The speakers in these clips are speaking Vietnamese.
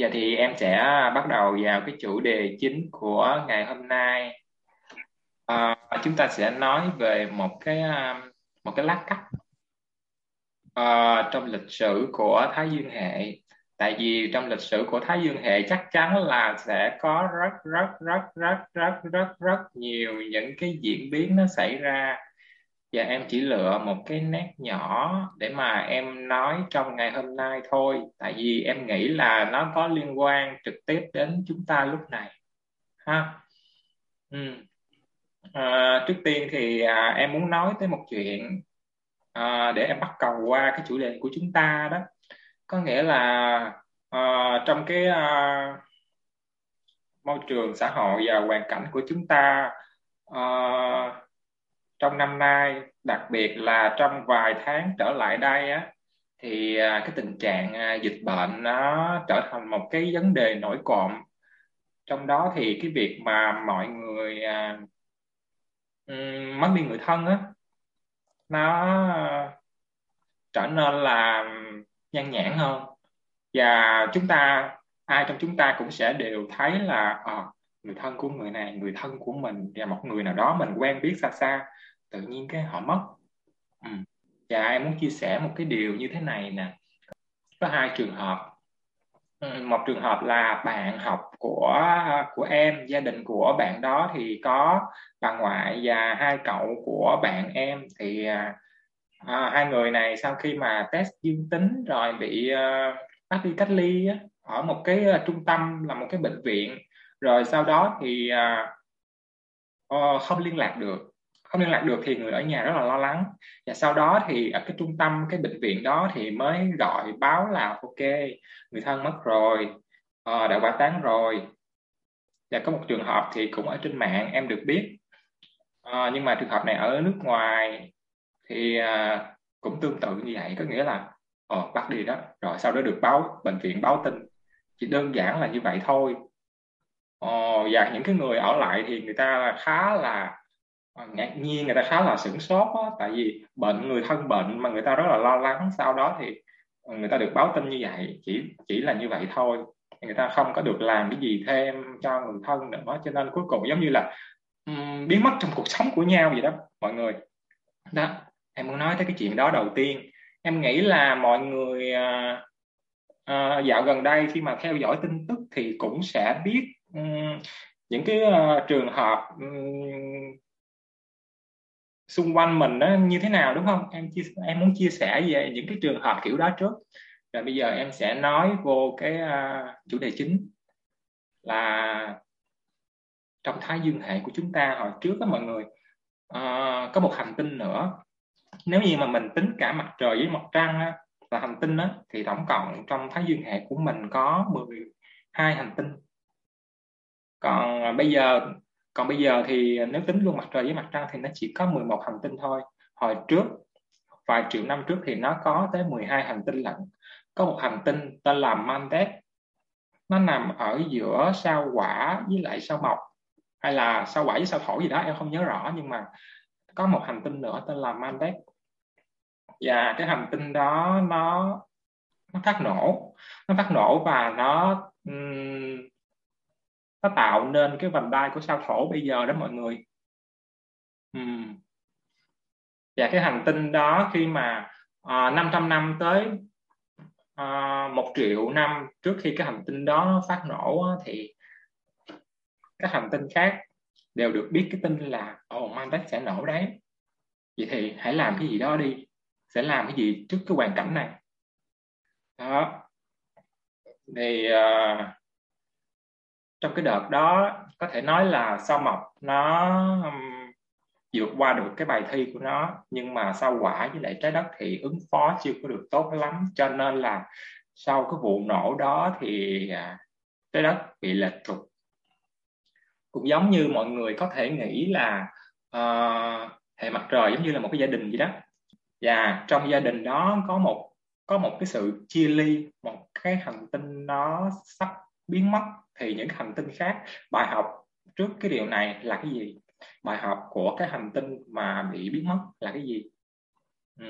Giờ thì em sẽ bắt đầu vào cái chủ đề chính của ngày hôm nay. À, chúng ta sẽ nói về một cái um, một cái lát cắt à, trong lịch sử của Thái Dương hệ. Tại vì trong lịch sử của Thái Dương hệ chắc chắn là sẽ có rất rất rất rất rất rất rất nhiều những cái diễn biến nó xảy ra và em chỉ lựa một cái nét nhỏ để mà em nói trong ngày hôm nay thôi. Tại vì em nghĩ là nó có liên quan trực tiếp đến chúng ta lúc này ha? Ừ. à, trước tiên thì à, em muốn nói tới một chuyện à, để em bắt cầu qua cái chủ đề của chúng ta đó. Có nghĩa là à, trong cái à, môi trường xã hội và hoàn cảnh của chúng ta à, trong năm nay đặc biệt là trong vài tháng trở lại đây á thì à, cái tình trạng à, dịch bệnh nó trở thành một cái vấn đề nổi cộm. Trong đó thì cái việc mà mọi người à, mất đi người thân á nó trở nên là nhan nhản hơn. Và chúng ta ai trong chúng ta cũng sẽ đều thấy là à, người thân của người này người thân của mình và một người nào đó mình quen biết xa xa tự nhiên cái họ mất. Ừ. và em muốn chia sẻ một cái điều như thế này nè? Có hai trường hợp. Ừ, một trường hợp là bạn học của của em gia đình của bạn đó thì có bà ngoại và hai cậu của bạn em. Thì à, à hai người này sau khi mà test dương tính rồi bị à, uh, bắt đi cách ly á, ở một cái uh, trung tâm là một cái bệnh viện. Rồi sau đó thì uh, uh, không liên lạc được không liên lạc được thì người ở nhà rất là lo lắng. Và sau đó thì ở cái trung tâm cái bệnh viện đó thì mới gọi báo là ok người thân mất rồi à, đã quả tán rồi. Và có một trường hợp thì cũng ở trên mạng em được biết. À, nhưng mà trường hợp này ở nước ngoài thì à, cũng tương tự như vậy có nghĩa là ờ, bắt đi đó. Rồi sau đó được báo bệnh viện báo tin. Chỉ đơn giản là như vậy thôi. Ờ, và những cái người ở lại thì người ta khá là Ờ, ngạc nhiên người ta khá là sửng sốt đó, tại vì bệnh người thân bệnh mà người ta rất là lo lắng sau đó thì ờ, người ta được báo tin như vậy chỉ chỉ là như vậy thôi. Người ta không có được làm cái gì thêm cho người thân nữa cho nên cuối cùng giống như là um, biến mất trong cuộc sống của nhau vậy đó mọi người. Đó em muốn nói tới cái chuyện đó đầu tiên. Em nghĩ là mọi người uh, uh, dạo gần đây khi mà theo dõi tin tức thì cũng sẽ biết um, những cái uh, trường hợp um, xung quanh mình nó như thế nào đúng không? Em chia em muốn chia sẻ về những cái trường hợp kiểu đó trước. Rồi bây giờ em sẽ nói vô cái uh, chủ đề chính là trong thái dương hệ của chúng ta hồi trước đó mọi người. Uh, có một hành tinh nữa. Nếu như mà mình tính cả mặt trời với mặt trăng á, là hành tinh á, thì tổng cộng trong thái dương hệ của mình có 12 hành tinh. Còn à, bây giờ còn bây giờ thì nếu tính luôn mặt trời với mặt trăng thì nó chỉ có 11 hành tinh thôi. Hồi trước vài triệu năm trước thì nó có tới 12 hành tinh lận. Có một hành tinh tên là Mandet nó nằm ở giữa sao hỏa với lại sao mộc hay là sao hỏa với sao thổ gì đó em không nhớ rõ nhưng mà có một hành tinh nữa tên là Mandet và cái hành tinh đó nó nó phát nổ. Nó phát nổ và nó um, nó tạo nên cái vành đai của sao thổ bây giờ đó mọi người. Uhm. và cái hành tinh đó khi mà à, 500 năm tới à, một triệu năm trước khi cái hành tinh đó phát nổ thì các hành tinh khác đều được biết cái tin là ồ oh, Mandat sẽ nổ đấy. Vậy thì hãy làm cái gì đó đi. Sẽ làm cái gì trước cái hoàn cảnh này. Đó. Thì uh, trong cái đợt đó có thể nói là sao mộc nó um, vượt qua được cái bài thi của nó nhưng mà sao quả với lại trái đất thì ứng phó chưa có được tốt lắm. Cho nên là sau cái vụ nổ đó thì à, trái đất bị lệch trục. Cũng giống như mọi người có thể nghĩ là uh, hệ mặt trời giống như là một cái gia đình gì đó. Và trong gia đình đó có một có một cái sự chia ly một cái hành tinh nó sắp biến mất thì những hành tinh khác, bài học trước cái điều này là cái gì? Bài học của cái hành tinh mà bị biến mất là cái gì? Ừ.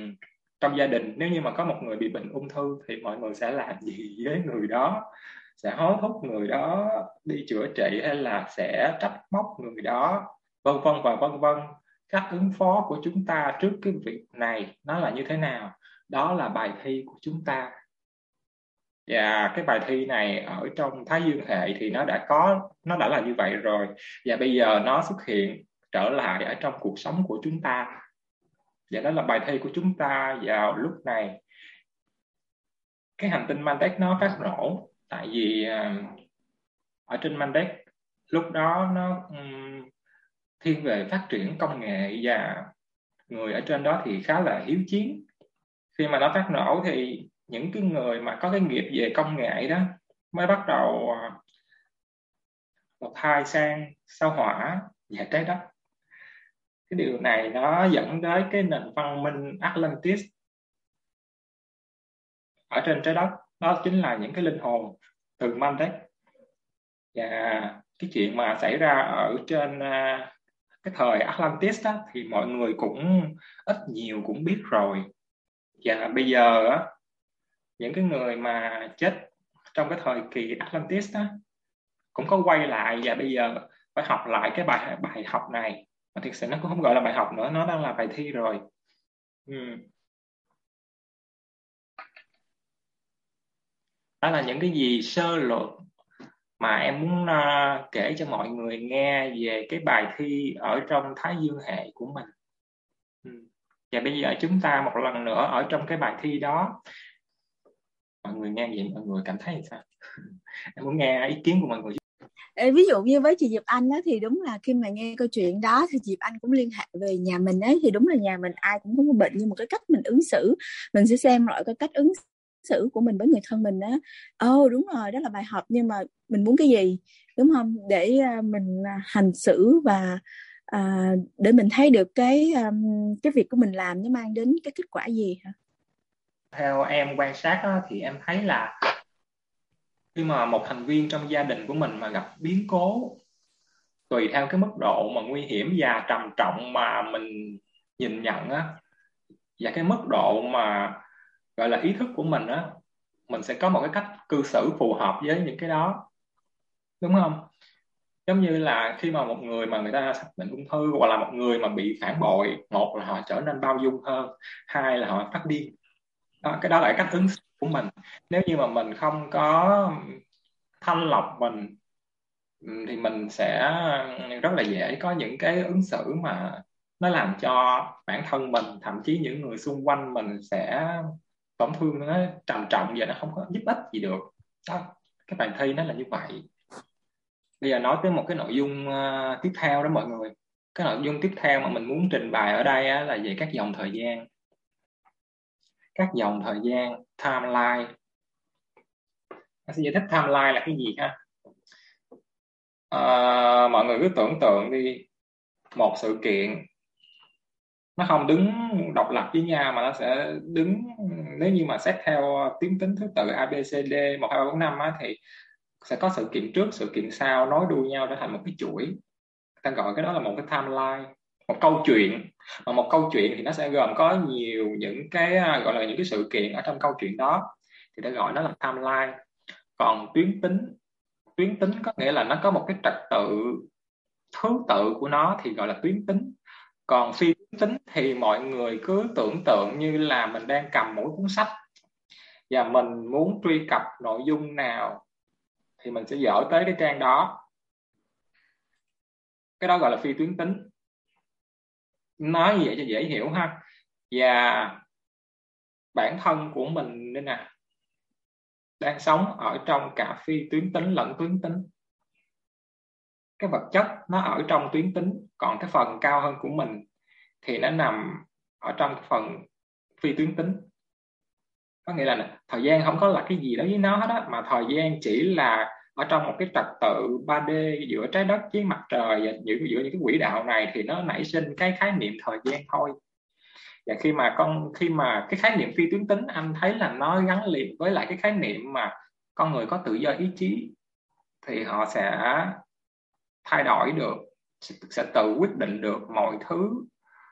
trong gia đình, nếu như mà có một người bị bệnh ung thư thì mọi người sẽ làm gì với người đó? Sẽ hối thúc người đó đi chữa trị hay là sẽ trách móc người đó? Vân vân và vân vân. Cách ứng phó của chúng ta trước cái việc này nó là như thế nào? Đó là bài thi của chúng ta và cái bài thi này ở trong thái dương hệ thì nó đã có nó đã là như vậy rồi. Và bây giờ nó xuất hiện trở lại ở trong cuộc sống của chúng ta. Và đó là bài thi của chúng ta vào lúc này. Cái hành tinh Mandek nó phát nổ tại vì à, ở trên Mandek lúc đó nó um, thiên về phát triển công nghệ và người ở trên đó thì khá là hiếu chiến. Khi mà nó phát nổ thì những cái người mà có cái nghiệp về công nghệ đó mới bắt đầu à, một thai sang, sao hỏa và trái đất. Cái điều này nó dẫn tới cái nền văn minh Atlantis ở trên trái đất. Đó chính là những cái linh hồn từ Mandek và cái chuyện mà xảy ra ở trên à, cái thời Atlantis đó thì mọi người cũng ít nhiều cũng biết rồi. Và bây giờ đó những cái người mà chết trong cái thời kỳ Atlantis đó cũng có quay lại và bây giờ phải học lại cái bài bài học này mà thực sự nó cũng không gọi là bài học nữa nó đang là bài thi rồi ừ. đó là những cái gì sơ lược mà em muốn uh, kể cho mọi người nghe về cái bài thi ở trong thái dương hệ của mình ừ. và bây giờ chúng ta một lần nữa ở trong cái bài thi đó mọi người nghe vậy mọi người cảm thấy sao? Em muốn nghe ý kiến của mọi người. Ví dụ như với chị Diệp Anh á, thì đúng là khi mà nghe câu chuyện đó thì Diệp Anh cũng liên hệ về nhà mình ấy thì đúng là nhà mình ai cũng có một bệnh nhưng mà cái cách mình ứng xử mình sẽ xem lại cái cách ứng xử của mình với người thân mình á. Ồ oh, đúng rồi đó là bài học nhưng mà mình muốn cái gì đúng không? Để uh, mình à, hành xử và uh, để mình thấy được cái um, cái việc của mình làm nó mang đến cái kết quả gì hả? Theo em quan sát đó, thì em thấy là khi mà một thành viên trong gia đình của mình mà gặp biến cố tùy theo cái mức độ mà nguy hiểm và trầm trọng mà mình nhìn nhận á và cái mức độ mà gọi là ý thức của mình á mình sẽ có một cái cách cư xử phù hợp với những cái đó. Đúng không? Giống như là khi mà một người mà người ta xác định ung thư hoặc là một người mà bị phản bội một là họ trở nên bao dung hơn hai là họ phát điên đó, cái đó là cái cách ứng xử của mình. Nếu như mà mình không có thanh lọc mình ừ, thì mình sẽ rất là dễ có những cái ứng xử mà nó làm cho bản thân mình thậm chí những người xung quanh mình sẽ tổn thương nó trầm trọng và nó không có giúp ích gì được. Đó cái bài thi nó là như vậy. Bây giờ nói tới một cái nội dung ờ, tiếp theo đó mọi người. Cái nội dung tiếp theo mà mình muốn trình bày ở đây á, là về các dòng thời gian các dòng thời gian timeline. Anh sẽ giải thích timeline là cái gì ha? À, mọi người cứ tưởng tượng đi một sự kiện nó không đứng độc lập với nhau mà nó sẽ đứng nếu như mà xét theo tiến tính thứ tự ABCD một hai ba bốn năm thì sẽ có sự kiện trước sự kiện sau nối đuôi nhau trở thành một cái chuỗi. Ta gọi cái đó là một cái timeline một câu chuyện, mà một câu chuyện thì nó sẽ gồm có nhiều những cái à, gọi là những cái sự kiện ở trong câu chuyện đó. Thì ta gọi nó là timeline. Còn tuyến tính tuyến tính có nghĩa là nó có một cái trật tự, thứ tự của nó thì gọi là tuyến tính. Còn phi tuyến tính thì mọi người cứ tưởng tượng như là mình đang cầm mỗi cuốn sách và mình muốn truy cập nội dung nào thì mình sẽ dở tới cái trang đó. Cái đó gọi là phi tuyến tính nói như vậy cho dễ hiểu ha. Và bản thân của mình nên nè, đang sống ở trong cả phi tuyến tính, lẫn tuyến tính. Cái vật chất nó ở trong tuyến tính, còn cái phần cao hơn của mình thì nó nằm ở trong cái phần phi tuyến tính. Có nghĩa là thời gian không có là cái gì đó với nó hết á, mà thời gian chỉ là ở trong một cái trật tự 3D giữa trái đất với mặt trời và giữa, giữa những cái quỹ đạo này thì nó nảy sinh cái khái niệm thời gian thôi. Và khi mà con khi mà cái khái niệm phi tuyến tính anh thấy là nó gắn liền với lại cái khái niệm mà con người có tự do ý chí thì họ sẽ thay đổi được sẽ tự quyết định được mọi thứ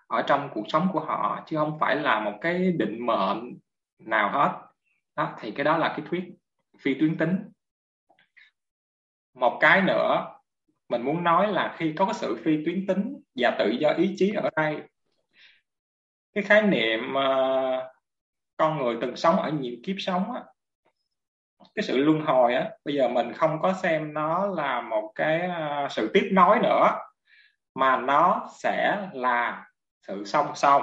ở trong cuộc sống của họ chứ không phải là một cái định mệnh nào hết. Đó thì cái đó là cái thuyết phi tuyến tính một cái nữa mình muốn nói là khi có cái sự phi tuyến tính và tự do ý chí ở đây cái khái niệm uh, con người từng sống ở nhiều kiếp sống á, cái sự luân hồi á bây giờ mình không có xem nó là một cái uh, sự tiếp nối nữa mà nó sẽ là sự song song.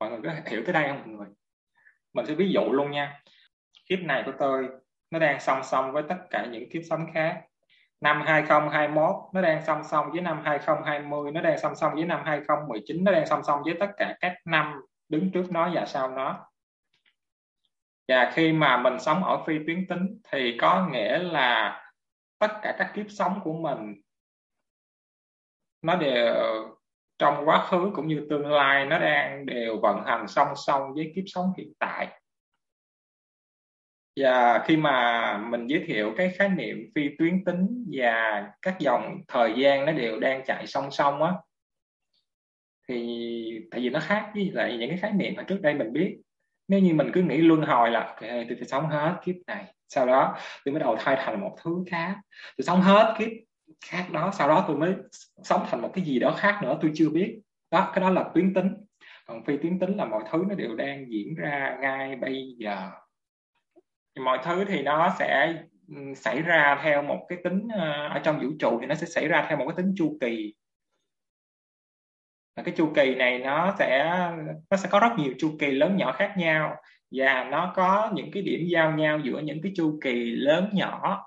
Mọi người có hiểu tới đây không mọi người? Mình sẽ ví dụ luôn nha. Kiếp này của tôi nó đang song song với tất cả những kiếp sống khác. Năm 2021 nó đang song song với năm 2020 nó đang song song với năm 2019 nó đang song song với tất cả các năm đứng trước nó và sau nó. Và khi mà mình sống ở phi tuyến tính thì có nghĩa là tất cả các kiếp sống của mình, nó đều trong quá khứ cũng như tương lai, nó đang đều vận hành song song với kiếp sống hiện tại và khi mà mình giới thiệu cái khái niệm phi tuyến tính và các dòng thời gian nó đều đang chạy song song á thì tại vì nó khác với lại những cái khái niệm mà trước đây mình biết. Nếu như mình cứ nghĩ luân hồi là okay, tôi phải sống hết kiếp này sau đó tôi mới đầu thai thành một thứ khác tôi sống hết kiếp khác đó sau đó tôi mới sống thành một cái gì đó khác nữa tôi chưa biết. Đó cái đó là tuyến tính. Còn phi tuyến tính là mọi thứ nó đều đang diễn ra ngay bây giờ mọi thứ thì nó sẽ ừ, xảy ra theo một cái tính ờ, ở trong vũ trụ thì nó sẽ xảy ra theo một cái tính chu kỳ. Và cái chu kỳ này nó sẽ nó sẽ có rất nhiều chu kỳ lớn nhỏ khác nhau và nó có những cái điểm giao nhau giữa những cái chu kỳ lớn nhỏ.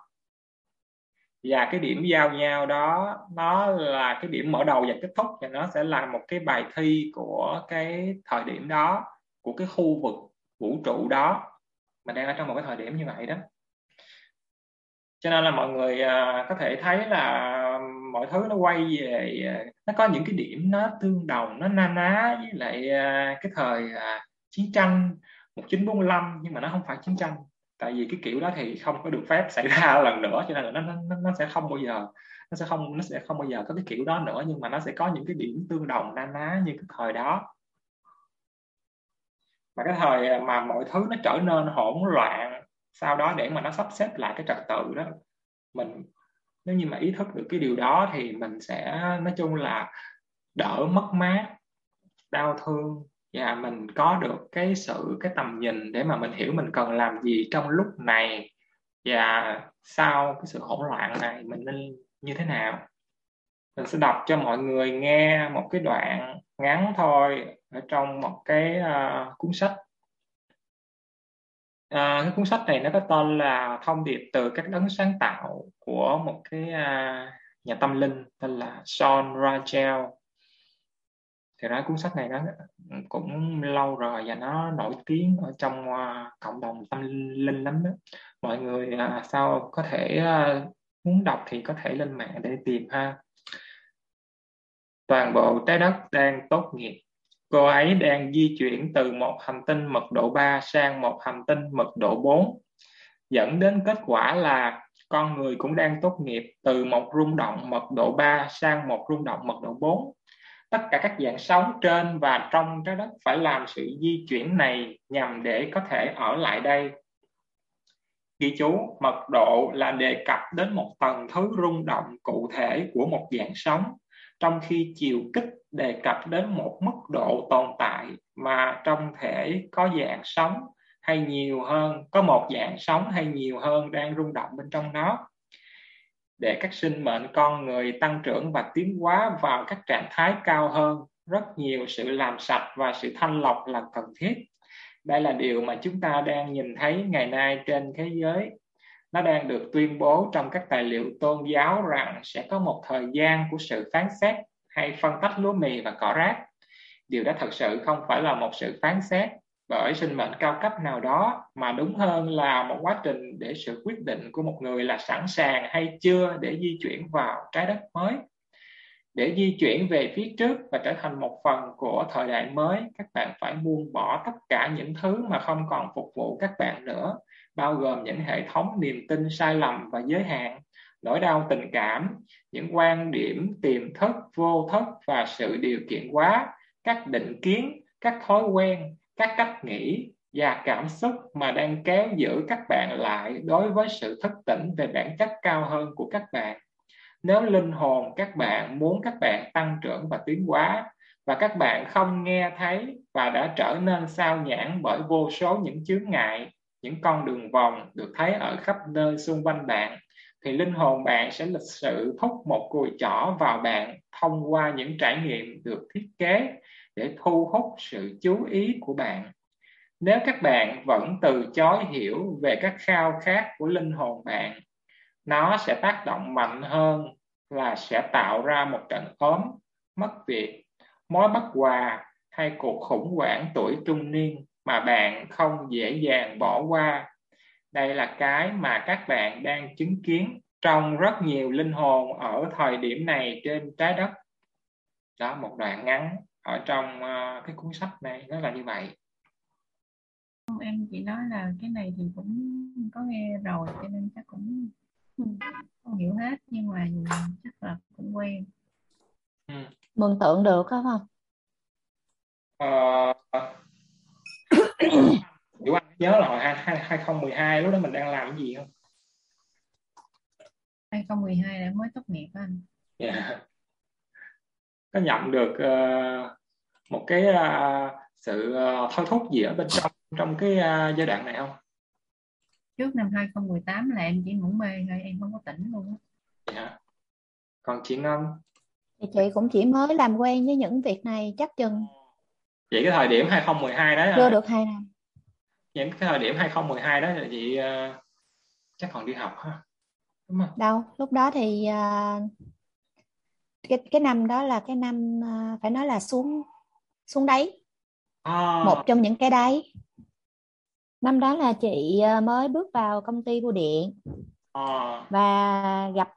Và cái điểm giao nhau đó nó là cái điểm mở đầu và kết thúc và nó sẽ là một cái bài thi của cái thời điểm đó, của cái khu vực vũ trụ đó mình đang ở trong một cái thời điểm như vậy đó. Cho nên là mọi người uh, có thể thấy là mọi thứ nó quay về uh, nó có những cái điểm nó tương đồng nó na ná với lại uh, cái thời chiến tranh 1945 nhưng mà nó không phải chiến tranh. Tại vì cái kiểu đó thì không có được phép xảy ra lần nữa cho nên là nó nó, nó sẽ không bao giờ nó sẽ không nó sẽ không bao giờ có cái kiểu đó nữa nhưng mà nó sẽ có những cái điểm tương đồng na ná như cái thời đó mà cái thời mà mọi thứ nó trở nên hỗn loạn, sau đó để mà nó sắp xếp lại cái trật tự đó, mình, nếu như mà ý thức được cái điều đó thì mình sẽ, nói chung là đỡ mất mát, đau thương. Và mình có được cái sự, cái tầm nhìn để mà mình hiểu mình cần làm gì trong lúc này. Và sau cái sự hỗn loạn này mình nên như thế nào? Mình sẽ đọc cho mọi người nghe một cái đoạn ngắn thôi ở trong một cái uh, cuốn sách. À, cái cuốn sách này nó có tên là thông điệp từ các đấng sáng tạo của một cái uh, nhà tâm linh tên là Sean Rachel. Thì ra cuốn sách này nó cũng lâu rồi và nó nổi tiếng ở trong uh, cộng đồng tâm linh lắm đó. Mọi người uh, sao có thể uh, muốn đọc thì có thể lên mạng để tìm ha toàn bộ trái đất đang tốt nghiệp. Cô ấy đang di chuyển từ một hành tinh mật độ 3 sang một hành tinh mật độ 4 dẫn đến kết quả là con người cũng đang tốt nghiệp từ một rung động mật độ 3 sang một rung động mật độ 4 tất cả các dạng sống trên và trong trái đất phải làm sự di chuyển này nhằm để có thể ở lại đây. Ghi chú, mật độ là đề cập đến một tầng thứ rung động cụ thể của một dạng sống trong khi chiều kích đề cập đến một mức độ tồn tại mà trong thể có dạng sống hay nhiều hơn, có một dạng sống hay nhiều hơn đang rung động bên trong nó. Để các sinh mệnh con người tăng trưởng và tiến hóa vào các trạng thái cao hơn, rất nhiều sự làm sạch và sự thanh lọc là cần thiết. Đây là điều mà chúng ta đang nhìn thấy ngày nay trên thế giới nó đang được tuyên bố trong các tài liệu tôn giáo rằng sẽ có một thời gian của sự phán xét hay phân tách lúa mì và cỏ rác. Điều đó thật sự không phải là một sự phán xét bởi sinh mệnh cao cấp nào đó, mà đúng hơn là một quá trình để sự quyết định của một người là sẵn sàng hay chưa để di chuyển vào trái đất mới. Để di chuyển về phía trước và trở thành một phần của thời đại mới, các bạn phải buông bỏ tất cả những thứ mà không còn phục vụ các bạn nữa bao gồm những hệ thống niềm tin sai lầm và giới hạn, nỗi đau tình cảm, những quan điểm tiềm thức, vô thức và sự điều kiện hóa các định kiến, các thói quen, các cách nghĩ và cảm xúc mà đang kéo giữ các bạn lại đối với sự thức tỉnh về bản chất cao hơn của các bạn. Nếu linh hồn các bạn muốn các bạn tăng trưởng và tiến hóa và các bạn không nghe thấy và đã trở nên sao nhãn bởi vô số những chướng ngại những con đường vòng được thấy ở khắp nơi xung quanh bạn, thì linh hồn bạn sẽ lịch sự thúc một cùi chỏ vào bạn thông qua những trải nghiệm được thiết kế để thu hút sự chú ý của bạn. Nếu các bạn vẫn từ chối hiểu về các khao khát của linh hồn bạn, nó sẽ tác động mạnh hơn là sẽ tạo ra một trận ốm, mất việc, mối bất hòa hay cuộc khủng hoảng tuổi trung niên mà bạn không dễ dàng bỏ qua. Đây là cái mà các bạn đang chứng kiến trong rất nhiều linh hồn ở thời điểm này trên trái đất. Đó một đoạn ngắn ở trong uh, cái cuốn sách này nó là như vậy. Em chỉ nói là cái này thì cũng có nghe rồi cho nên chắc cũng không hiểu hết nhưng mà chắc là cũng quen. Ừ. mường tượng được không không? Ờ, nhớ là hồi 2012 lúc đó mình đang làm cái gì không? 2012 đã mới tốt nghiệp anh. Yeah. Dạ. Có nhận được uh, một cái uh, sự uh, thôi thúc gì ở bên trong trong cái uh, giai đoạn này không? Trước năm 2018 là em chỉ ngủ mê thôi, em không có tỉnh luôn á. Yeah. Dạ. Còn chị Ngân? Thì chị cũng chỉ mới làm quen với những việc này chắc chừng. Vậy cái thời điểm 2012 đó chưa được hai năm những cái thời điểm 2012 đó là chị uh, chắc còn đi học ha. Đúng không? Đâu lúc đó thì uh, cái cái năm đó là cái năm uh, phải nói là xuống xuống đáy. À. một trong những cái đáy. Năm đó là chị mới bước vào công ty bưu điện. À. và gặp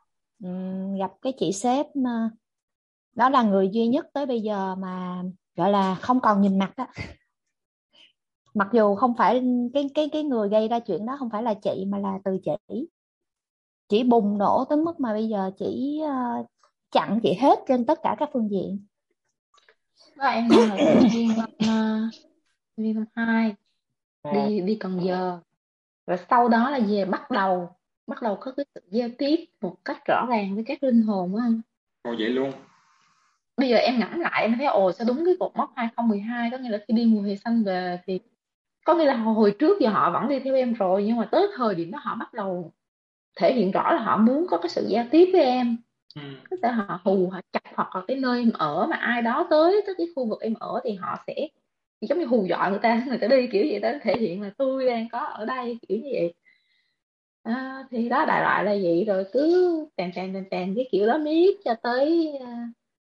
gặp cái chị sếp đó là người duy nhất tới bây giờ mà gọi là không còn nhìn mặt đó mặc dù không phải cái cái cái người gây ra chuyện đó không phải là chị mà là từ chị chỉ bùng nổ tới mức mà bây giờ chỉ uh, chặn chị hết trên tất cả các phương diện. Và em là viên năm viên năm hai đi đi Cần Giờ. Và sau đó là về bắt đầu bắt đầu có cái sự giao tiếp một cách rõ ràng với các linh hồn á anh. Ồ vậy luôn. Bây giờ em ngẫm lại em thấy ồ sao đúng cái cột mốc 2012 có nghĩa là khi đi mùa hè xanh về thì có nghĩa là hồi trước giờ họ vẫn đi theo em rồi nhưng mà tới thời điểm đó họ bắt đầu thể hiện rõ là họ muốn có cái sự giao tiếp với em. Ừ. có thể họ hù họ chặt hoặc là cái nơi em ở mà ai đó tới tới cái khu vực em ở thì họ sẽ thì giống như hù dọa người ta người ta đi kiểu gì đó thể hiện là tôi đang có ở đây kiểu như vậy. À, thì đó đại loại là vậy. Rồi cứ tràn tràn tràn tràn cái kiểu đó miết cho tới uh,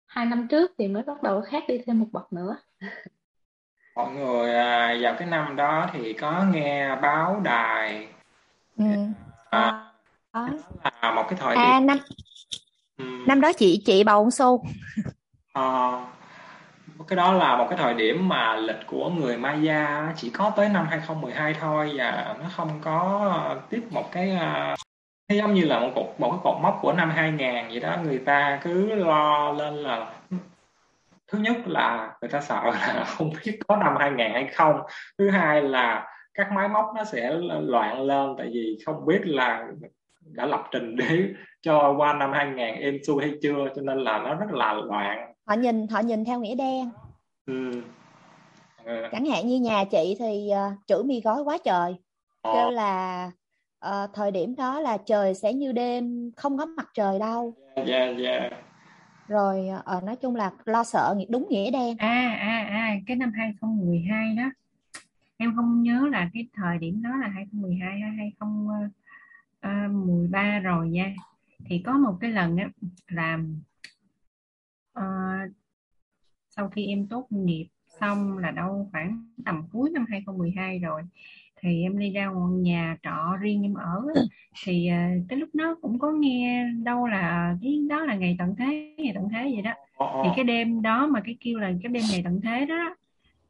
hai năm trước thì mới bắt đầu khác đi thêm một bậc nữa mọi người à, vào cái năm đó thì có nghe báo đài ừ. à, đó là một cái thời à, điểm năm ừ. năm đó chị chị bầu ông xu à, cái đó là một cái thời điểm mà lịch của người Maya chỉ có tới năm 2012 thôi và nó không có tiếp một cái uh, giống như là một cột một cái cột mốc của năm 2000 vậy đó người ta cứ lo lên là thứ nhất là người ta sợ là không biết có năm 2000 hay không thứ hai là các máy móc nó sẽ loạn lên tại vì không biết là đã lập trình để cho qua năm 2000 êm xuôi hay chưa cho nên là nó rất là loạn họ nhìn họ nhìn theo nghĩa đen ừ. Ừ. chẳng hạn như nhà chị thì uh, chữ mi gói quá trời ờ. kêu là uh, thời điểm đó là trời sẽ như đêm không có mặt trời đâu yeah, yeah rồi ở nói chung là lo sợ đúng nghĩa đen. À à à cái năm 2012 đó. Em không nhớ là cái thời điểm đó là 2012 hay 2013 ờ, ờ, rồi nha. Thì có một cái lần á là uh, sau khi em tốt nghiệp xong là đâu khoảng tầm cuối năm 2012 rồi thì em đi ra nhà trọ riêng em ở thì cái lúc đó cũng có nghe đâu là cái đó là ngày tận thế ngày tận thế vậy đó. Thì cái đêm đó mà cái kêu là cái đêm ngày tận thế đó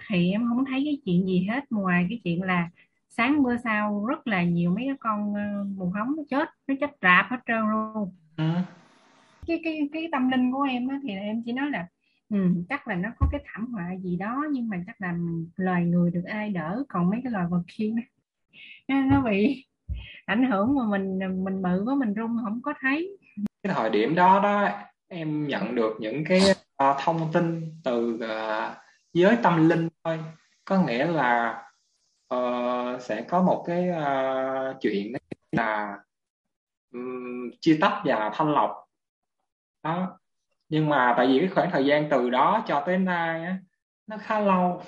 thì em không thấy cái chuyện gì hết. Ngoài cái chuyện là sáng bữa sau rất là nhiều mấy cái con mù hóng nó chết nó chết rạp hết trơn luôn. Cái cái cái tâm linh của em á, thì em chỉ nói là ừ, chắc là nó có cái thảm họa gì đó nhưng mà chắc là loài người được ai đỡ còn mấy cái loài vật kia nó bị ảnh hưởng mà mình mình bự quá mình rung không có thấy. Cái thời điểm đó đó em nhận được những cái uh, thông tin từ uh, giới tâm linh thôi. Có nghĩa là uh, sẽ có một cái uh, chuyện là um, chia tách và thanh lọc. Đó nhưng mà tại vì cái khoảng thời gian từ đó cho tới nay á, nó khá lâu.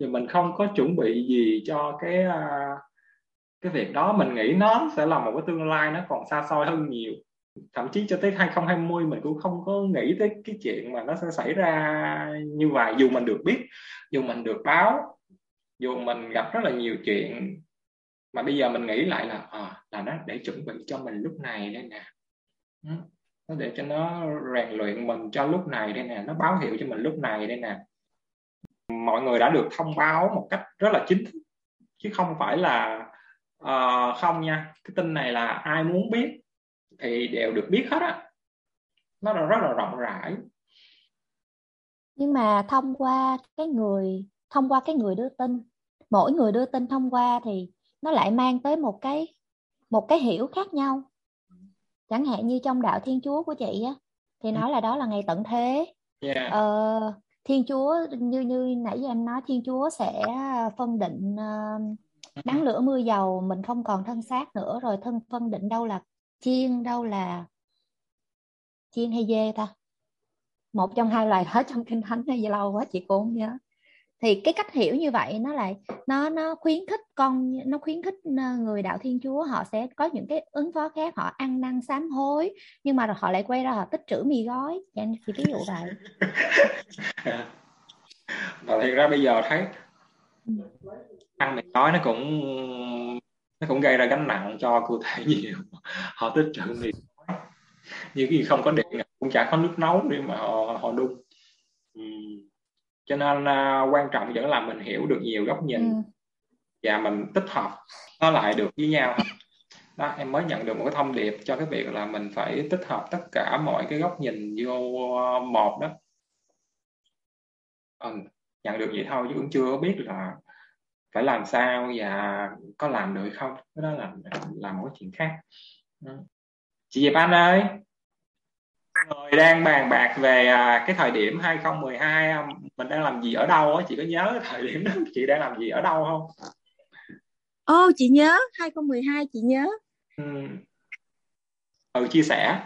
Thì mình không có chuẩn bị gì cho cái uh, cái việc đó. Mình nghĩ nó sẽ là một cái tương lai nó còn xa xôi hơn nhiều. Thậm chí cho tới 2020 mình cũng không có nghĩ tới cái chuyện mà nó sẽ xảy ra như vậy. Dù mình được biết dù mình được báo dù mình gặp rất là nhiều chuyện. Mà bây giờ mình nghĩ lại là à, là nó để chuẩn bị cho mình lúc này đây nè nó để cho nó rèn luyện mình cho lúc này đây nè nó báo hiệu cho mình lúc này đây nè. Mọi người đã được thông báo một cách rất là chính thức chứ không phải là uh, không nha. Cái tin này là ai muốn biết thì đều được biết hết á. Nó là rất là rộng rãi. Nhưng mà thông qua cái người thông qua cái người đưa tin mỗi người đưa tin thông qua thì nó lại mang tới một cái một cái hiểu khác nhau chẳng hạn như trong đạo thiên chúa của chị á thì ừ. nói là đó là ngày tận thế yeah. ờ, thiên chúa như như nãy giờ em nói thiên chúa sẽ phân định uh, nắng lửa mưa dầu mình không còn thân xác nữa rồi thân phân định đâu là chiên đâu là chiên hay dê ta một trong hai loài đó trong kinh thánh hay lâu quá chị cũng nhớ thì cái cách hiểu như vậy nó lại nó nó khuyến khích con nó khuyến khích ờ, người đạo thiên chúa họ sẽ có những cái ứng phó khác họ ăn năn sám hối nhưng mà họ lại quay ra họ tích trữ mì gói. Dạ chị ví dụ vậy. Và thì ra bây giờ thấy ừ. ăn mì gói nó cũng nó cũng gây ra gánh nặng cho cơ thể nhiều. Họ tích trữ mì gói. Như khi không có điện cũng chả có nước nấu để mà họ họ đun cho nên uh, quan trọng vẫn là mình hiểu được nhiều góc nhìn ừ. và mình tích hợp nó lại được với nhau. Đó em mới nhận được một cái thông điệp cho cái việc là mình phải tích hợp tất cả mọi cái góc nhìn vô một đó. Ừ, nhận được vậy thôi chứ cũng chưa biết là phải làm sao và có làm được không. Cái đó là là một cái chuyện khác. Chị Diệp Anh ơi người đang bàn bạc về à, cái thời điểm 2012 à, mình đang làm gì ở đâu á chị có nhớ thời điểm đó chị đang làm gì ở đâu không? Ô oh, chị nhớ 2012 chị nhớ. Ừ. ừ chia sẻ.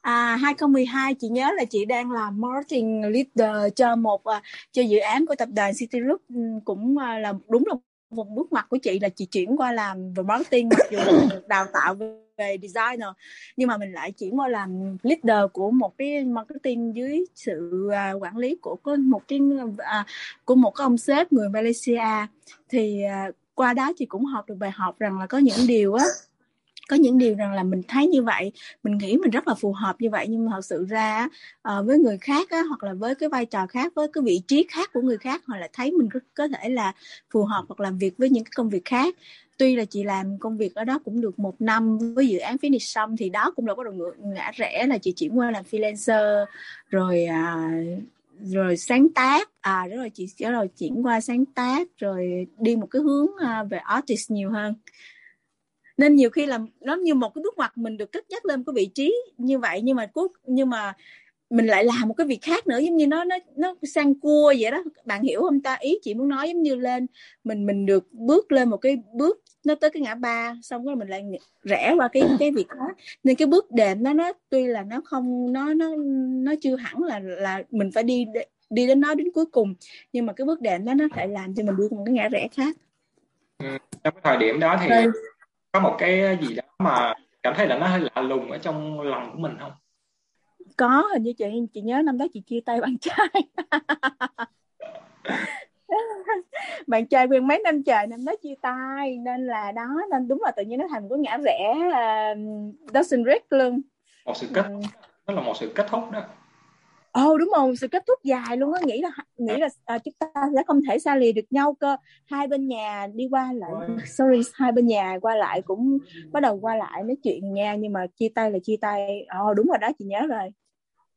À 2012 chị nhớ là chị đang làm marketing leader cho một uh, cho dự án của tập đoàn City Group ừ, cũng là đúng là một bước ngoặt của chị là chị chuyển qua làm về marketing mặc dù được đào tạo về về designer. Nhưng mà mình lại chuyển qua làm leader của một cái marketing dưới sự à, quản lý của có một cái à, của một cái ông sếp người Malaysia. Thì à, qua đó chị cũng học được bài học rằng là có những điều á có những điều rằng là mình thấy như vậy mình nghĩ mình rất là phù hợp như vậy. Nhưng mà thật sự ra uh, với người khác á, hoặc là với cái vai trò khác với cái vị trí khác của người khác họ lại thấy mình có, có thể là phù hợp hoặc làm việc với những cái công việc khác tuy là chị làm công việc ở đó cũng được một năm với dự án finish xong thì đó cũng là có đầu ngã rẽ là chị chuyển qua làm freelancer rồi à, rồi sáng tác à rồi chị rồi chuyển qua sáng tác rồi đi một cái hướng à, về artist nhiều hơn. Nên nhiều khi là nó như một cái bước ngoặt mình được cất nhắc lên cái vị trí như vậy nhưng mà cuối nhưng mà mình lại làm một cái việc khác nữa giống như nó nó nó sang cua vậy đó. Bạn hiểu không ta? Ý chị muốn nói giống như lên mình mình được bước lên một cái bước nó tới cái ngã ba xong rồi mình lại rẽ qua cái cái việc khác nên cái bước đệm nó nó tuy là nó không nó nó nó chưa hẳn là là mình phải đi đi đến nó đến cuối cùng nhưng mà cái bước đệm đó nó phải làm cho mình đi một cái ngã rẽ khác. Ừ, trong cái thời điểm đó thì Rồi có một cái gì đó mà cảm thấy là nó hơi lạ lùng ở trong lòng của mình không có hình như chị chị nhớ năm đó chị chia tay bạn trai. Bạn trai quen mấy năm trời năm đó chia tay nên là đó nên đúng là tự nhiên nó thành cái ngã rẽ uh, doesn't break luôn. Một sự kết ừ. nó là một sự kết thúc đó. Ồ oh, đúng rồi sự kết thúc dài luôn á. Nghĩ là nghĩ là à, chúng ta sẽ không thể xa lìa được nhau cơ. Hai bên nhà đi qua lại sorry hai bên nhà qua lại cũng bắt đầu qua lại nói chuyện nha. Nhưng mà chia tay là chia tay. Ồ oh, đúng rồi đó chị nhớ rồi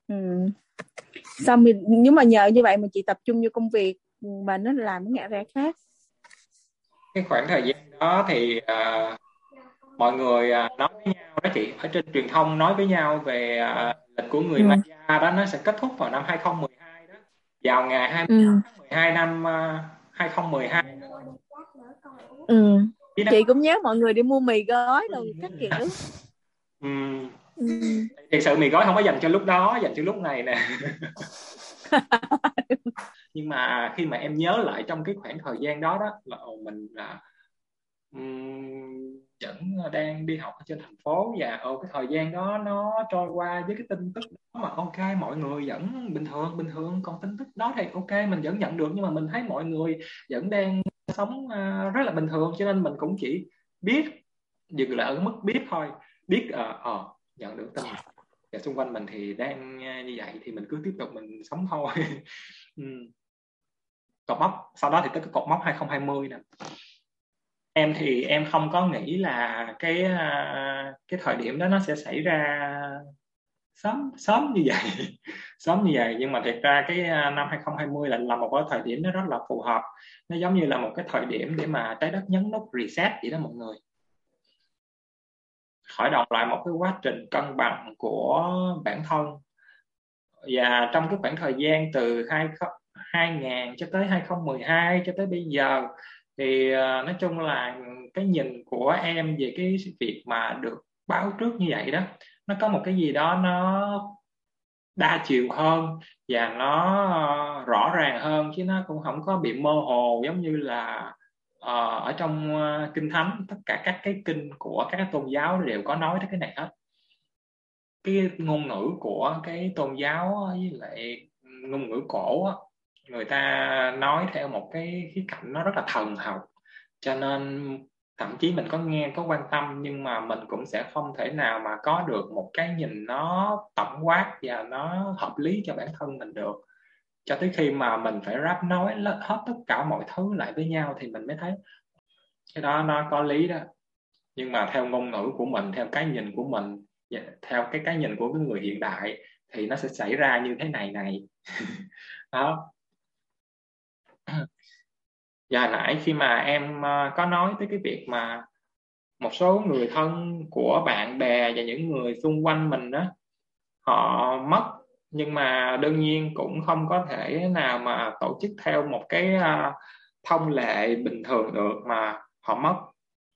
ừ. xong mình nhưng mà nhờ như vậy mà chị tập trung vô công việc mà nó làm cái ngã ra khác cái khoảng thời gian đó thì uh, mọi người uh, nói với nhau đó chị ở trên truyền thông nói với nhau về uh, lịch của người ừ. Maya đó nó sẽ kết thúc vào năm 2012 đó vào ngày 20 ừ. 12 năm uh, 2012 ừ. chị cũng nhớ mọi người đi mua mì gói đồ các kiểu ừ. Ừ. thật sự mì gói không có dành cho lúc đó dành cho lúc này nè. Nhưng mà khi mà em nhớ lại trong cái khoảng thời gian đó đó là mình là um, vẫn đang đi học ở trên thành phố và ở cái thời gian đó nó trôi qua với cái tin tức đó mà ok mọi người vẫn bình thường bình thường. Còn tin tức đó thì ok mình vẫn nhận được. Nhưng mà mình thấy mọi người vẫn đang sống uh, rất là bình thường. Cho nên mình cũng chỉ biết dừng lại ở mức biết thôi. Biết ờ uh, uh, nhận được tin. Và xung quanh mình thì đang như vậy thì mình cứ tiếp tục mình sống thôi. Cột mốc sau đó thì tới cái cột mốc 2020 nè. Em thì em không có nghĩ là cái à, cái thời điểm đó nó sẽ xảy ra sớm sớm như vậy. Sớm như vậy nhưng mà thật ra cái à, năm 2020 là là một cái thời điểm nó rất là phù hợp. Nó giống như là một cái thời điểm để mà trái đất nhấn nút reset vậy đó mọi người khởi động lại một cái quá trình cân bằng của bản thân. Và trong cái khoảng thời gian từ 2000 cho tới 2012 cho tới bây giờ, thì ờ, nói chung là cái nhìn của em về cái việc mà được báo trước như vậy đó, nó có một cái gì đó nó đa chiều hơn và nó ờ, rõ ràng hơn chứ nó cũng không có bị mơ hồ giống như là uh, ở trong uh, kinh thánh tất cả các cái kinh của các cái tôn giáo đều có nói tới cái này hết. Cái ngôn ngữ của cái tôn giáo với lại ngôn ngữ cổ người ta nói theo một cái khía cạnh nó rất là thần học. Cho nên thậm chí mình có nghe có quan tâm nhưng mà mình cũng sẽ không thể nào mà có được một cái nhìn nó tổng quát và nó hợp lý cho bản thân mình được cho tới khi mà mình phải ráp nói hết tất cả mọi thứ lại với nhau thì mình mới thấy cái đó nó có lý đó. Nhưng mà theo ngôn ngữ của mình, theo cái nhìn của mình dạ, theo cái cái nhìn của cái người hiện đại thì nó sẽ xảy ra như thế này này. Đó. Và dạ, nãy khi mà em ờ, có nói tới cái việc mà một số người thân của bạn bè và những người xung quanh mình đó, họ mất nhưng mà đương nhiên cũng không có thể nào mà tổ chức theo một cái uh, thông lệ bình thường được mà họ mất.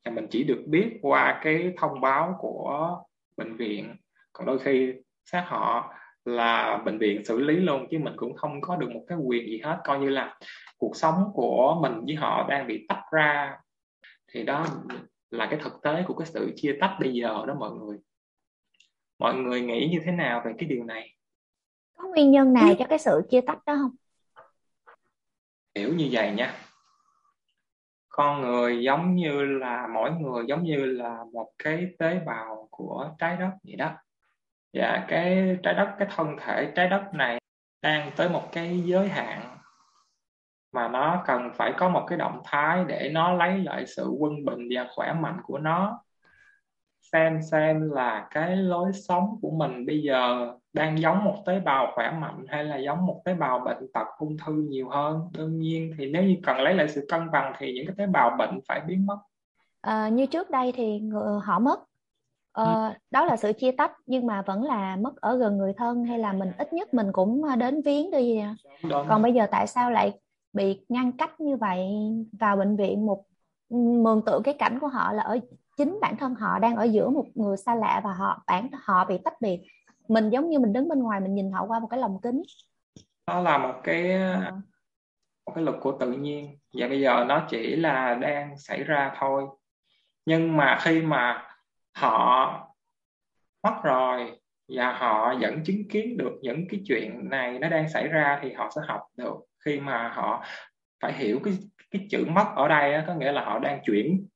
Và mình chỉ được biết qua cái thông báo của bệnh viện. Còn đôi khi xác họ là bệnh viện xử lý luôn chứ mình cũng không có được một cái quyền gì hết. Coi như là cuộc sống của mình với họ đang bị tách ra. Thì đó là cái thực tế của cái sự chia tách bây giờ đó mọi người. Mọi người nghĩ như thế nào về cái điều này? Có nguyên nhân nào cho cái sự chia tách đó không? Hiểu như vậy nha. Con người giống như là mỗi người giống như là một cái tế bào của trái đất vậy đó. Và cái trái đất cái thân thể trái đất này đang tới một cái giới hạn mà nó cần phải có một cái động thái để nó lấy lại sự quân bình và khỏe mạnh của nó. Xem xem là cái lối sống của mình bây giờ đang giống một tế bào khỏe mạnh hay là giống một tế bào bệnh tật ung thư nhiều hơn? Đương nhiên thì nếu như cần lấy lại sự cân bằng thì những cái tế bào bệnh phải biến mất. À, như trước đây thì người, họ mất. Ờ, ừ. đó là sự chia tách nhưng mà vẫn là mất ở gần người thân hay là mình ít nhất mình cũng đến viếng đi Đúng. còn bây giờ tại sao lại bị ngăn cách như vậy vào bệnh viện? Một mường tượng cái cảnh của họ là ở chính bản thân họ đang ở giữa một người xa lạ và họ bản họ bị tách biệt mình giống như mình đứng bên ngoài mình nhìn họ qua một cái lồng kính. Nó là một cái à. một cái luật của tự nhiên. Và bây giờ nó chỉ là đang xảy ra thôi. Nhưng mà khi mà họ mất rồi và họ vẫn chứng kiến được những cái chuyện này nó đang xảy ra thì họ sẽ học được. Khi mà họ phải hiểu cái cái chữ mất ở đây á, có nghĩa là họ đang chuyển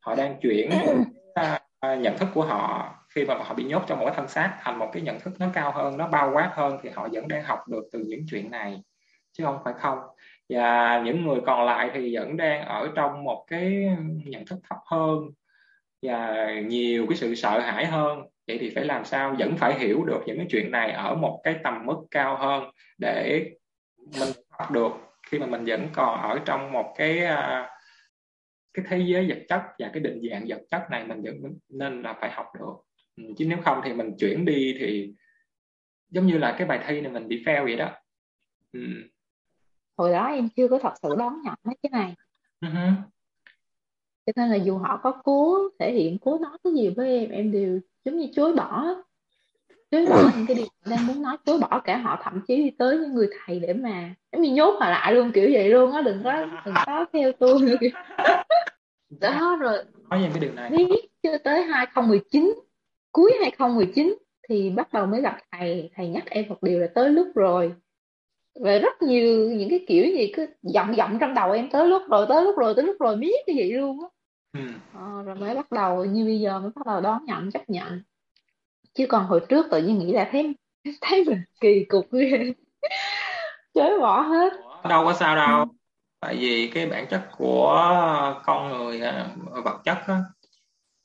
họ đang chuyển uh, nhận thức của họ khi mà họ bị nhốt trong một cái thân xác thành một cái nhận thức nó cao hơn, nó bao quát hơn thì họ vẫn đang học được từ những chuyện này, chứ không phải không. Và những người còn lại thì vẫn đang ở trong một cái nhận thức thấp hơn và nhiều cái sự sợ hãi hơn. Vậy thì phải làm sao vẫn phải hiểu được những cái chuyện này ở một cái tầm mức cao hơn để mình học được khi mà mình vẫn còn ở trong một cái à, cái thế giới vật chất và cái định dạng vật chất này mình vẫn nên là phải học được chứ nếu không thì mình chuyển đi thì giống như là cái bài thi này mình bị fail vậy đó. Ừ. hồi đó em chưa có thật sự đón nhận mấy cái này. Uh-huh. cho nên là dù họ có cố thể hiện cố nói cái gì với em em đều giống như chối bỏ. Chối bỏ những cái điều đang muốn nói chối bỏ cả họ thậm chí đi tới những người thầy để mà giống như nhốt họ lại luôn kiểu vậy luôn á đừng có đừng có theo tôi nữa kiểu. Đó rồi nói về cái điều này. biết chưa tới 2019 cuối 2019 thì bắt đầu mới gặp thầy. Thầy nhắc em một điều là tới lúc rồi. Và rất nhiều những cái kiểu gì cứ giọng giọng trong đầu em tới lúc rồi tới lúc rồi tới lúc rồi biết cái gì luôn á. Ừ. ờ, rồi mới bắt đầu như bây giờ mới bắt đầu đón nhận chấp nhận. Chứ còn hồi trước tự nhiên nghĩ là thấy thấy mình kỳ cục ghê chối bỏ hết. Đâu có sao đâu. Tại vì cái bản chất của con người à, vật chất đó,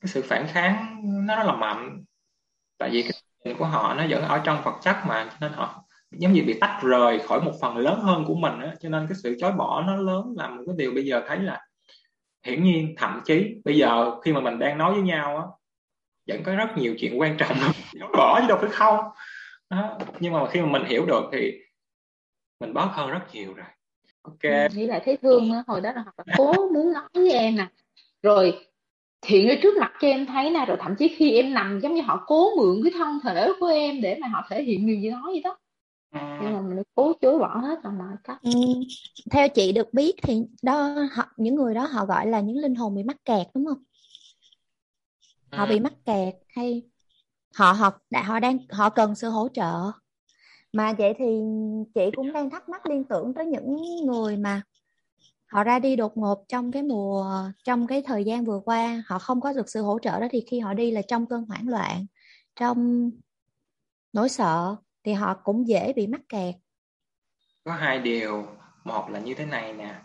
cái sự phản kháng nó rất là mạnh. Tại vì cái tình của họ nó vẫn ở trong vật chất mà, cho nên họ giống như bị tách rời khỏi một phần lớn hơn của mình đó. cho nên cái sự chối bỏ nó lớn là một cái điều bây giờ thấy là hiển nhiên, thậm chí bây giờ khi mà mình đang nói với nhau á, vẫn có rất nhiều chuyện quan trọng chối bỏ chứ đâu phải không? Đó. nhưng mà khi mà mình hiểu được thì mình bớt hơn rất nhiều rồi. Ok. Nghĩ lại thấy thương nữa hồi đó là họ cố muốn nói với em nè. Rồi hiện ở trước mặt cho em thấy nè rồi thậm chí khi em nằm giống như họ cố mượn cái thân thể của em để mà họ thể hiện điều gì nói vậy đó. À. nhưng mà mình cố chối bỏ hết bằng mọi cách ừ. theo chị được biết thì đó họ những người đó họ gọi là những linh hồn bị mắc kẹt đúng không? Họ bị mắc kẹt hay họ họ đã họ đang họ cần sự hỗ trợ. Mà vậy thì chị cũng đang thắc mắc liên tưởng tới những người mà họ ra đi đột ngột trong cái mùa trong cái thời gian vừa qua họ không có được sự hỗ trợ đó thì khi họ đi là trong cơn hoảng loạn trong nỗi sợ thì họ cũng dễ bị mắc kẹt. Có hai điều một là như thế này nè.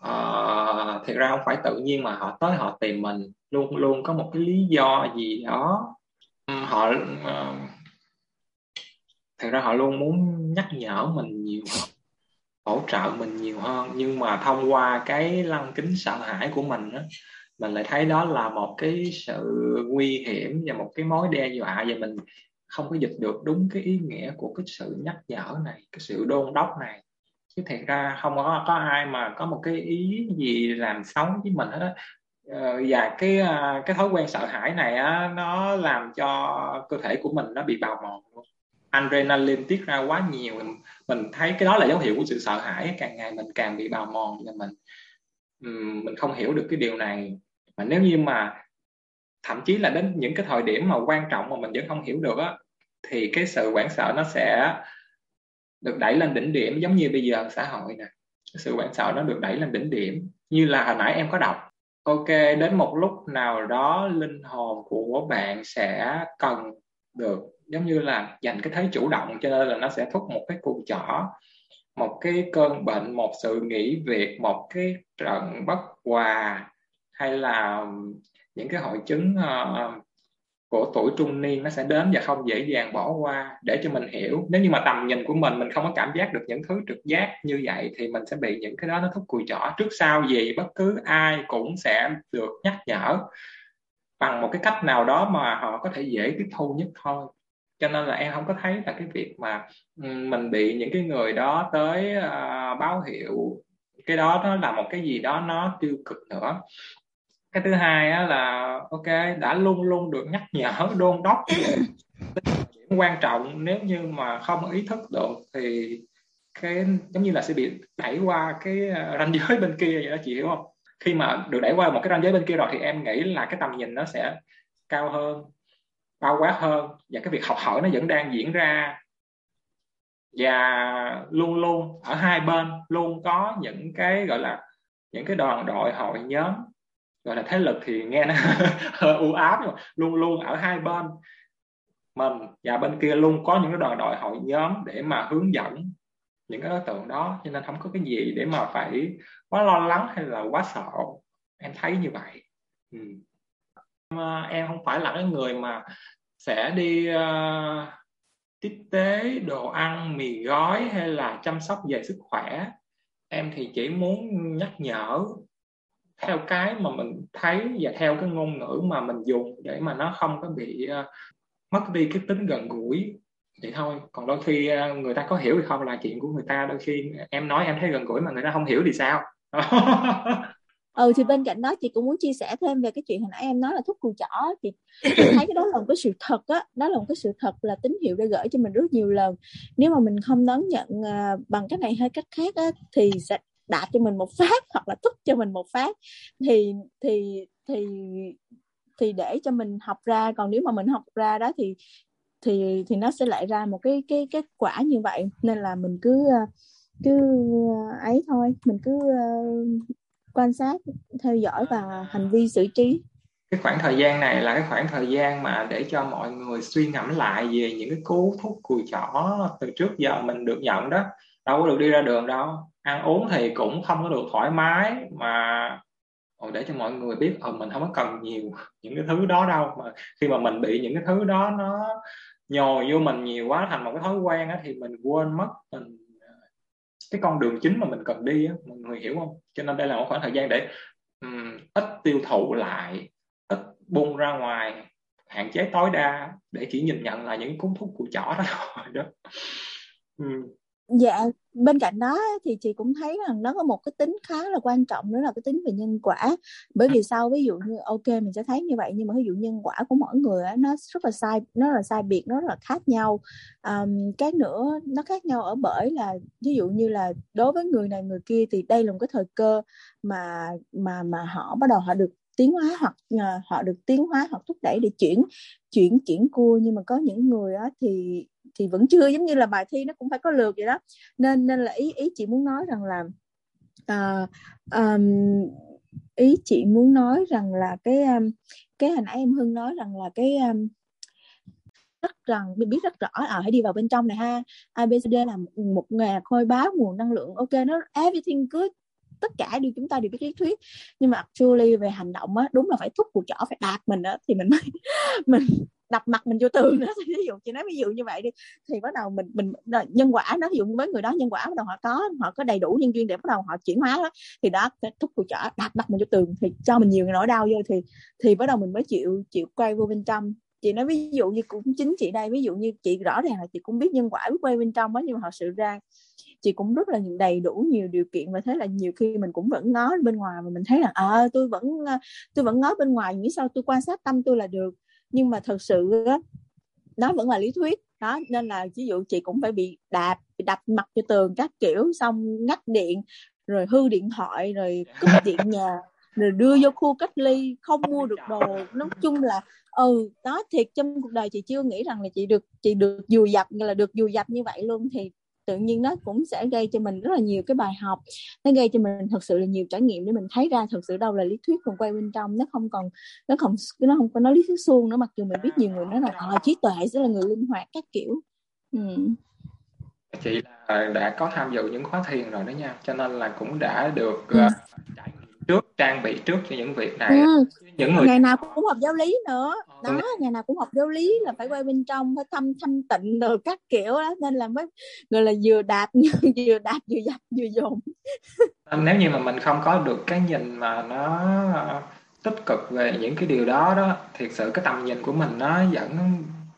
Ờ, thực ra không phải tự nhiên mà họ tới họ tìm mình luôn luôn có một cái lý do gì đó. Họ ờ, uh, thực ra họ luôn muốn nhắc nhở mình nhiều hơn hỗ trợ mình nhiều hơn. Nhưng mà thông qua cái lăng kính sợ hãi của mình á, mình lại thấy đó là một cái sự nguy hiểm và một cái mối đe dọa. Và mình không có dịch được đúng cái ý nghĩa của cái sự nhắc nhở này, cái sự đôn đốc này. Chứ thiệt ra không có có ai mà có một cái ý gì làm xấu với mình hết á. Ờ, và cái ờ, cái thói quen sợ hãi này á, nó làm cho cơ thể của mình nó bị bào mòn luôn. Adrenaline tiết ra quá nhiều mình, thấy cái đó là dấu hiệu của sự sợ hãi. Càng ngày mình càng bị bào mòn nên mình mình không hiểu được cái điều này. Mà nếu như mà thậm chí là đến những cái thời điểm mà quan trọng mà mình vẫn không hiểu được á thì cái sự hoảng sợ nó sẽ được đẩy lên đỉnh điểm giống như bây giờ xã hội nè. Sự hoảng sợ nó được đẩy lên đỉnh điểm như là hồi nãy em có đọc. Ok đến một lúc nào đó linh hồn của bạn sẽ cần được giống như là dành cái thế chủ động cho nên là nó sẽ thúc một cái cuộc trỏ một cái cơn bệnh một sự nghỉ việc một cái trận bất hòa hay là những cái hội chứng uh, của tuổi trung niên nó sẽ đến và không dễ dàng bỏ qua để cho mình hiểu nếu như mà tầm nhìn của mình mình không có cảm giác được những thứ trực giác như vậy thì mình sẽ bị những cái đó nó thúc cùi chỏ. trước sau gì bất cứ ai cũng sẽ được nhắc nhở bằng một cái cách nào đó mà họ có thể dễ tiếp thu nhất thôi cho nên là em không có thấy là cái việc mà mình bị những cái người đó tới uh, báo hiệu cái đó nó là một cái gì đó nó tiêu cực nữa. Cái thứ hai á, là ok đã luôn luôn được nhắc nhở đôn đốc điểm quan trọng. Nếu như mà không ý thức được thì cái giống như là sẽ bị đẩy qua cái ờ, ranh giới bên kia vậy đó chị hiểu không? Khi mà được đẩy qua một cái ranh giới bên kia rồi thì em nghĩ là cái tầm nhìn nó sẽ cao hơn bao quát hơn. Và cái việc học hỏi nó vẫn đang diễn ra. Và luôn luôn, ở hai bên luôn có những cái gọi là, những cái đoàn đội hội nhóm. Gọi là thế lực thì nghe nó hơi u ám, nhưng mà luôn luôn ở hai bên. Mình và bên kia luôn có những cái đoàn đội hội nhóm để mà hướng dẫn những cái đối tượng đó. Cho nên không có cái gì để mà phải quá lo lắng hay là quá sợ. Em thấy như vậy. Ừ. Ờ, em không phải là cái người mà sẽ đi uh, tiếp tế đồ ăn mì gói hay là chăm sóc về sức khỏe. Em thì chỉ muốn nhắc nhở theo cái mà mình thấy và theo cái ngôn ngữ mà mình dùng để mà nó không có bị uh, mất đi cái tính gần gũi. Vậy thôi. Còn đôi khi uh, người ta có hiểu hay không là chuyện của người ta đôi khi em nói em thấy gần gũi mà người ta không hiểu thì sao? ừ thì bên cạnh đó chị cũng muốn chia sẻ thêm về cái chuyện hồi nãy em nói là thuốc cùi chỏ thì chị thấy cái đó là một cái sự thật á đó là một cái sự thật là tín hiệu đã gửi cho mình rất nhiều lần. Nếu mà mình không đón nhận uh, bằng cách này hay cách khác á thì sẽ đạp cho mình một phát hoặc là thúc cho mình một phát. Thì thì thì thì để cho mình học ra còn nếu mà mình học ra đó thì thì thì nó sẽ lại ra một cái cái kết quả như vậy. Nên là mình cứ cứ ấy thôi mình cứ quan sát, theo dõi và hành vi xử trí. Cái khoảng thời gian này là cái khoảng thời gian mà để cho mọi người suy ngẫm lại về những cái cú thúc cùi chỏ từ trước giờ mình được nhận đó. Đâu có được đi ra đường đâu. Ăn uống thì cũng không có được thoải mái mà để cho mọi người biết ờ mình không có cần nhiều những cái thứ đó đâu. Mà khi mà mình bị những cái thứ đó nó nhồi vô mình nhiều quá, thành một cái thói quen á, thì mình quên mất mình cái con đường chính mà mình cần đi á mọi người hiểu không? Cho nên đây là một khoảng thời gian để um, ít tiêu thụ lại ít bung ra ngoài hạn chế tối đa để chỉ nhìn nhận là những cuốn thuốc của chỏ đó thôi đó. Um, dạ bên cạnh đó thì chị cũng thấy rằng nó có một cái tính khá là quan trọng đó là cái tính về nhân quả. Bởi vì sao? Ví dụ như ok mình sẽ thấy như vậy nhưng mà ví dụ nhân quả của mỗi người nó rất là sai nó là sai biệt nó rất là khác nhau. Um, cái nữa nó khác nhau ở bởi là ví dụ như là đối với người này người kia thì đây là một cái thời cơ mà mà mà họ bắt đầu họ được tiến hóa hoặc uh, họ được tiến hóa hoặc thúc đẩy để chuyển chuyển chuyển cua. Nhưng mà có những người á, thì thì vẫn chưa giống như là bài thi nó cũng phải có lượt vậy đó. Nên nên là ý ý chị muốn nói rằng là uh, um, ý chị muốn nói rằng là cái um, cái hồi nãy em hưng nói rằng là cái um, rất rằng mình biết rất rõ à hãy đi vào bên trong này ha. ABCD là một, một nghề khôi báo nguồn năng lượng. Ok nó everything good tất cả đều chúng ta đều biết lý thuyết. Nhưng mà actually về hành động á đúng là phải thúc cuộc chỏ phải đạt mình á thì mình mới mình đập mặt mình vô tường đó. Ví dụ chị nói ví dụ như vậy đi thì bắt đầu mình mình nhân quả nó ví dụ với người đó nhân quả bắt đầu họ có họ có đầy đủ nhân duyên để bắt đầu họ chuyển hóa đó thì đó thúc của chở đập mặt mình vô tường thì cho mình nhiều nỗi đau vô thì thì bắt đầu mình mới chịu chịu quay vô bên trong. Chị nói ví dụ như cũng chính chị đây ví dụ như chị rõ ràng là chị cũng biết nhân quả biết quay bên trong đó nhưng mà họ sự ra chị cũng rất là đầy đủ nhiều điều kiện và thế là nhiều khi mình cũng vẫn ngó bên ngoài mà mình thấy là à, tôi vẫn ờ, tôi vẫn ngó bên ngoài nghĩ sao tôi quan sát tâm tôi là được nhưng mà thật sự đó, nó vẫn là lý thuyết. Đó nên là ví dụ chị cũng phải bị đạp bị đập mặt cho tường các kiểu xong ngắt điện rồi hư điện thoại rồi cúp điện nhà rồi đưa vô khu cách ly không mua được đồ. Nói chung là ừ đó thiệt trong cuộc đời chị chưa nghĩ rằng là chị được chị được dù dập là được dù dập như vậy luôn. Thì tự nhiên nó cũng sẽ gây cho mình rất là nhiều cái bài học nó gây cho mình thật sự là nhiều trải nghiệm để mình thấy ra thật sự đâu là lý thuyết còn quay bên trong nó không còn nó không nó không có nói lý thuyết suông nữa mặc dù mình biết nhiều người nói là à, trí tuệ sẽ là người linh hoạt các kiểu ừ. chị là đã có tham dự những khóa thiền rồi đó nha cho nên là cũng đã được ừ. uh, trước trang bị trước cho những việc này ừ. những người ngày nào cũng học giáo lý nữa đó ừ. ngày nào cũng học giáo lý là phải quay bên trong phải thăm thanh tịnh rồi các kiểu đó nên là mới gọi là vừa đạp vừa đạp vừa dập vừa dồn nếu như mà mình không có được cái nhìn mà nó ờ, tích cực về những cái điều đó đó thiệt sự cái tầm nhìn của mình nó vẫn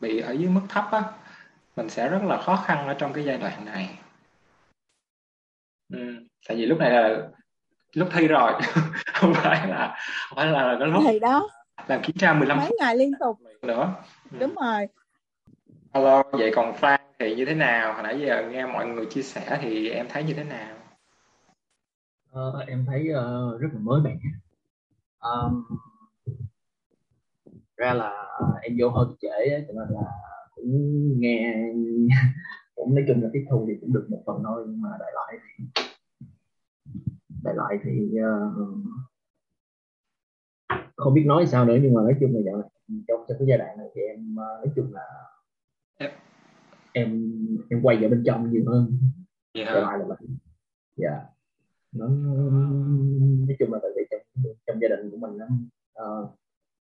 bị ở dưới mức thấp á mình sẽ rất là khó khăn ở trong cái giai đoạn này ừ. tại vì lúc này là lúc thi rồi. Không phải là không phải là cái lúc thì đó. làm kiểm tra 15 mấy ngày liên tục. nữa. Ừ. đúng rồi. Alo vậy còn Phan thì như thế nào? Hồi nãy giờ nghe mọi người chia sẻ thì em thấy như thế nào? Ờ, em thấy uh, rất là mới mẻ. Um, ra là em vô hơi trễ cho nên là cũng nghe cũng nói chung là tiếp thu thì cũng được một phần thôi nhưng mà đại loại thì đại loại thì uh, không biết nói sao nữa nhưng mà nói chung là dạo này trong trong cái giai đoạn này thì em uh, nói chung là em em quay vào bên trong nhiều hơn. Yeah. đại loại là vậy. Dạ. Nó nói chung là tại vì trong, trong gia đình của mình uh,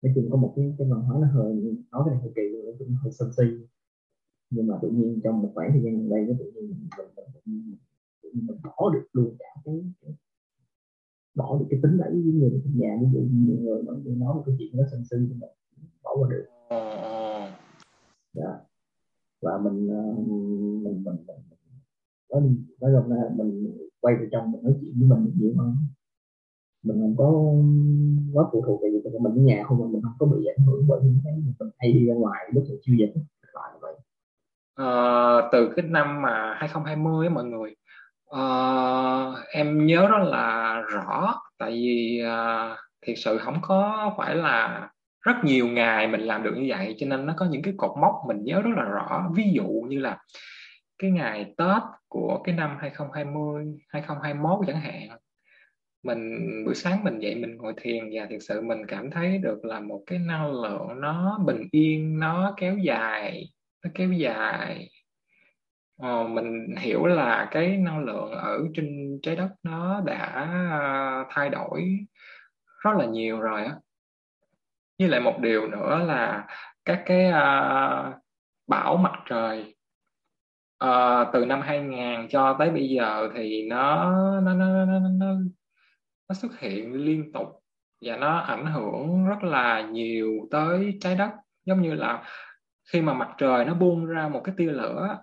nói chung có một cái cái văn hóa nó hơi nói cái này hơi kỳ nói chung hơi sân si. Nhưng mà tự nhiên trong một khoảng thời gian gần đây nó tự nhiên mình, mình, mình, mình, mình, mình bỏ được luôn cả cái, cái bỏ được cái tính đấy với người trong nhà ví dụ nhiều người nói nói một cái chuyện nó sân si nhưng mà bỏ qua được. Dạ. và mình mình mình, mình, mình nói nói rằng là mình quay về trong mình nói chuyện với mình nhiều hơn. Mình không có quá phụ thuộc về việc mình ở nhà không mà mình không có bị ảnh hưởng bởi những cái mình hay đi ra ngoài lúc mình chiêu dịch lại vậy. À, từ cái năm mà 2020 mọi người uh, em nhớ rất là rõ tại vì uh, thiệt sự không có phải là rất nhiều ngày mình làm được như vậy cho nên nó có những cái cột mốc mình nhớ rất là rõ. Ví dụ như là cái ngày Tết của cái năm 2020 2021 chẳng hạn mình buổi sáng mình dậy mình ngồi thiền và thực sự mình cảm thấy được là một cái năng lượng nó bình yên nó kéo dài nó kéo dài ờ, mình hiểu là cái năng lượng ở trên trái đất nó đã à, thay đổi rất là nhiều rồi á. Với lại một điều nữa là các cái à, uh, bão mặt trời uh, từ năm 2000 cho tới bây giờ thì nó nó nó nó, nó nó xuất hiện liên tục và nó ảnh hưởng rất là nhiều tới trái đất. Giống như là khi mà mặt trời nó buông ra một cái tia lửa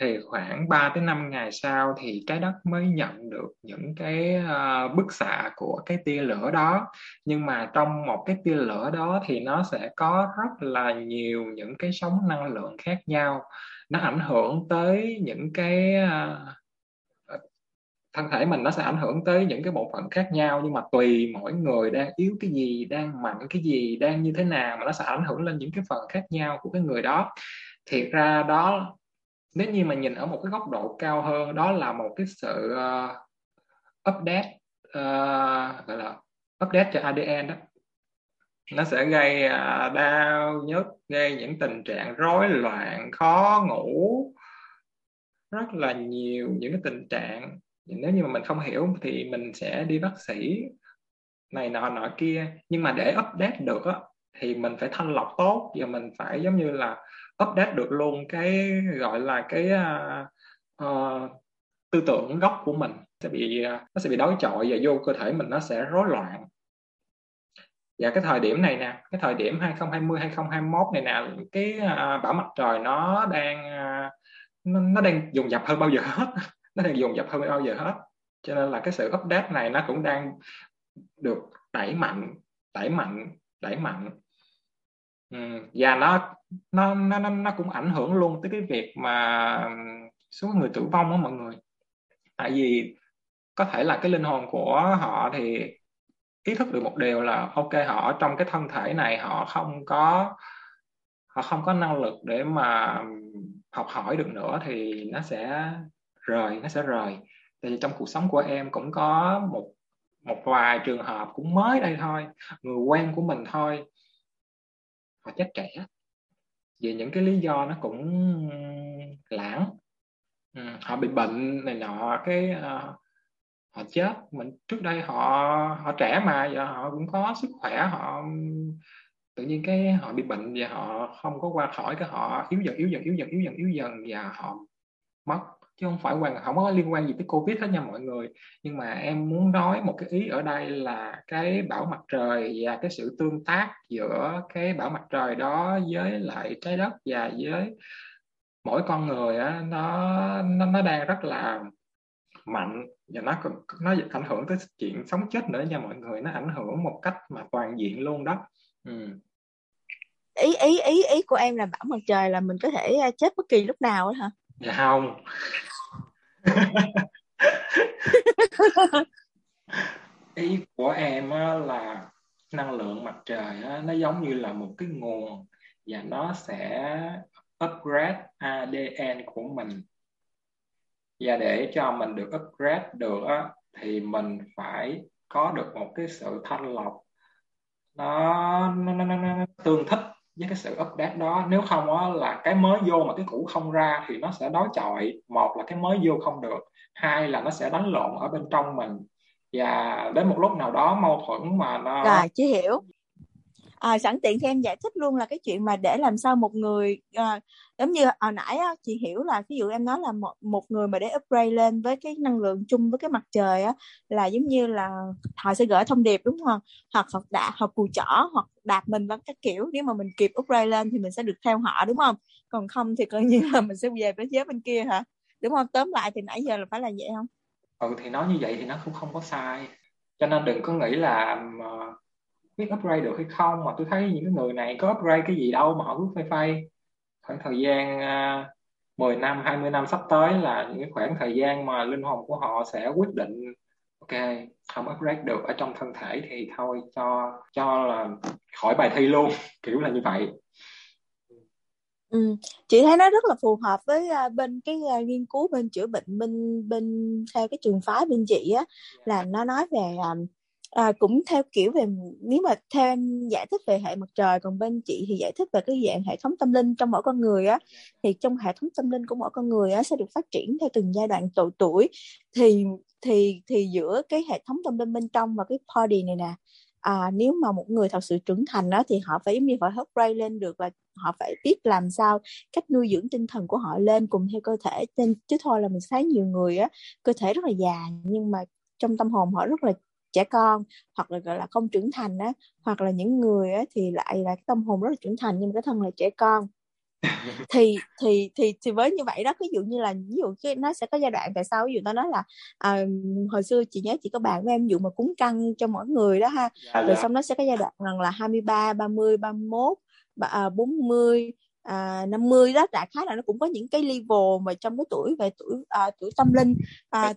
thì khoảng 3 tới 5 ngày sau thì trái đất mới nhận được những cái uh, bức xạ của cái tia lửa đó. Nhưng mà trong một cái tia lửa đó thì nó sẽ có rất là nhiều những cái sóng năng lượng khác nhau. Nó ảnh hưởng tới những cái uh, thân thể mình nó sẽ ảnh hưởng tới những cái bộ phận khác nhau. Nhưng mà tùy mỗi người đang yếu cái gì đang mạnh cái gì đang như thế nào mà nó sẽ ảnh hưởng lên những cái phần khác nhau của cái người đó. Thiệt ra đó nếu như mà nhìn ở một cái góc độ cao hơn đó là một cái sự uh, update uh, gọi là update cho ADN đó. Nó sẽ gây uh, đau nhức gây những tình trạng rối loạn khó ngủ rất là nhiều những cái tình trạng. Nếu như mà mình không hiểu thì mình sẽ đi bác sĩ này nọ nọ kia. Nhưng mà để update được á thì mình phải thanh lọc tốt. Và mình phải giống như là update được luôn cái gọi là cái uh, uh, tư tưởng gốc của mình. Sẽ bị à, nó sẽ bị đối chọi và vô cơ thể mình nó sẽ rối loạn. Và cái thời điểm này nè cái thời điểm 2020 2021 này nè cái à, uh, bão mặt trời nó đang uh, nó, nó đang dùng dập hơn bao giờ hết. Nó đang dùng dập hơn bao giờ hết. Cho nên là cái sự update này nó cũng đang được đẩy mạnh đẩy mạnh đẩy mạnh ừ. và nó nó nó nó cũng ảnh hưởng luôn tới cái việc mà ừ, số người tử vong đó mọi người tại vì có thể là cái linh hồn của họ thì ý thức được một điều là, ok, họ trong cái thân thể này, họ không có, họ không có năng lực để mà ừ, học hỏi được nữa thì nó sẽ rời, nó sẽ rời tại vì trong cuộc sống của em cũng có một một vài trường hợp cũng mới đây thôi, người quen của mình thôi và chết trẻ. Vì những cái lý do nó cũng lãng. Ừ, họ bị bệnh này nọ cái uh, họ chết. Mình trước đây họ họ trẻ mà giờ họ cũng có sức khỏe họ tự nhiên cái họ bị bệnh và họ không có qua khỏi cái họ yếu dần yếu dần yếu dần yếu dần yếu dần và họ mất chứ không phải quan, không có liên quan gì tới covid hết nha mọi người. Nhưng mà em muốn nói một cái ý ở đây là cái bảo mặt trời và cái sự tương tác giữa cái bảo mặt trời đó với lại trái đất và với mỗi con người á, nó nó nó đang rất là mạnh và nó nó ảnh hưởng tới chuyện sống chết nữa nha mọi người. Nó ảnh hưởng một cách mà toàn diện luôn đó. Ừ. ý ý ý ý của em là bảo mặt trời là mình có thể à, chết bất kỳ lúc nào hả? Dạ không. Ý của em là năng lượng mặt trời nó giống như là một cái nguồn và nó sẽ upgrade ADN của mình. Và để cho mình được upgrade được thì mình phải có được một cái sự thanh lọc. Nó, nó, nó, nó, nó tương thích với cái sự update đó nếu không á, là cái mới vô mà cái cũ không ra thì nó sẽ đối chọi. Một là cái mới vô không được hai là nó sẽ đánh lộn ở bên trong mình. Và đến một lúc nào đó mâu thuẫn mà nó rồi chứ hiểu à, sẵn tiện thì em giải thích luôn là cái chuyện mà để làm sao một người à, giống như hồi nãy á, chị hiểu là ví dụ em nói là một một người mà để upgrade lên với cái năng lượng chung với cái mặt trời á là giống như là họ sẽ gửi thông điệp đúng không? Hoặc hoặc đạp hoặc cù chỏ hoặc đạp mình bằng các kiểu. Nếu mà mình kịp upgrade lên thì mình sẽ được theo họ đúng không? Còn không thì coi như là mình sẽ về với giới bên kia hả? Đúng không? Tóm lại thì nãy giờ là phải là vậy không? Ừ thì nói như vậy thì nó cũng không có sai. Cho nên đừng có nghĩ là biết upgrade được hay không mà tôi thấy những cái người này có upgrade cái gì đâu mà họ cứ phây phây khoảng thời gian uh, 10 năm 20 năm sắp tới là những cái khoảng thời gian mà linh hồn của họ sẽ quyết định ok không upgrade được ở trong thân thể thì thôi cho cho là khỏi bài thi luôn kiểu là như vậy Ừ. chị thấy nó rất là phù hợp với uh, bên cái uh, nghiên cứu bên chữa bệnh bên bên theo cái trường phái bên chị á là nó nói về uh, à, cũng theo kiểu về nếu mà theo em giải thích về hệ mặt trời còn bên chị thì giải thích về cái dạng hệ thống tâm linh trong mỗi con người á thì trong hệ thống tâm linh của mỗi con người á sẽ được phát triển theo từng giai đoạn độ tuổi. Thì thì thì giữa cái hệ thống tâm linh bên trong và cái body này nè à, nếu mà một người thật sự trưởng thành đó thì họ phải giống như phải hấp ray lên được và họ phải biết làm sao cách nuôi dưỡng tinh thần của họ lên cùng theo cơ thể. Nên chứ thôi là mình thấy nhiều người á cơ thể rất là già nhưng mà trong tâm hồn họ rất là trẻ con hoặc là gọi là không trưởng thành á hoặc là những người á thì lại là cái tâm hồn rất là trưởng thành nhưng mà cái thân là trẻ con thì thì thì thì với như vậy đó ví dụ như là ví dụ cái nó sẽ có giai đoạn tại sao ví dụ tao nói là à, hồi xưa chị nhớ chị có bạn với em ví dụ mà cúng căng cho mỗi người đó ha dạ, rồi dạ. xong nó sẽ có giai đoạn rằng là 23 30 31 40 à, 50 đó đại khái là nó cũng có những cái level mà trong cái tuổi về tuổi à, tuổi tâm linh. À,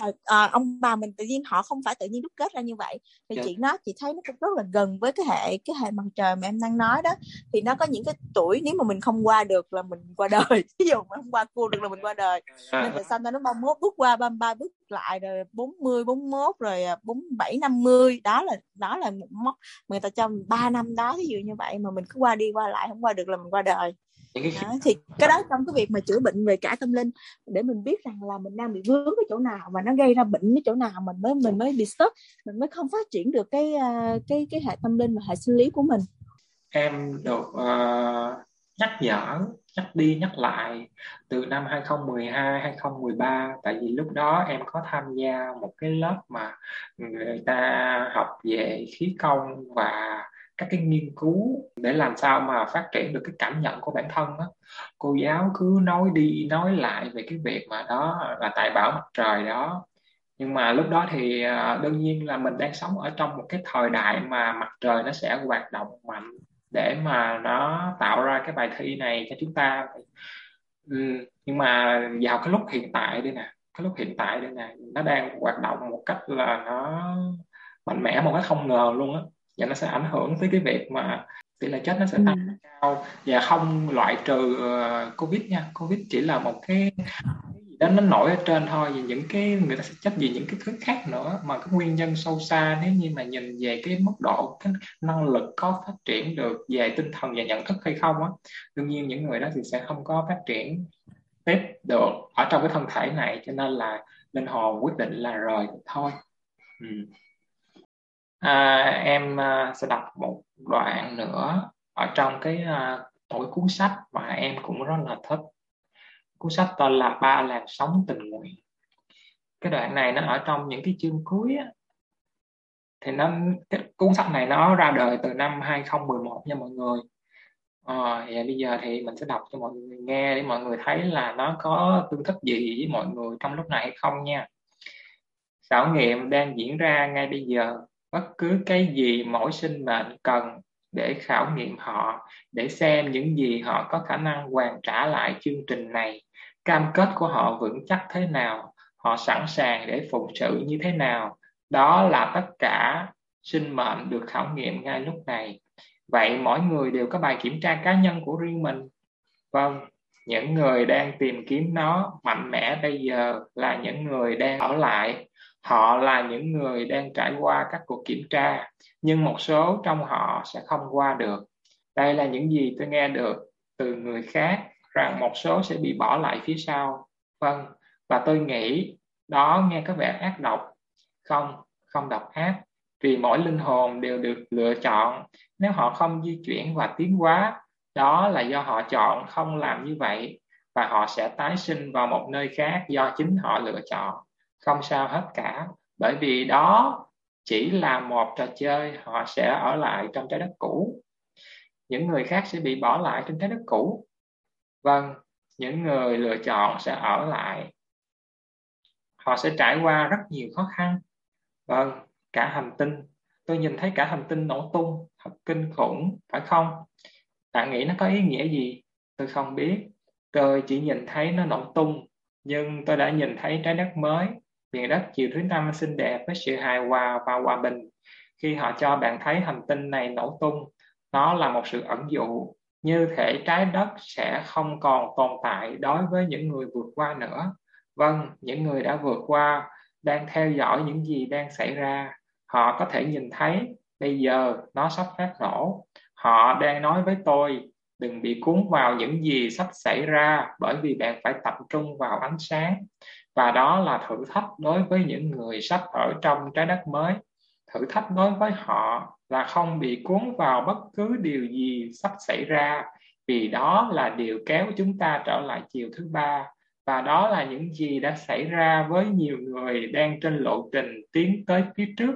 à, à, ông bà mình tự nhiên họ không phải tự nhiên đúc kết ra như vậy. Thì yeah. Chị nói chị thấy nó cũng rất là gần với cái hệ cái hệ mặt trời mà em đang nói đó. Thì nó có những cái tuổi nếu mà mình không qua được là mình qua đời. Ví dụ mà không qua cua được là mình qua đời. Yeah. nên tại sao nó 31 bước qua 33 bước lại rồi 40 41 rồi 47 à, 50 đó là đó là một mốc người ta cho 3 năm đó ví dụ như vậy mà mình cứ qua đi qua lại không qua được là mình qua đời rồi đó, thì cái đó trong cái việc mà chữa bệnh về cả tâm linh để mình biết rằng là mình đang bị vướng cái chỗ nào và nó gây ra bệnh cái chỗ nào mình mới mình mới bị stuck mình mới không phát triển được cái à, cái cái hệ tâm linh và hệ sinh lý của mình. Em được uh, nhắc nhở nhắc đi nhắc lại từ năm 2012 2013 tại vì lúc đó em có tham gia một cái lớp mà người ta học về khí công và các cái nghiên cứu để làm sao mà phát triển được cái cảm nhận của bản thân đó. cô giáo cứ nói đi nói lại về cái việc mà đó là tài bảo mặt trời đó. Nhưng mà lúc đó thì à, đương nhiên là mình đang sống ở trong một cái thời đại mà mặt trời nó sẽ hoạt động mạnh để mà nó tạo ra cái bài thi này cho chúng ta. Ừ, nhưng mà vào cái lúc hiện tại đây nè cái lúc hiện tại đây nè nó đang hoạt động một cách là nó mạnh mẽ một cách không ngờ luôn á và nó sẽ ảnh hưởng tới cái việc mà tỷ lệ chết nó sẽ tăng ừ. cao. Và không loại trừ uh, covid nha. Covid chỉ là một cái đó nó nổi ở trên thôi. Vì những cái người ta sẽ trách vì những cái thứ khác nữa. Mà cái nguyên nhân sâu xa nếu như mà nhìn về cái mức độ cái năng lực có phát triển được về tinh thần và nhận thức hay không á đương nhiên những người đó thì sẽ không có phát triển tiếp được ở trong cái thân thể này. Cho nên là linh hồn quyết định là rời thôi. Ừ à, em à, sẽ đọc một đoạn nữa ở trong cái à, một cái cuốn sách mà em cũng rất là thích. Cuốn sách tên là ba làn sóng tình nguyện. Cái đoạn này nó ở trong những cái chương cuối á, thì nó cái cuốn sách này nó ra đời từ năm 2011 nha mọi người. Ờ, à, và bây giờ thì mình sẽ đọc cho mọi người nghe để mọi người thấy là nó có tương thích gì với mọi người trong lúc này hay không nha. Khảo nghiệm đang diễn ra ngay bây giờ bất cứ cái gì mỗi sinh mệnh cần để khảo nghiệm họ, để xem những gì họ có khả năng hoàn trả lại chương trình này, cam kết của họ vững chắc thế nào, họ sẵn sàng để phụng sự như thế nào, đó là tất cả sinh mệnh được khảo nghiệm ngay lúc này. Vậy mỗi người đều có bài kiểm tra cá nhân của riêng mình. Vâng những người đang tìm kiếm nó mạnh mẽ bây giờ là những người đang ở lại họ là những người đang trải qua các cuộc kiểm tra, nhưng một số trong họ sẽ không qua được. Đây là những gì tôi nghe được từ người khác, rằng một số sẽ bị bỏ lại phía sau. Vâng và tôi nghĩ đó nghe có vẻ ác độc. Không không độc ác, vì mỗi linh hồn đều được lựa chọn. Nếu họ không di chuyển và tiến hóa, đó là do họ chọn không làm như vậy, và họ sẽ tái sinh vào một nơi khác do chính họ lựa chọn không sao hết cả. Bởi vì đó chỉ là một trò chơi, họ sẽ ở lại trong trái đất cũ. Những người khác sẽ bị bỏ lại trên trái đất cũ. Vâng những người lựa chọn sẽ ở lại. Họ sẽ trải qua rất nhiều khó khăn. Vâng cả hành tinh. Tôi nhìn thấy cả hành tinh nổ tung, thật kinh khủng, phải không? Bạn nghĩ nó có ý nghĩa gì? Tôi không biết. Tôi chỉ nhìn thấy nó nổ tung, nhưng tôi đã nhìn thấy trái đất mới miền đất chiều thứ năm xinh đẹp với sự hài hòa và hòa bình. Khi họ cho bạn thấy hành tinh này nổ tung, nó là một sự ẩn dụ. Như thể trái đất sẽ không còn tồn tại đối với những người vượt qua nữa. Vâng những người đã vượt qua, đang theo dõi những gì đang xảy ra. Họ có thể nhìn thấy, bây giờ nó sắp phát nổ. Họ đang nói với tôi, đừng bị cuốn vào những gì sắp xảy ra bởi vì bạn phải tập trung vào ánh sáng và đó là thử thách đối với những người sắp ở trong trái đất mới. Thử thách đối với họ là không bị cuốn vào bất cứ điều gì sắp xảy ra, vì đó là điều kéo chúng ta trở lại chiều thứ ba. Và đó là những gì đã xảy ra với nhiều người đang trên lộ trình tiến tới phía trước.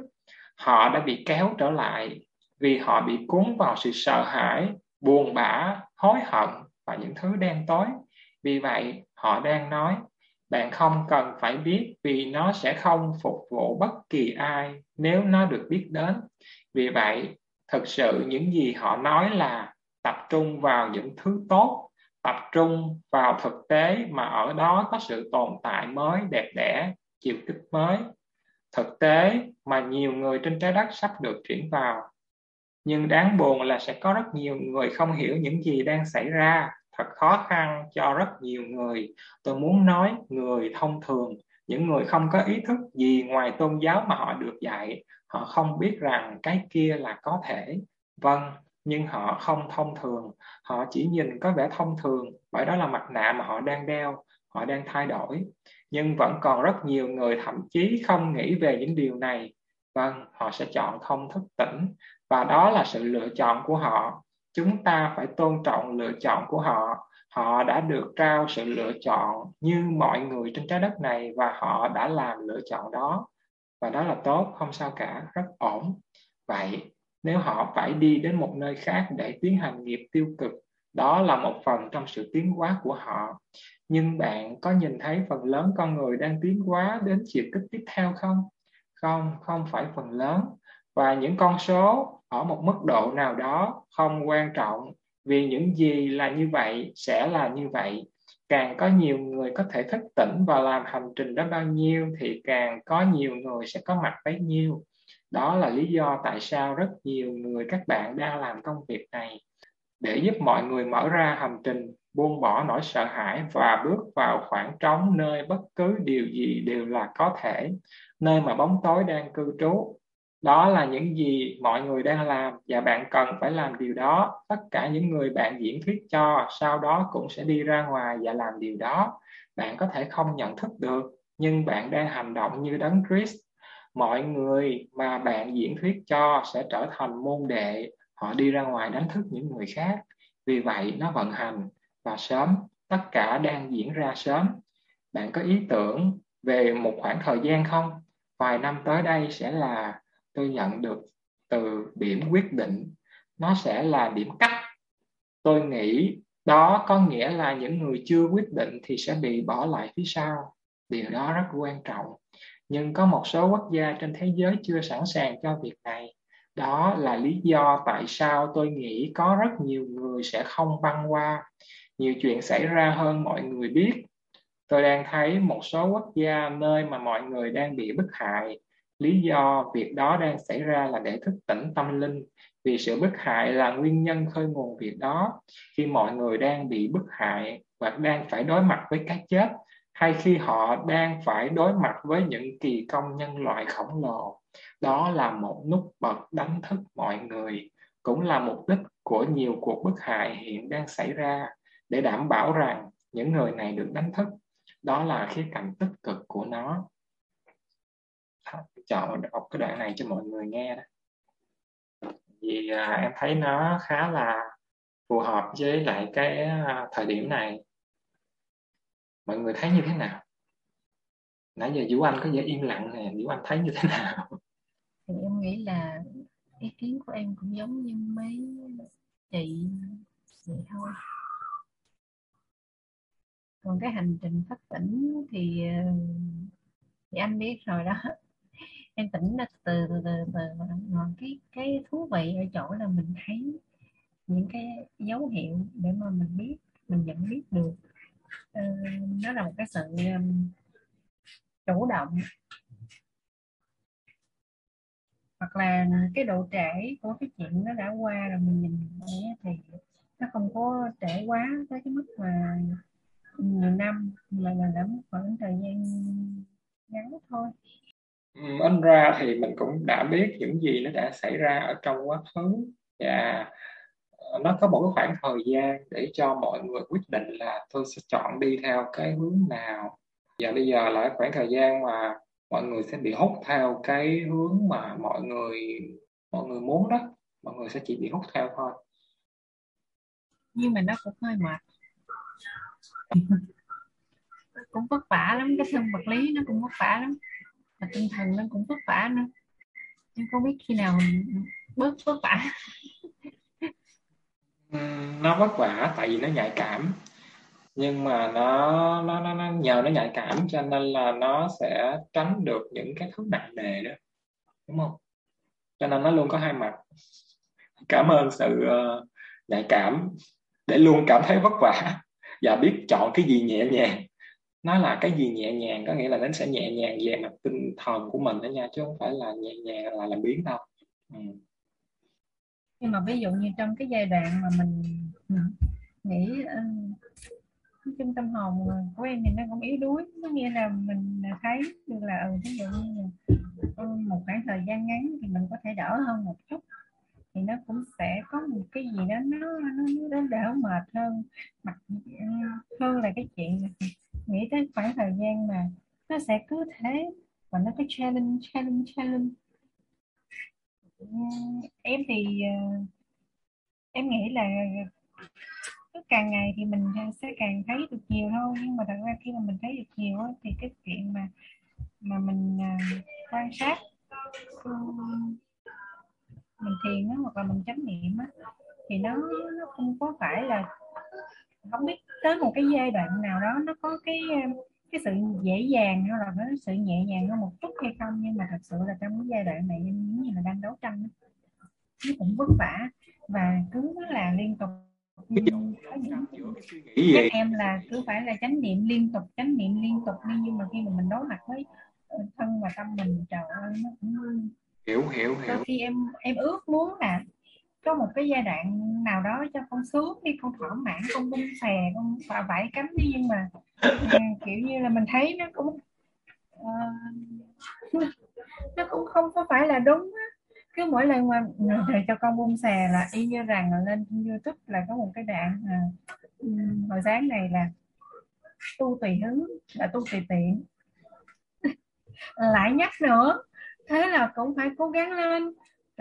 Họ đã bị kéo trở lại vì họ bị cuốn vào sự sợ hãi, buồn bã, hối hận và những thứ đen tối. Vì vậy, họ đang nói bạn không cần phải biết vì nó sẽ không phục vụ bất kỳ ai nếu nó được biết đến. Vì vậy, thực sự những gì họ nói là tập trung vào những thứ tốt, tập trung vào thực tế mà ở đó có sự tồn tại mới, đẹp đẽ chiều kích mới. Thực tế mà nhiều người trên trái đất sắp được chuyển vào. Nhưng đáng buồn là sẽ có rất nhiều người không hiểu những gì đang xảy ra thật khó khăn cho rất nhiều người. Tôi muốn nói, người thông thường, những người không có ý thức gì ngoài tôn giáo mà họ được dạy, họ không biết rằng cái kia là có thể. Vâng nhưng họ không thông thường. Họ chỉ nhìn có vẻ thông thường, bởi đó là mặt nạ mà họ đang đeo, họ đang thay đổi. Nhưng vẫn còn rất nhiều người thậm chí không nghĩ về những điều này. Vâng họ sẽ chọn không thức tỉnh, và đó là sự lựa chọn của họ chúng ta phải tôn trọng lựa chọn của họ. Họ đã được trao sự lựa chọn như mọi người trên trái đất này và họ đã làm lựa chọn đó. Và đó là tốt, không sao cả, rất ổn. Vậy, nếu họ phải đi đến một nơi khác để tiến hành nghiệp tiêu cực, đó là một phần trong sự tiến hóa của họ. Nhưng bạn có nhìn thấy phần lớn con người đang tiến hóa đến chiều kích tiếp theo không? Không không phải phần lớn và những con số ở một mức độ nào đó không quan trọng, vì những gì là như vậy sẽ là như vậy. Càng có nhiều người có thể thức tỉnh và làm hành trình đó bao nhiêu thì càng có nhiều người sẽ có mặt bấy nhiêu. Đó là lý do tại sao rất nhiều người các bạn đang làm công việc này. Để giúp mọi người mở ra hành trình, buông bỏ nỗi sợ hãi và bước vào khoảng trống nơi bất cứ điều gì đều là có thể, nơi mà bóng tối đang cư trú đó là những gì mọi người đang làm và bạn cần phải làm điều đó. Tất cả những người bạn diễn thuyết cho, sau đó cũng sẽ đi ra ngoài và làm điều đó. Bạn có thể không nhận thức được, nhưng bạn đang hành động như đấng Christ. Mọi người mà bạn diễn thuyết cho sẽ trở thành môn đệ. Họ đi ra ngoài đánh thức những người khác. Vì vậy, nó vận hành và sớm. Tất cả đang diễn ra sớm. Bạn có ý tưởng về một khoảng thời gian không? Vài năm tới đây sẽ là tôi nhận được từ điểm quyết định, nó sẽ là điểm cắt tôi nghĩ đó có nghĩa là những người chưa quyết định thì sẽ bị bỏ lại phía sau. Điều đó rất quan trọng. Nhưng có một số quốc gia trên thế giới chưa sẵn sàng cho việc này. Đó là lý do tại sao tôi nghĩ có rất nhiều người sẽ không băng qua. Nhiều chuyện xảy ra hơn mọi người biết. Tôi đang thấy một số quốc gia nơi mà mọi người đang bị bức hại lý do việc đó đang xảy ra là để thức tỉnh tâm linh, vì sự bức hại là nguyên nhân khơi nguồn việc đó. Khi mọi người đang bị bức hại và đang phải đối mặt với cái chết, hay khi họ đang phải đối mặt với những kỳ công nhân loại khổng lồ, đó là một nút bật đánh thức mọi người, cũng là mục đích của nhiều cuộc bức hại hiện đang xảy ra. Để đảm bảo rằng những người này được đánh thức, đó là khía cạnh tích cực của nó chọn đọc cái đoạn này cho mọi người nghe đó. Vì à, em thấy nó khá là phù hợp với lại cái à, thời điểm này. Mọi người thấy như thế nào? Nãy giờ Vũ Anh có vẻ im lặng nè Vũ Anh thấy như thế nào? Thì em nghĩ là ý kiến của em cũng giống như mấy chị vậy thôi còn cái hành trình phát tỉnh thì à, thì anh biết rồi đó em tỉnh ra từ từ từ từ còn cái cái thú vị ở chỗ là mình thấy những cái dấu hiệu để mà mình biết mình nhận biết được. Uh, nó là một cái sự um, chủ động. Hoặc là cái độ trễ của cái chuyện nó đã qua rồi mình nhìn thấy thì nó không có trễ quá tới cái mức mà nhiều năm mà là đã khoảng thời gian ngắn thôi anh ra thì mình cũng đã biết những gì nó đã xảy ra ở trong quá khứ. Và ờ, nó có một cái khoảng thời gian để cho mọi người quyết định là tôi sẽ chọn đi theo cái hướng nào. Và bây giờ là khoảng thời gian mà mọi người sẽ bị hút theo cái hướng mà mọi người mọi người muốn đó. Mọi người sẽ chỉ bị hút theo thôi. Nhưng mà nó cũng hơi mệt. Cũng vất vả lắm, cái thân vật lý nó cũng vất vả lắm và tinh thần nó cũng vất vả nữa. Nhưng không biết khi nào bớt vất vả. Ừ, nó vất vả tại vì nó nhạy cảm. Nhưng mà nó nó nó, nó nhờ nó nhạy cảm cho nên là nó sẽ tránh được những cái thứ nặng nề đó. Đúng không? Cho nên nó luôn có hai mặt. Cảm ơn sự uh, nhạy cảm để luôn cảm thấy vất vả và biết chọn cái gì nhẹ nhàng nó là cái gì nhẹ nhàng có nghĩa là nó sẽ nhẹ nhàng về mặt tinh thần của mình đó nha chứ không phải là nhẹ nhàng là làm biến đâu ừ. nhưng mà ví dụ như trong cái giai đoạn mà mình ừ, nghĩ ờ, uh, trung tâm hồn của em thì nó cũng yếu đuối có nghĩa là mình thấy được là ừ, ví dụ như là, ừ, một khoảng thời gian ngắn thì mình có thể đỡ hơn một chút thì nó cũng sẽ có một cái gì đó nó nó, nó đỡ mệt hơn mặt ừ, hơn là cái chuyện nghĩ tới khoảng thời gian mà nó sẽ cứ thế và nó cứ challenge challenge challenge. Ừ, em thì ờ, em nghĩ là cứ càng ngày thì mình sẽ càng thấy được nhiều thôi nhưng mà thật ra khi mà mình thấy được nhiều thì cái chuyện mà mà mình ờ, quan sát ừ, mình thiền hoặc là mình chánh niệm thì nó nó không có phải là không biết tới một cái giai đoạn nào đó nó có cái cái sự dễ dàng hay là nó sự nhẹ nhàng hơn một chút hay không nhưng mà thật sự là trong cái giai đoạn này giống như là đang đấu tranh nó cũng vất vả và cứ là liên tục. Các em là cứ phải là chánh niệm liên tục chánh niệm liên tục đi nhưng mà khi mà mình đối mặt với thân và tâm mình trời ơi nó cũng hiểu hiểu hiểu. khi em em ước muốn là có một cái giai đoạn nào đó cho con sướng đi con thỏa mãn con bung xè con phà vải cánh đi nhưng mà à, kiểu như là mình thấy nó cũng uh, nó cũng không có phải là đúng á. Cứ mỗi lần mà trời cho con bung xè là y như rằng là lên youtube là có một cái đoạn à, hồi sáng này là tu tùy hứng là tu tùy tiện. Lại nhắc nữa thế là cũng phải cố gắng lên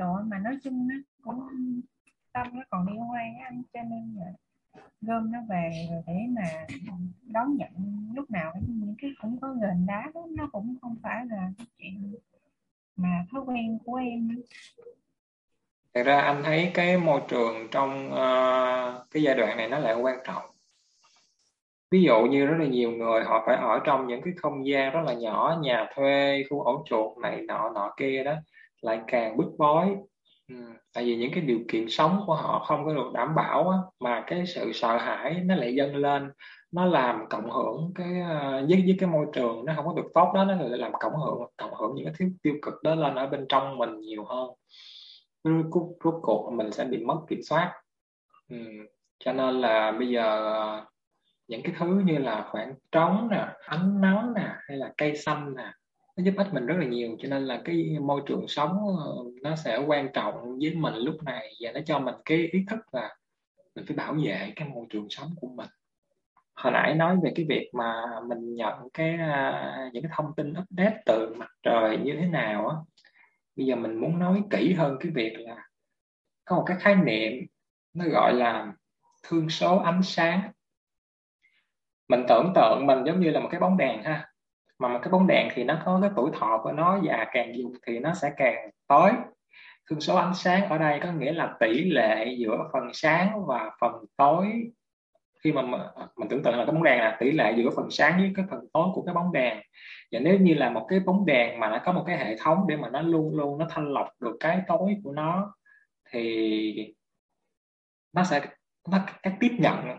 trời mà nói chung nó cũng tâm nó còn đi quan anh cho nên là gom nó về rồi để mà đón nhận lúc nào những cái cũng có gền đá đó nó cũng không phải là chuyện mà thói quen của em Thật ra anh thấy cái môi trường trong uh, cái giai đoạn này nó lại quan trọng. Ví dụ như rất là nhiều người họ phải ở trong những cái không gian rất là nhỏ, nhà thuê, khu ổ chuột này nọ nọ kia đó, lại càng bức bối Ừ, tại vì những cái điều kiện sống của họ không có được đảm bảo á, mà cái sự sợ hãi nó lại dâng lên nó làm cộng hưởng cái ờ, với với cái môi trường nó không có được tốt đó nó lại làm cộng hưởng cộng hưởng những cái thứ tiêu cực đó lên ở bên trong mình nhiều hơn rốt, rốt cuộc mình sẽ bị mất kiểm soát ừ. cho nên là bây giờ ờ, những cái thứ như là khoảng trống nè ánh nắng nè hay là cây xanh nè nó giúp ích mình rất là nhiều, cho nên là cái môi trường sống ờ, nó sẽ quan trọng với mình lúc này và nó cho mình cái ý thức là mình phải bảo vệ cái môi trường sống của mình. Hồi nãy nói về cái việc mà mình nhận cái à, những cái thông tin update từ mặt trời như thế nào á, bây giờ mình muốn nói kỹ hơn cái việc là có một cái khái niệm, nó gọi là thương số ánh sáng. Mình tưởng tượng mình giống như là một cái bóng đèn ha mà một cái bóng đèn thì nó có cái tuổi thọ của nó và càng dùng thì nó sẽ càng tối. Thương số ánh sáng ở đây có nghĩa là tỷ lệ giữa phần sáng và phần tối. Khi mà mình tưởng tượng là cái bóng đèn là tỷ lệ giữa phần sáng với cái phần tối của cái bóng đèn. Và nếu như là một cái bóng đèn mà nó có một cái hệ thống để mà nó luôn luôn nó thanh lọc được cái tối của nó, thì nó sẽ, nó, cái tiếp nhận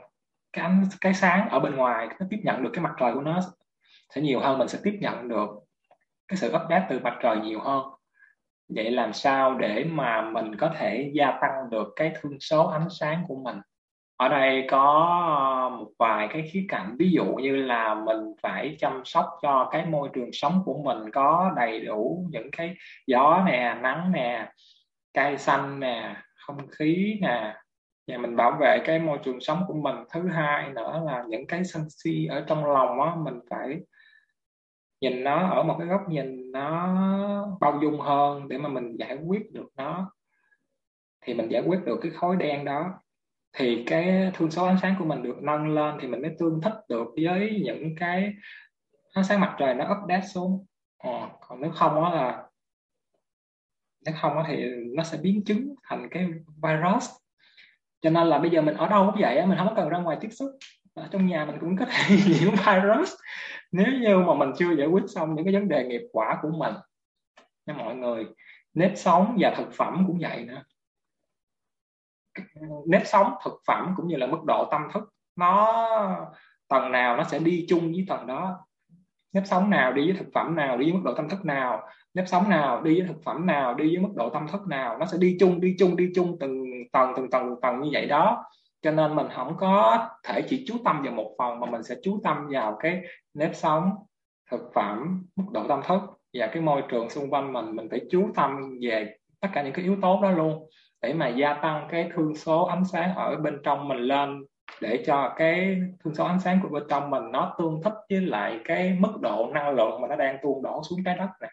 cái ánh, cái sáng ở bên ngoài, nó tiếp nhận được cái mặt trời của nó sẽ nhiều hơn mình sẽ tiếp nhận được cái sự update từ mặt trời nhiều hơn. Vậy làm sao để mà mình có thể gia tăng được cái thương số ánh sáng của mình? Ở đây có ờ, một vài cái khía cạnh. Ví dụ như là mình phải chăm sóc cho cái môi trường sống của mình có đầy đủ những cái gió nè, nắng nè, cây xanh nè, không khí nè. Và mình bảo vệ cái môi trường sống của mình. Thứ hai nữa là những cái sân si ở trong lòng á, mình phải nhìn nó ở một cái góc nhìn nó bao dung hơn để mà mình giải quyết được nó. Thì mình giải quyết được cái khối đen đó. Thì cái thương số ánh sáng của mình được nâng lên thì mình mới tương thích được với những cái ánh sáng mặt trời nó update xuống. À, còn nếu không đó là nếu không thì nó sẽ biến chứng thành cái virus. Cho nên là bây giờ mình ở đâu cũng vậy mình không cần ra ngoài tiếp xúc. Ở trong nhà mình cũng có thể nhiễm virus nếu như mà mình chưa giải quyết xong những cái vấn đề nghiệp quả của mình, nha mọi người, nếp sống và thực phẩm cũng vậy nữa. Nếp sống, thực phẩm cũng như là mức độ tâm thức, nó tầng nào nó sẽ đi chung với tầng đó. Nếp sống nào đi với thực phẩm nào, đi với mức độ tâm thức nào. Nếp sống nào đi với thực phẩm nào, đi với mức độ tâm thức nào, nó sẽ đi chung đi chung đi chung từng tầng từng tầng từng tầng như vậy đó cho nên mình không có thể chỉ chú tâm vào một phần mà mình sẽ chú tâm vào cái nếp sống, thực phẩm, mức độ tâm thức và cái môi trường xung quanh mình. Mình phải chú tâm về tất cả những cái yếu tố đó luôn, để mà gia tăng cái thương số ánh sáng ở bên trong mình lên, để cho cái thương số ánh sáng của bên trong mình nó tương thích với lại cái mức độ năng lượng mà nó đang tuôn đổ xuống trái đất này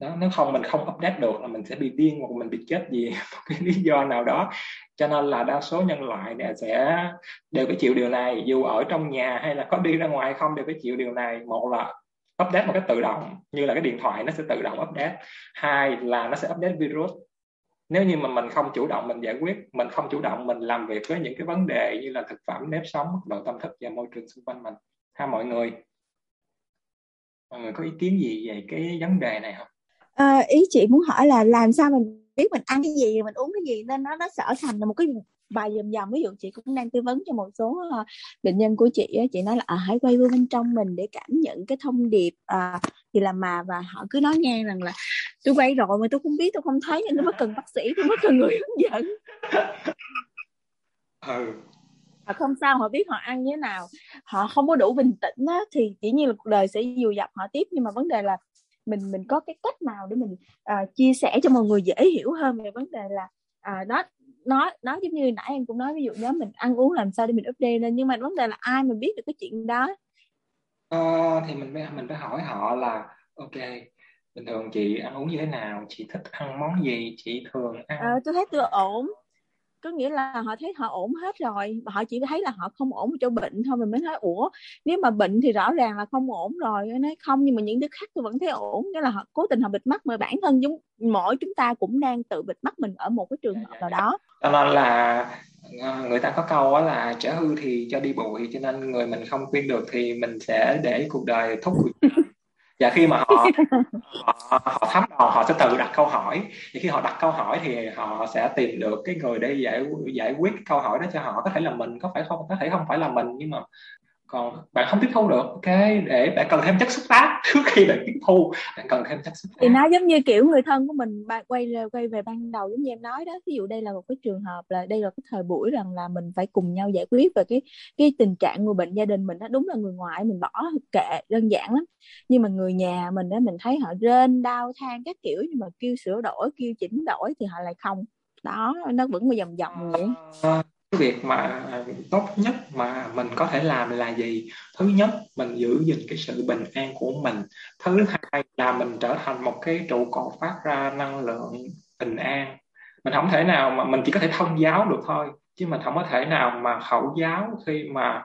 đó, nếu không mình không update được là mình sẽ bị điên hoặc mình bị chết gì một cái lý do nào đó. Cho nên là đa số nhân loại này sẽ đều phải chịu điều này, dù ở trong nhà hay là có đi ra ngoài không đều phải chịu điều này. Một là update một cái tự động, như là cái điện thoại nó sẽ tự động update. Hai là nó sẽ update virus. Nếu như mà mình không chủ động mình giải quyết, mình không chủ động mình làm việc với những cái vấn đề như là thực phẩm, nếp sống độ tâm thức và môi trường xung quanh mình. Ha, mọi người. Mọi người có ý kiến gì về cái vấn đề này không? À, ý chị muốn hỏi là làm sao mình biết mình ăn cái gì mình uống cái gì nên nó nó trở thành là một cái bài dầm dầm. Ví dụ chị cũng đang tư vấn cho một số uh, bệnh nhân của chị chị nói là à, hãy quay vô bên trong mình để cảm nhận cái thông điệp uh, thì là mà. Và họ cứ nói nghe rằng là tôi quay rồi mà tôi không biết tôi không thấy nên tôi mới cần bác sĩ tôi mới cần người hướng dẫn. Ừ. họ không sao họ biết họ ăn như thế nào. Họ không có đủ bình tĩnh á, thì chỉ như là cuộc đời sẽ dìu dập họ tiếp. Nhưng mà vấn đề là mình mình có cái cách nào để mình uh, chia sẻ cho mọi người dễ hiểu hơn về vấn đề là uh, nó nói nói giống như nãy em cũng nói ví dụ nếu mình ăn uống làm sao để mình update lên nhưng mà vấn đề là ai mà biết được cái chuyện đó? Ờ, thì mình mình phải hỏi họ là ok bình thường chị ăn uống như thế nào? Chị thích ăn món gì? Chị thường ăn ờ, tôi thấy tôi ổn có nghĩa là họ thấy họ ổn hết rồi họ chỉ thấy là họ không ổn cho bệnh thôi, mình mới nói, ủa, nếu mà bệnh thì rõ ràng là không ổn rồi. Nói, không, nhưng mà những đứa khác tôi vẫn thấy ổn. Nghĩa là họ cố tình họ bịt mắt, mà bản thân chúng, mỗi chúng ta cũng đang tự bịt mắt mình ở một cái trường hợp nào đó. Cho nên là ờ, người ta có câu là trở hư thì cho đi bụi cho nên người mình không khuyên được thì mình sẽ để cuộc đời thúc và khi mà họ họ, họ thấm đòn họ sẽ tự đặt câu hỏi. Và khi họ đặt câu hỏi thì họ sẽ tìm được cái người để giải giải quyết câu hỏi đó cho họ. Có thể là mình có phải không? Có thể không phải là mình nhưng mà còn bạn không tiếp thu được ok để bạn cần thêm chất xúc tác. Trước khi bạn tiếp thu bạn cần thêm chất xúc tác. thì nó giống như kiểu người thân của mình bạn quay quay về ban đầu giống như em nói đó. Ví dụ đây là một cái trường hợp là đây là cái thời buổi rằng là mình phải cùng nhau giải quyết về cái cái tình trạng người bệnh gia đình mình đó đúng là người ngoại mình bỏ kệ đơn giản lắm. Nhưng mà người nhà mình đó mình thấy họ rên đau than các kiểu nhưng mà kêu sửa đổi kêu chỉnh đổi thì họ lại không. Đó nó vẫn một vòng vòng vậy. À, cái việc mà tốt nhất mà mình có thể làm là gì? Thứ nhất, mình giữ gìn cái sự bình an của mình. Thứ hai là mình trở thành một cái trụ cột phát ra năng lượng bình an. Mình không thể nào mà, mình chỉ có thể thông giáo được thôi, chứ mình không có thể nào mà khẩu giáo khi mà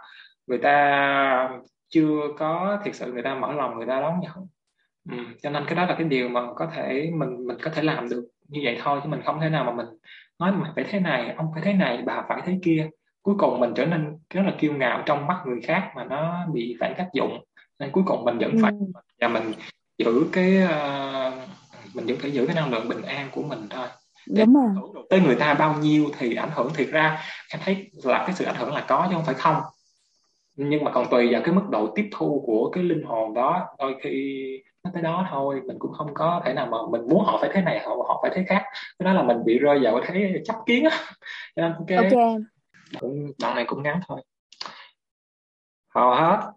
người ta chưa có thiệt sự người ta mở lòng, người ta đón nhận. Ừ. cho nên cái đó là cái điều mà có thể mình mình có thể làm được như vậy thôi, chứ mình không thể nào mà mình nói mà phải thế này ông phải thế này bà phải thế kia. Cuối cùng mình trở nên rất là kiêu ngạo trong mắt người khác mà nó bị phản tác dụng. Nên cuối cùng mình vẫn phải ừ. và mình giữ cái uh, mình vẫn phải giữ cái năng lượng bình an của mình thôi. Đúng rồi. tới người ta bao nhiêu thì ảnh hưởng thiệt ra. Em thấy là cái sự ảnh hưởng là có chứ không phải không. Nhưng mà còn tùy vào cái mức độ tiếp thu của cái linh hồn đó. Đôi khi nó tới đó thôi mình cũng không có thể nào mà mình muốn họ phải thế này họ họ phải thế khác. Cái đó là mình bị rơi vào cái thế chấp kiến á. Nên cái okay. cũng đoạn này cũng ngắn thôi. Hầu hết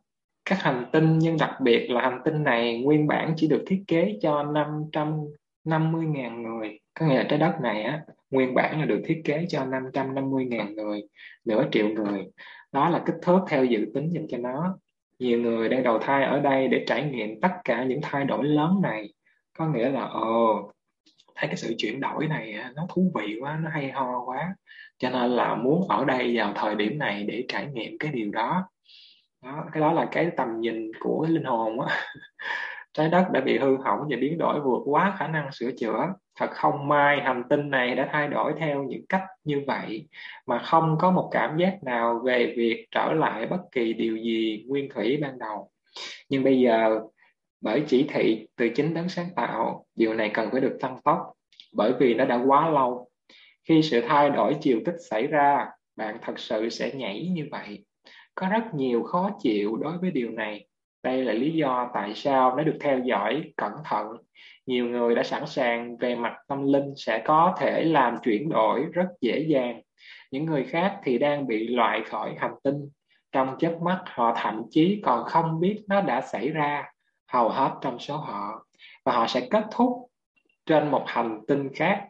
các hành tinh nhưng đặc biệt là hành tinh này nguyên bản chỉ được thiết kế cho 550.000 người. Có nghĩa là trái đất này á nguyên bản là được thiết kế cho 550.000 người nửa triệu người. Đó là kích thước theo dự tính dành cho nó nhiều người đang đầu thai ở đây để trải nghiệm tất cả những thay đổi lớn này. Có nghĩa là, ồ, thấy cái sự chuyển đổi này nó thú vị quá, nó hay ho quá. Cho nên là muốn ở đây vào thời điểm này để trải nghiệm cái điều đó. Đó, cái đó là cái tầm nhìn của cái linh hồn á. Trái đất đã bị hư hỏng và biến đổi vượt quá khả năng sửa chữa thật không may, hành tinh này đã thay đổi theo những cách như vậy mà không có một cảm giác nào về việc trở lại bất kỳ điều gì nguyên thủy ban đầu. Nhưng bây giờ, bởi chỉ thị từ chính đấng sáng tạo, điều này cần phải được tăng tốc, bởi vì nó đã quá lâu. Khi sự thay đổi chiều tích xảy ra, bạn thật sự sẽ nhảy như vậy. Có rất nhiều khó chịu đối với điều này. Đây là lý do tại sao nó được theo dõi cẩn thận nhiều người đã sẵn sàng về mặt tâm linh sẽ có thể làm chuyển đổi rất dễ dàng. Những người khác thì đang bị loại khỏi hành tinh. Trong chớp mắt, họ thậm chí còn không biết nó đã xảy ra, hầu hết trong số họ, và họ sẽ kết thúc trên một hành tinh khác.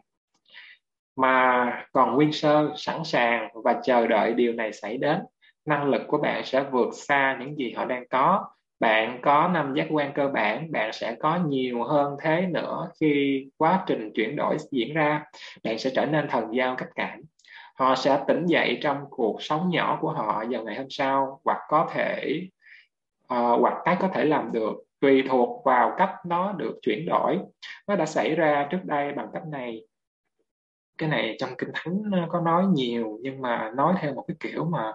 Mà còn nguyên sơ sẵn sàng và chờ đợi điều này xảy đến. Năng lực của bạn sẽ vượt xa những gì họ đang có bạn có năm giác quan cơ bản bạn sẽ có nhiều hơn thế nữa khi quá trình chuyển đổi diễn ra. Bạn sẽ trở nên thần giao cách cảm. Họ sẽ tỉnh dậy trong cuộc sống nhỏ của họ vào ngày hôm sau hoặc có thể uh, hoặc cái có thể làm được tùy thuộc vào cách nó được chuyển đổi. Nó đã xảy ra trước đây bằng cách này. Cái này trong kinh thánh có nói nhiều nhưng mà nói theo một cái kiểu mà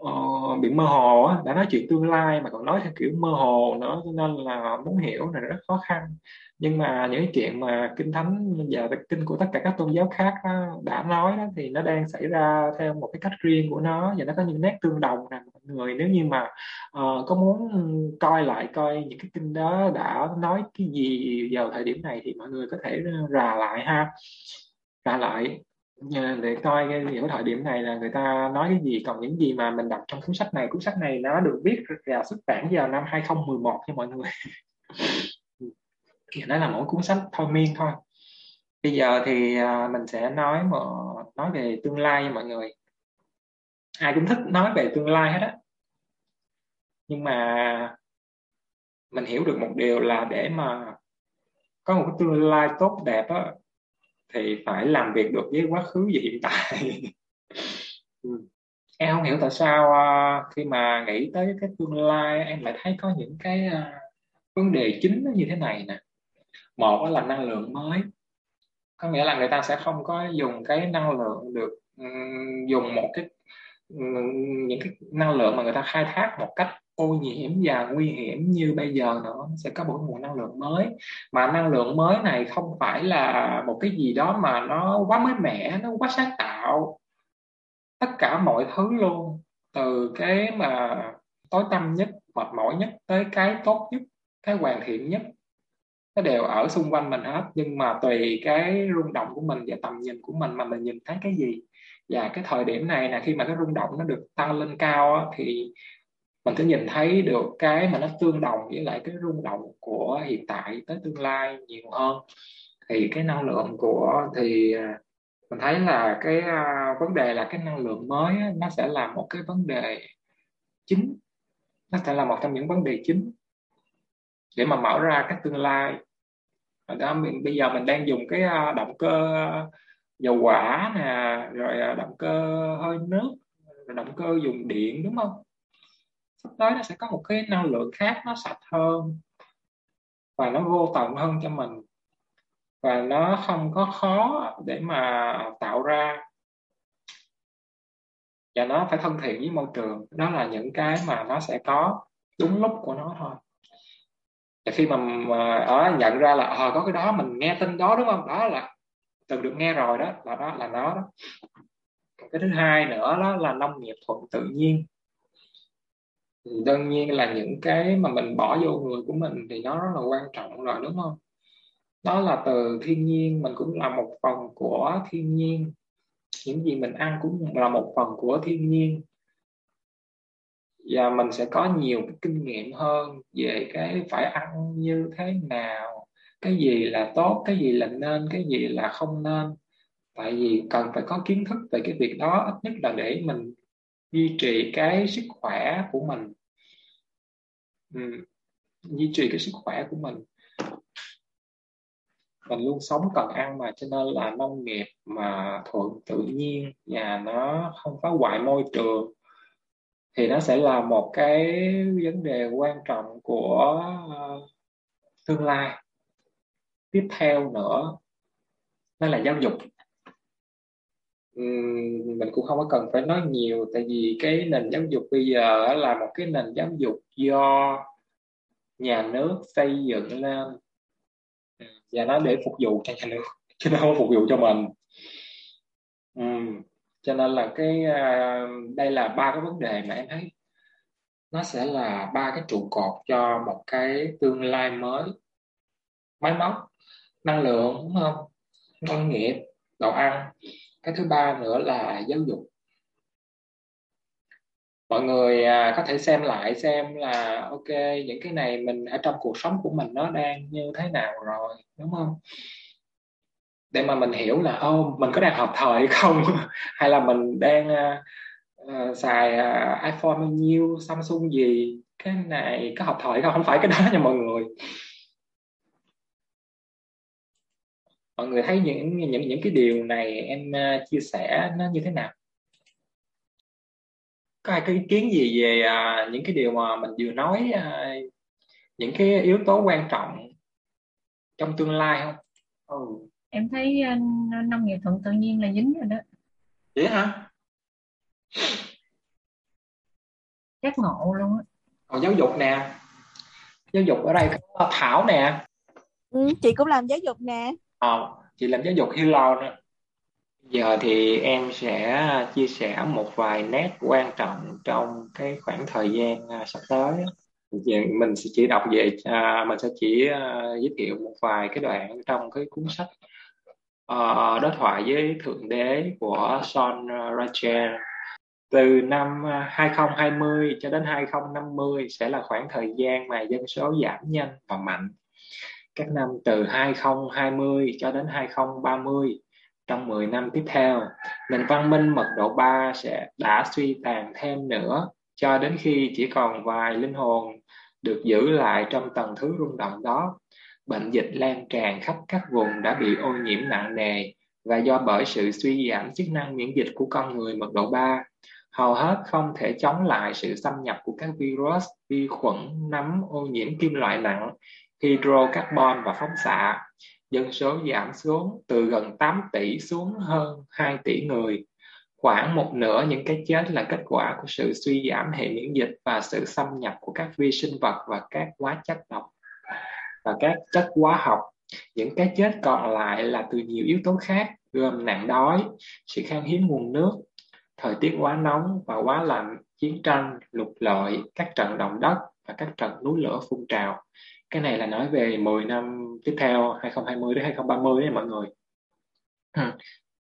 uh, bị mơ hồ á, đã nói chuyện tương lai mà còn nói theo kiểu mơ hồ nữa cho nên là muốn hiểu là rất khó khăn. Nhưng mà những cái chuyện mà kinh thánh và kinh của tất cả các tôn giáo khác đó, đã nói đó thì nó đang xảy ra theo một cái cách riêng của nó. Và nó có những nét tương đồng nè mọi người. Nếu như mà uh, có muốn coi lại coi những cái kinh đó đã nói cái gì vào thời điểm này thì mọi người có thể ờ, rà lại ha. Rà lại. Dạ, để coi cái những thời điểm này là người ta nói cái gì còn những gì mà mình đọc trong cuốn sách này. Cuốn sách này nó được viết và xuất bản vào năm 2011 cho mọi người. Nó là mỗi cuốn sách thôi miên thôi. Bây giờ thì à, mình sẽ nói một nói về tương lai nha mọi người. Ai cũng thích nói về tương lai hết á. Nhưng mà mình hiểu được một điều là để mà có một cái tương lai tốt đẹp á thì phải làm việc được với quá khứ và hiện tại. Ừ. em không hiểu tại sao uh, khi mà nghĩ tới cái tương lai em lại thấy có những cái uh, vấn đề chính nó như thế này nè. Một là năng lượng mới. Có nghĩa là người ta sẽ không có dùng cái năng lượng được dùng một cái những cái năng lượng mà người ta khai thác một cách ô nhiễm và nguy hiểm như bây giờ nữa sẽ có một nguồn năng lượng mới. Mà năng lượng mới này không phải là một cái gì đó mà nó quá mới mẻ nó quá sáng tạo. Tất cả mọi thứ luôn từ cái mà tối tâm nhất mệt mỏi nhất tới cái tốt nhất cái hoàn thiện nhất nó đều ở xung quanh mình hết. Nhưng mà tùy cái rung động của mình và tầm nhìn của mình mà mình nhìn thấy cái gì. Và cái thời điểm này là khi mà cái rung động nó được tăng lên cao á, thì mình cứ nhìn thấy được cái mà nó tương đồng với lại cái rung động của hiện tại tới tương lai nhiều hơn. Thì cái năng lượng của thì à, mình thấy là cái uh, vấn đề là cái năng lượng mới á, nó sẽ là một cái vấn đề chính. Nó sẽ là một trong những vấn đề chính để mà mở ra cái tương lai. Đó mình bây giờ mình đang dùng cái uh, động cơ dầu hỏa nè rồi uh, động cơ hơi nước rồi động cơ dùng điện đúng không? Sắp tới nó sẽ có một cái năng lượng khác nó sạch hơn. Và nó vô tận hơn cho mình. Và nó không có khó để mà tạo ra. Và nó phải thân thiện với môi trường. Đó là những cái mà nó sẽ có đúng lúc của nó thôi. Và khi mà, mà ở nhận ra là à, có cái đó mình nghe tin đó đúng không? Đó là từng được nghe rồi đó là đó là nó đó. Cái thứ hai nữa đó là nông nghiệp thuận tự nhiên thì đương nhiên là những cái mà mình bỏ vô người của mình thì nó rất là quan trọng rồi, đúng không? Đó là từ thiên nhiên, mình cũng là một phần của thiên nhiên. Những gì mình ăn cũng là một phần của thiên nhiên. Và mình sẽ có nhiều cái kinh nghiệm hơn về cái phải ăn như thế nào, cái gì là tốt, cái gì là nên, cái gì là không nên. Tại vì cần phải có kiến thức về cái việc đó, ít nhất là để mình duy trì cái sức khỏe của mình. Ừ. duy trì cái sức khỏe của mình. Mình luôn sống cần ăn mà, cho nên là nông nghiệp mà thuận tự nhiên và nó không phá hoại môi trường, thì nó sẽ là một cái vấn đề quan trọng của ờ, tương lai. Tiếp theo nữa, đó là giáo dục mình cũng không có cần phải nói nhiều, tại vì cái nền giáo dục bây giờ là một cái nền giáo dục do nhà nước xây dựng lên. Và nó để phục vụ cho nhà nước, chứ nó không phục vụ cho mình. Ừ. cho nên là cái à, đây là ba cái vấn đề mà em thấy nó sẽ là ba cái trụ cột cho một cái tương lai mới. Máy móc, năng lượng, đúng không? Nông nghiệp, đồ ăn cái thứ ba nữa là giáo dục. Mọi người à, có thể xem lại xem là ok những cái này mình ở trong cuộc sống của mình nó đang như thế nào rồi đúng không? Để mà mình hiểu là ô mình có đang hợp thời không? Hay là mình đang uh, xài uh, iPhone bao nhiêu Samsung gì? Cái này có hợp thời không? Không phải cái đó nha mọi người. Mọi người thấy những những những cái điều này em uh, chia sẻ nó như thế nào có ai có ý kiến gì về à, những cái điều mà mình vừa nói à, những cái yếu tố quan trọng trong tương lai không? Ừ. Em thấy uh, nông nghiệp thuận tự nhiên là dính rồi đó. Vậy hả? Giác ngộ luôn á. Còn giáo dục nè. Giáo dục ở đây có Thảo nè. Ừ, chị cũng làm giáo dục nè. Ờ, chị làm giáo dục Hello nè. Giờ thì em sẽ chia sẻ một vài nét quan trọng trong cái khoảng thời gian à, sắp tới. Mình sẽ chỉ đọc về à, mình sẽ chỉ à, giới thiệu một vài cái đoạn trong cái cuốn sách uh, đối thoại với thượng đế của Son à, Rachel từ năm à, 2020 cho đến 2050 sẽ là khoảng thời gian mà dân số giảm nhanh và mạnh. Các năm từ 2020 cho đến 2030 trong 10 năm tiếp theo, nền văn minh mật độ 3 sẽ đã suy tàn thêm nữa cho đến khi chỉ còn vài linh hồn được giữ lại trong tầng thứ rung động đó. Bệnh dịch lan tràn khắp các vùng đã bị ô nhiễm nặng nề và do bởi sự suy giảm chức năng miễn dịch của con người mật độ 3, hầu hết không thể chống lại sự xâm nhập của các virus, vi khuẩn, nấm, ô nhiễm kim loại nặng, hydrocarbon và phóng xạ dân số giảm xuống từ gần 8 tỷ xuống hơn 2 tỷ người. Khoảng một nửa những cái chết là kết quả của sự suy giảm hệ miễn dịch và sự xâm nhập của các vi sinh vật và các hóa chất độc và các chất hóa học. Những cái chết còn lại là từ nhiều yếu tố khác gồm nạn đói, sự khan hiếm nguồn nước, thời tiết quá nóng và quá lạnh, chiến tranh, lục lội, các trận động đất và các trận núi lửa phun trào cái này là nói về 10 năm tiếp theo 2020 đến 2030 đấy mọi người. Ừ.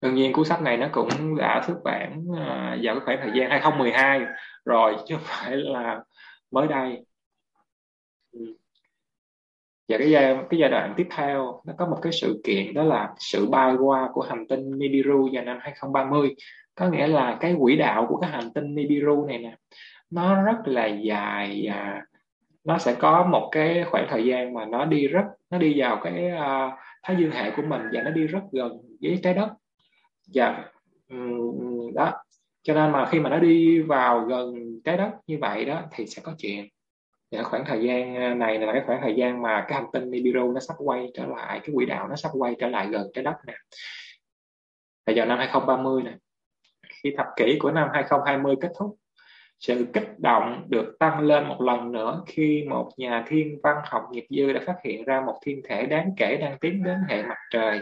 Đương nhiên cuốn sách này nó cũng đã xuất bản uh, vào cái khoảng thời gian 2012 rồi chứ không phải là mới đây. Ừ. Và cái giai cái giai đoạn tiếp theo nó có một cái sự kiện đó là sự bay qua của hành tinh Nibiru vào năm 2030 có nghĩa là cái quỹ đạo của cái hành tinh Nibiru này nè nó rất là dài và nó sẽ có một cái khoảng thời gian mà nó đi rất nó đi vào cái uh, thái dương hệ của mình và nó đi rất gần với trái đất. Dạ, và um, đó. Cho nên mà khi mà nó đi vào gần trái đất như vậy đó thì sẽ có chuyện. Và khoảng thời gian à, này là cái khoảng thời gian mà cái hành tinh Nibiru nó sắp quay trở lại cái quỹ đạo nó sắp quay trở lại gần trái đất nè. Và vào năm 2030 nè. Khi thập kỷ của năm 2020 kết thúc sự kích động được tăng lên một lần nữa khi một nhà thiên văn học nghiệp dư đã phát hiện ra một thiên thể đáng kể đang tiến đến hệ mặt trời.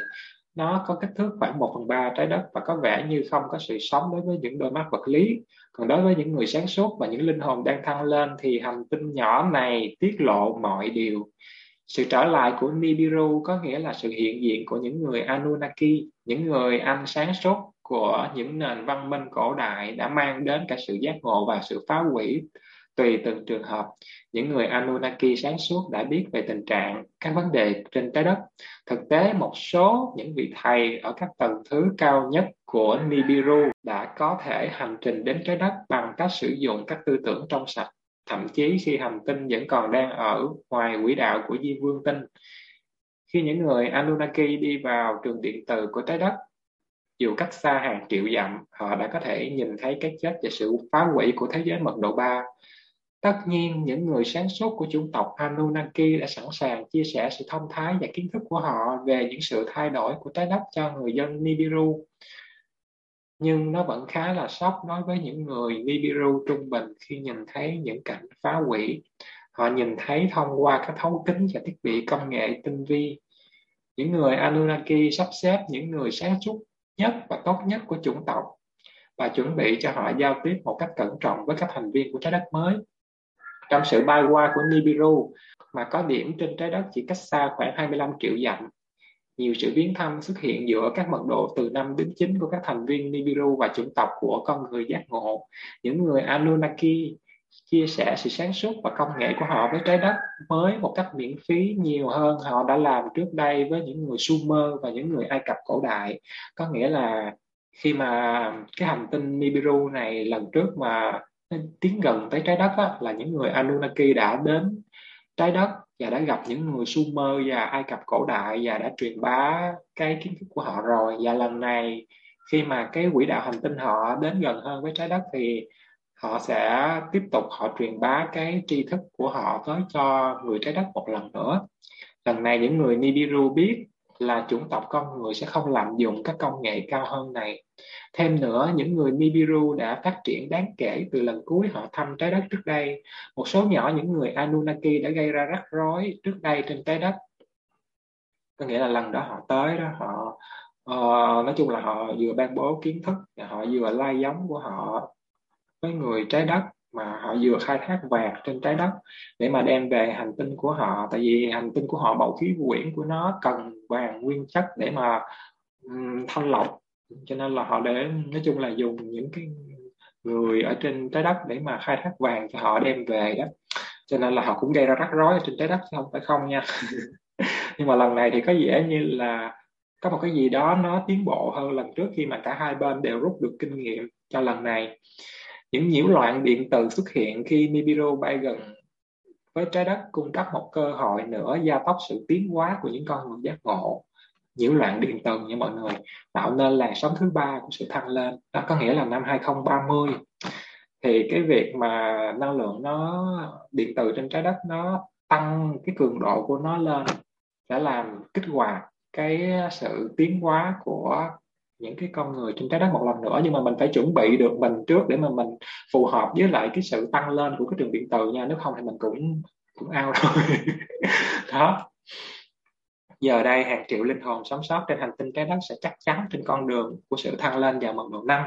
Nó có kích thước khoảng 1 phần 3 trái đất và có vẻ như không có sự sống đối với những đôi mắt vật lý. Còn đối với những người sáng suốt và những linh hồn đang thăng lên thì hành tinh nhỏ này tiết lộ mọi điều. Sự trở lại của Nibiru có nghĩa là sự hiện diện của những người Anunnaki, những người anh sáng suốt của những nền văn minh cổ đại đã mang đến cả sự giác ngộ và sự phá hủy tùy từng trường hợp. Những người Anunnaki sáng suốt đã biết về tình trạng, các vấn đề trên trái đất. Thực tế, một số những vị thầy ở các tầng thứ cao nhất của Nibiru đã có thể hành trình đến trái đất bằng cách sử dụng các tư tưởng trong sạch. Thậm chí, khi hành tinh vẫn còn đang ở ngoài quỹ đạo của di vương tinh, khi những người Anunnaki đi vào trường điện từ của trái đất dù cách xa hàng triệu dặm, họ đã có thể nhìn thấy cái chết và sự phá hủy của thế giới mật độ 3. Tất nhiên, những người sáng suốt của chủng tộc Anunnaki đã sẵn sàng chia sẻ sự thông thái và kiến thức của họ về những sự thay đổi của trái đất cho người dân Nibiru. Nhưng nó vẫn khá là sốc đối với những người Nibiru trung bình khi nhìn thấy những cảnh phá hủy. Họ nhìn thấy thông qua các thấu kính và thiết bị công nghệ tinh vi. Những người Anunnaki sắp xếp những người sáng suốt nhất và tốt nhất của chủng tộc và chuẩn bị cho họ giao tiếp một cách cẩn trọng với các thành viên của trái đất mới. Trong sự bay qua của Nibiru mà có điểm trên trái đất chỉ cách xa khoảng 25 triệu dặm, nhiều sự biến thăm xuất hiện giữa các mật độ từ 5 đến 9 của các thành viên Nibiru và chủng tộc của con người giác ngộ. Những người Anunnaki chia sẻ sự sáng suốt và công nghệ của họ với trái đất mới một cách miễn phí nhiều hơn họ đã làm trước đây với những người Sumer và những người Ai Cập cổ đại. Có nghĩa là khi mà cái hành tinh Nibiru này lần trước mà tiến gần tới trái đất á, là những người Anunnaki đã đến trái đất và đã gặp những người Sumer và Ai Cập cổ đại và đã truyền bá cái kiến thức của họ rồi. Và lần này khi mà cái quỹ đạo hành tinh họ đến gần hơn với trái đất thì họ sẽ tiếp tục họ truyền bá cái tri thức của họ tới cho người trái đất một lần nữa. Lần này những người Nibiru biết là chủng tộc con người sẽ không lạm dụng các công nghệ cao hơn này. Thêm nữa những người Nibiru đã phát triển đáng kể từ lần cuối họ thăm trái đất trước đây. Một số nhỏ những người Anunnaki đã gây ra rắc rối trước đây trên trái đất. Có nghĩa là lần đó họ tới đó họ uh, nói chung là họ vừa ban bố kiến thức họ vừa lai giống của họ với người trái đất mà họ vừa khai thác vàng trên trái đất để mà đem về hành tinh của họ. Tại vì hành tinh của họ bầu khí quyển của nó cần vàng nguyên chất để mà um, thanh lọc. Cho nên là họ để nói chung là dùng những cái người ở trên trái đất để mà khai thác vàng cho họ đem về đó. Cho nên là họ cũng gây ra rắc rối ở trên trái đất chứ không phải không nha. Nhưng mà lần này thì có vẻ như là có một cái gì đó nó tiến bộ hơn lần trước khi mà cả hai bên đều rút được kinh nghiệm cho lần này những nhiễu loạn điện từ xuất hiện khi Nibiru bay gần với trái đất, cung cấp một cơ hội nữa gia tốc sự tiến hóa của những con người giác ngộ. Nhiễu loạn điện từ nha mọi người, tạo nên làn sóng thứ ba của sự thăng lên. Đó có nghĩa là năm 2030 thì cái việc mà năng lượng nó, điện từ trên trái đất nó tăng cái cường độ của nó lên sẽ làm kích hoạt cái sự tiến hóa của những cái con người trên trái đất một lần nữa, nhưng mà mình phải chuẩn bị được mình trước để mà mình phù hợp với lại cái sự tăng lên của cái trường điện từ nha nếu không thì mình cũng cũng ao rồi đó giờ đây hàng triệu linh hồn sống sót trên hành tinh trái đất sẽ chắc chắn trên con đường của sự thăng lên vào mật độ 5.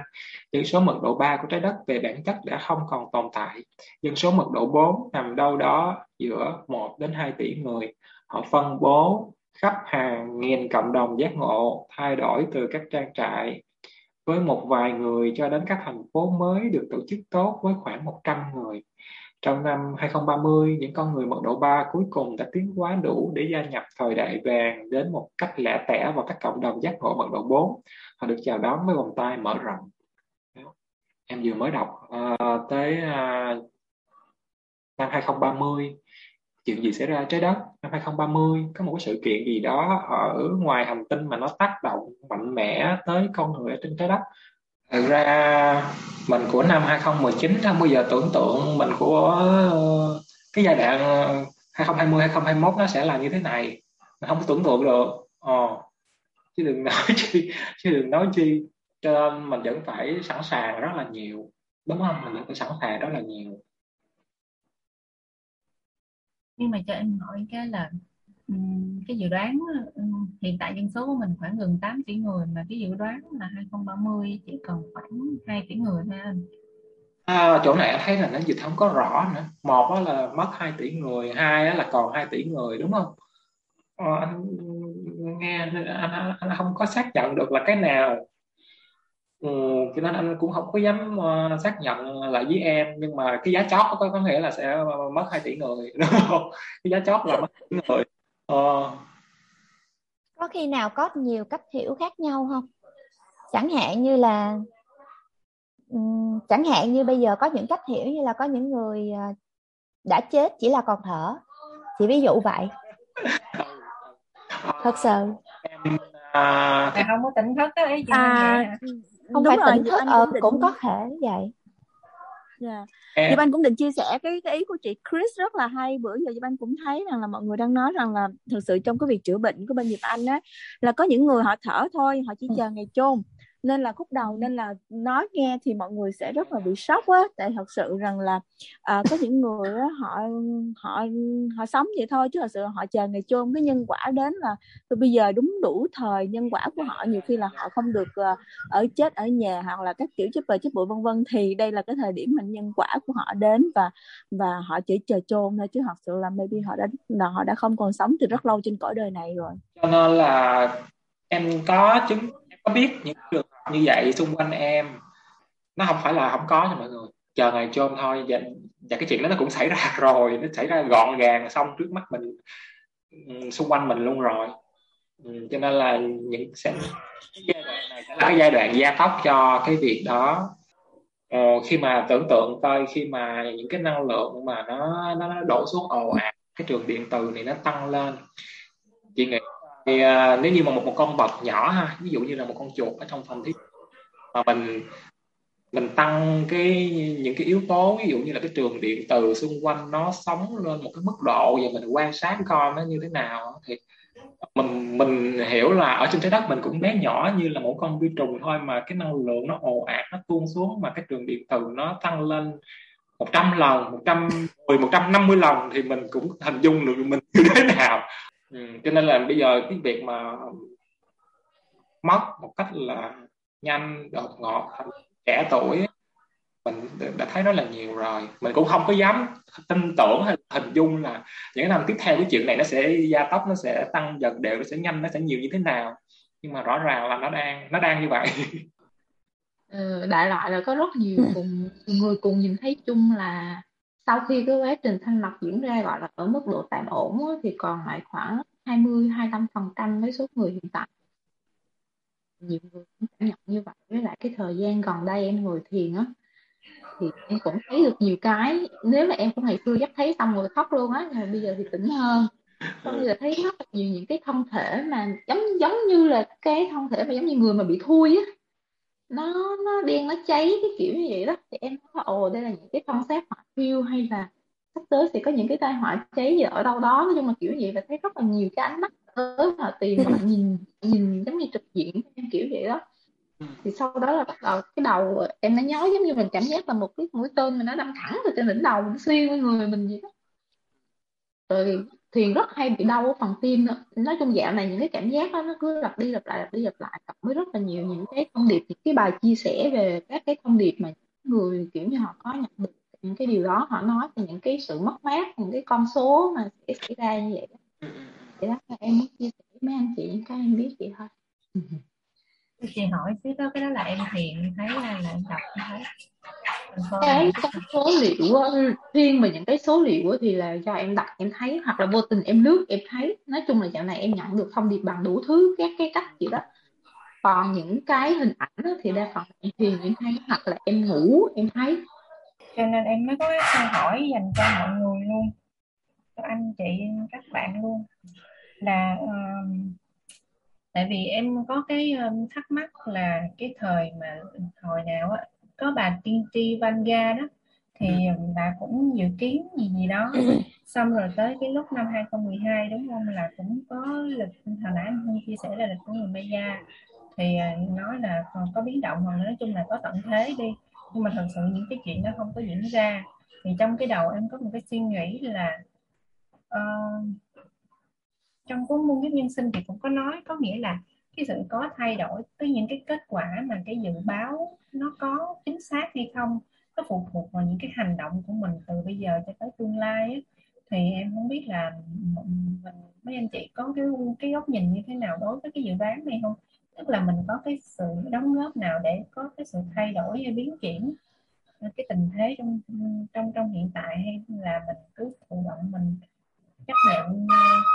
Dân số mật độ 3 của trái đất về bản chất đã không còn tồn tại. Dân số mật độ 4 nằm đâu đó giữa 1 đến 2 tỷ người. Họ phân bố khắp hàng nghìn cộng đồng giác ngộ thay đổi từ các trang trại với một vài người cho đến các thành phố mới được tổ chức tốt với khoảng 100 người. trong năm 2030, những con người mật độ 3 cuối cùng đã tiến hóa đủ để gia nhập thời đại vàng đến một cách lẻ tẻ vào các cộng đồng giác ngộ mật độ 4. Họ được chào đón với vòng tay mở rộng. Em vừa mới đọc uh, tới uh, năm 2030 chuyện gì xảy ra trái đất? Năm 2030 có một cái sự kiện gì đó ở ngoài hành tinh mà nó tác động mạnh mẽ tới con người ở trên trái đất? Thực ra mình của năm 2019 không bao giờ tưởng tượng mình của ờ, cái giai đoạn ờ, 2020 2021 nó sẽ là như thế này. Mình không tưởng tượng được. Ờ, chứ đừng nói chi chứ đừng nói chi cho nên mình vẫn phải sẵn sàng rất là nhiều. Đúng không? Mình vẫn phải sẵn sàng rất là nhiều nhưng mà cho em hỏi cái là cái dự đoán hiện tại dân số của mình khoảng gần 8 tỷ người mà cái dự đoán là 2030 chỉ còn khoảng 2 tỷ người thôi anh. À, chỗ này thấy là nó dịch không có rõ nữa. Một là mất 2 tỷ người hai là còn 2 tỷ người đúng không? À, anh nghe anh, anh, anh không có xác nhận được là cái nào ừ, cho nên anh cũng không có dám uh, xác nhận lại với em nhưng mà cái giá chót có có nghĩa là sẽ mất 2 tỷ người đúng không? Cái giá chót là mất tỷ người. Ờ. có khi nào có nhiều cách hiểu khác nhau không? Chẳng hạn như là um, chẳng hạn như bây giờ có những cách hiểu như là có những người uh, đã chết chỉ là còn thở. Chỉ ví dụ vậy. Thật sự. Em à, không có tỉnh thức ấy à, không Đúng phải rồi, tỉnh thức ờ, cũng, định... cũng có thể vậy Yeah. Dạ. Diệp Anh cũng định chia sẻ cái cái ý của chị Chris rất là hay bữa giờ Diệp Anh cũng thấy rằng là mọi người đang nói rằng là thực sự trong cái việc chữa bệnh của bên Diệp Anh á là có những người họ thở thôi họ chỉ ừ. chờ ngày chôn nên là khúc đầu nên là nói nghe thì mọi người sẽ rất là bị sốc á. Tại thật sự rằng là à, có những người đó, họ họ họ sống vậy thôi chứ thật sự họ chờ ngày chôn cái nhân quả đến là từ bây giờ đúng đủ thời nhân quả của họ. Nhiều khi là họ không được uh, ở chết ở nhà hoặc là các kiểu chết bờ chết bụi vân vân. Thì đây là cái thời điểm mà nhân quả của họ đến và và họ chỉ chờ chôn thôi chứ thật sự là maybe họ đã là họ đã không còn sống từ rất lâu trên cõi đời này rồi. Cho nên là em có chứng biết những trường hợp như vậy xung quanh em. Nó không phải là không có nha mọi người. Chờ ngày chôn thôi và, và cái chuyện đó nó cũng xảy ra rồi. Nó xảy ra gọn gàng xong trước mắt mình xung quanh mình luôn rồi. Cho nên là những sẽ cái giai đoạn này sẽ là cái giai đoạn gia tốc cho cái việc đó. Ờ, khi mà tưởng tượng coi khi mà những cái năng lượng mà nó nó, nó đổ xuống ồ ạt cái trường điện từ này nó tăng lên. Chị nghĩ thì à, nếu như mà một một con vật nhỏ ha ví dụ như là một con chuột ở trong phòng thí mà mình mình tăng cái những cái yếu tố ví dụ như là cái trường điện từ xung quanh nó sống lên một cái mức độ và mình quan sát coi nó như thế nào thì mình mình hiểu là ở trên trái đất mình cũng bé nhỏ như là một con vi trùng thôi mà cái năng lượng nó ồ ạt nó tuôn xuống mà cái trường điện từ nó tăng lên 100 lần 110 150 lần thì mình cũng hình dung được mình như thế nào ừ, cho nên là bây giờ cái việc mà mất một cách là nhanh đột ngột trẻ tuổi mình đã thấy nó là nhiều rồi. Mình cũng không có dám tin tưởng hay hình dung là những năm tiếp theo cái chuyện này nó sẽ gia tốc nó sẽ tăng dần đều nó sẽ nhanh nó sẽ nhiều như thế nào. Nhưng mà rõ ràng là nó đang nó đang như vậy. Ừ, đại loại là có rất nhiều cùng người cùng nhìn thấy chung là sau khi cái quá trình thanh lọc diễn ra, gọi là, ở mức độ tạm ổn thì còn lại khoảng 20 25 phần trăm với số người hiện tại. Nhiều người cũng cảm nhận như vậy. Với lại cái thời gian gần đây em ngồi thiền á, thì em cũng thấy được nhiều cái. Nếu mà em cũng ngày xưa dắt thấy xong rồi khóc luôn á bây giờ thì tỉnh hơn. Bây giờ thấy rất là nhiều những cái thân thể mà giống giống như là cái thân thể mà giống như người mà bị thui á nó nó đen, nó cháy, cái kiểu như vậy đó. Thì em nói là, ồ, đây là những cái concept xác hỏa thiêu hay là sắp tới sẽ có những cái tai họa cháy gì ở đâu đó. Nói chung là kiểu vậy và thấy rất là nhiều cái ánh mắt tới mà tìm mà nhìn nhìn giống như trực diện, kiểu vậy đó. Thì sau đó là bắt đầu, cái đầu em nó nhói giống như mình cảm giác là một cái mũi tên mà nó đâm thẳng từ trên đỉnh đầu mình xuyên người mình vậy đó. Rồi thì rất hay bị đau ở phần tim nữa. Nói chung dạo này những cái cảm giác đó nó cứ lặp đi lặp lại, lặp đi lặp lại. Cộng với rất là nhiều những cái thông điệp, những cái bài chia sẻ về các cái thông điệp mà người, kiểu như, họ có nhận được. Những cái điều đó họ nói về những cái sự mất mát, những cái con số mà sẽ xảy ra như vậy đó. vậy đó em muốn chia sẻ với mấy anh chị những cái em biết vậy thôi. Ừ, ừ chị hỏi xíu đó cái đó là em thiện thấy hay là em đọc thấy. Cái số liệu riêng về những cái số liệu thì là do em đọc em thấy hoặc là vô tình em lướt em thấy. Nói chung là dạo này em nhận được thông điệp bằng đủ thứ các cái cách gì đó. Còn những cái hình ảnh thì đa phần em thiền em thấy hoặc là em ngủ em thấy. Cho nên em mới có câu hỏi dành cho mọi người luôn cho anh chị các bạn luôn. Là uh, tại vì em có cái thắc mắc là cái thời mà hồi nào á có bà tiên tri Vanga đó thì ừ. bà cũng dự kiến gì gì đó. Xong rồi tới cái lúc năm 2012 đúng không? Là cũng có lịch hồi nãy anh chia sẻ là lịch của người Maya. Thì à, nói là còn có biến động hoặc nói chung là có tận thế đi. Nhưng mà thật sự những cái chuyện đó không có diễn ra. Thì trong cái đầu em có một cái suy nghĩ là uh, trong cuốn muôn kiếp nhân sinh thì cũng có nói, có nghĩa là cái sự có thay đổi tới những cái kết quả mà cái dự báo nó có chính xác hay không, nó phụ thuộc vào những cái hành động của mình từ bây giờ cho tới tương lai ấy. thì em không biết là mình mấy anh chị có cái cái góc nhìn như thế nào đối với cái dự đoán này không tức là mình có cái sự đóng góp nào để có cái sự thay đổi hay biến chuyển cái tình thế trong trong trong hiện tại hay là mình cứ thụ động mình chấp nhận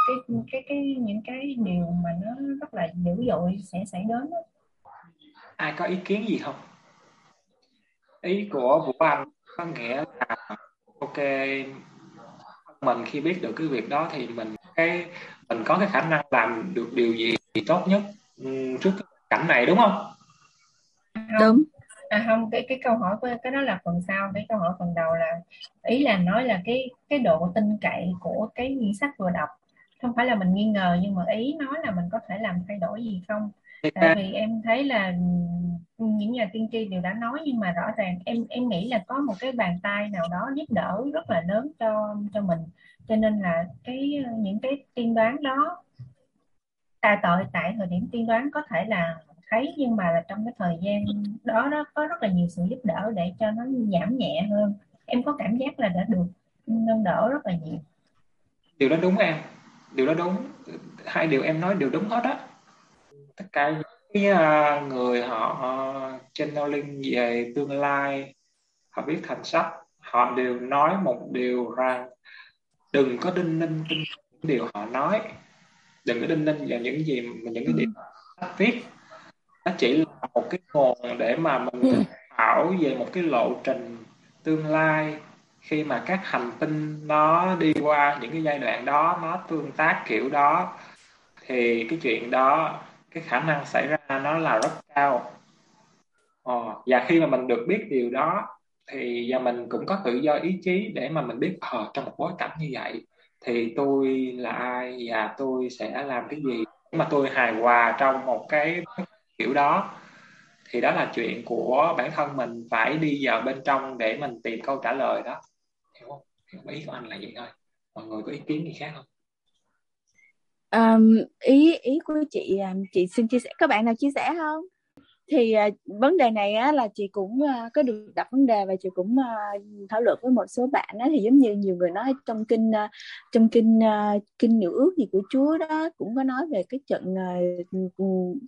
cái cái cái những cái điều mà nó rất là dữ dội sẽ xảy đến đó. ai có ý kiến gì không? Ý của vũ anh có nghĩa là ok mình khi biết được cái việc đó thì mình cái mình có cái khả năng làm được điều gì tốt nhất trước cái cảnh này đúng không? Đúng à không cái cái câu hỏi của cái đó là phần sau cái câu hỏi phần đầu là ý là nói là cái cái độ tin cậy của cái sách vừa đọc. Không phải là mình nghi ngờ nhưng mà ý nói là mình có thể làm thay đổi gì không? Tại vì em thấy là những nhà tiên tri đều đã nói nhưng mà rõ ràng em em nghĩ là có một cái bàn tay nào đó giúp đỡ rất là lớn cho cho mình. Cho nên là cái những cái tiên đoán đó tại tội tại thời điểm tiên đoán có thể là thấy nhưng mà là trong cái thời gian đó đó có rất là nhiều sự giúp đỡ để cho nó giảm nhẹ hơn. Em có cảm giác là đã được nâng đỡ rất là nhiều. Điều đó đúng em. Điều đó đúng. Hai điều em nói đều đúng hết á. Tất cả những à, người họ channeling về tương lai họ biết thành sách họ đều nói một điều rằng đừng có đinh ninh tin điều họ nói. Đừng có đinh ninh vào những gì mà những cái điều sách viết nó chỉ là một cái nguồn để mà mình thảo về một cái lộ trình tương lai. Khi mà các hành tinh nó đi qua những cái giai đoạn đó nó tương tác kiểu đó thì cái chuyện đó cái khả năng xảy ra nó là rất cao. Ờ, và khi mà mình được biết điều đó thì và mình cũng có tự do ý chí để mà mình biết ờ trong một bối cảnh như vậy thì tôi là ai và tôi sẽ làm cái gì? Mà tôi hài hòa trong một cái kiểu đó. Thì đó là chuyện của bản thân mình phải đi vào bên trong để mình tìm câu trả lời đó. Hiểu không? Hiểu ý của anh là vậy thôi. Mọi người có ý kiến gì khác không? Um, ý ý của chị chị xin chia sẻ các bạn nào chia sẻ không? Thì uh, vấn đề này á, là chị cũng uh, có được đặt vấn đề và chị cũng uh, thảo luận với một số bạn á, thì giống như nhiều người nói trong kinh uh, trong kinh uh, kinh nữ ước gì của Chúa đó cũng có nói về cái trận uh,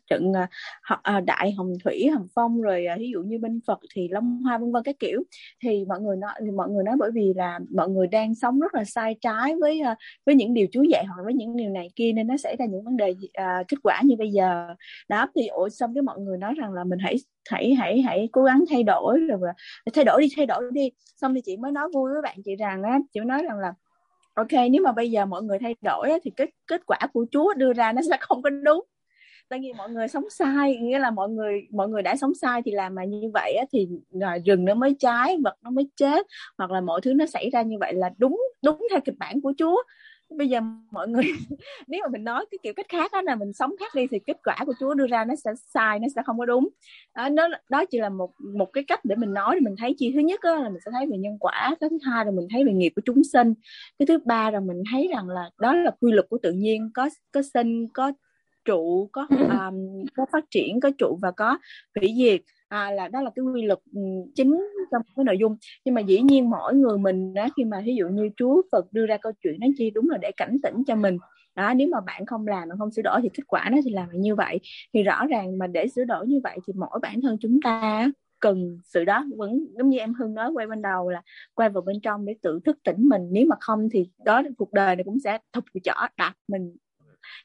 trận uh, đại hồng thủy hồng phong rồi uh, ví dụ như bên Phật thì long hoa vân vân cái kiểu. Thì mọi người nói thì mọi người nói bởi vì là mọi người đang sống rất là sai trái với uh, với những điều Chúa dạy hoặc với những điều này kia nên nó xảy ra những vấn đề uh, kết quả như bây giờ. Đó thì ủa xong cái mọi người nói rằng rằng là mình hãy hãy hãy hãy cố gắng thay đổi rồi thay đổi đi thay đổi đi. Xong thì chị mới nói vui với bạn chị rằng á chị nói rằng là ok nếu mà bây giờ mọi người thay đổi á, thì kết kết quả của Chúa đưa ra nó sẽ không có đúng. Tại vì mọi người sống sai nghĩa là mọi người mọi người đã sống sai thì làm mà như vậy á, thì rừng nó mới trái vật nó mới chết hoặc là mọi thứ nó xảy ra như vậy là đúng đúng theo kịch bản của Chúa bây giờ mọi người nếu mà mình nói cái kiểu cách khác đó là mình sống khác đi thì kết quả của Chúa đưa ra nó sẽ sai nó sẽ không có đúng. Đó, nó đó chỉ là một một cái cách để mình nói để mình thấy chi thứ nhất đó là mình sẽ thấy về nhân quả cái thứ hai là mình thấy về nghiệp của chúng sinh cái thứ ba là mình thấy rằng là đó là quy luật của tự nhiên có có sinh có trụ có um, có phát triển có trụ và có hủy diệt à, là đó là cái quy luật ừ, chính trong cái nội dung. Nhưng mà dĩ nhiên mỗi người mình đó khi mà ví dụ như Chúa Phật đưa ra câu chuyện nó chi đúng là để cảnh tỉnh cho mình. Đó nếu mà bạn không làm mà không sửa đổi thì kết quả nó thì làm như vậy. Thì rõ ràng mà để sửa đổi như vậy thì mỗi bản thân chúng ta cần sự đó. Vẫn giống như em hương nói quay ban đầu là quay vào bên trong để tự thức tỉnh mình. Nếu mà không thì đó cuộc đời này cũng sẽ thục chỏ đạp mình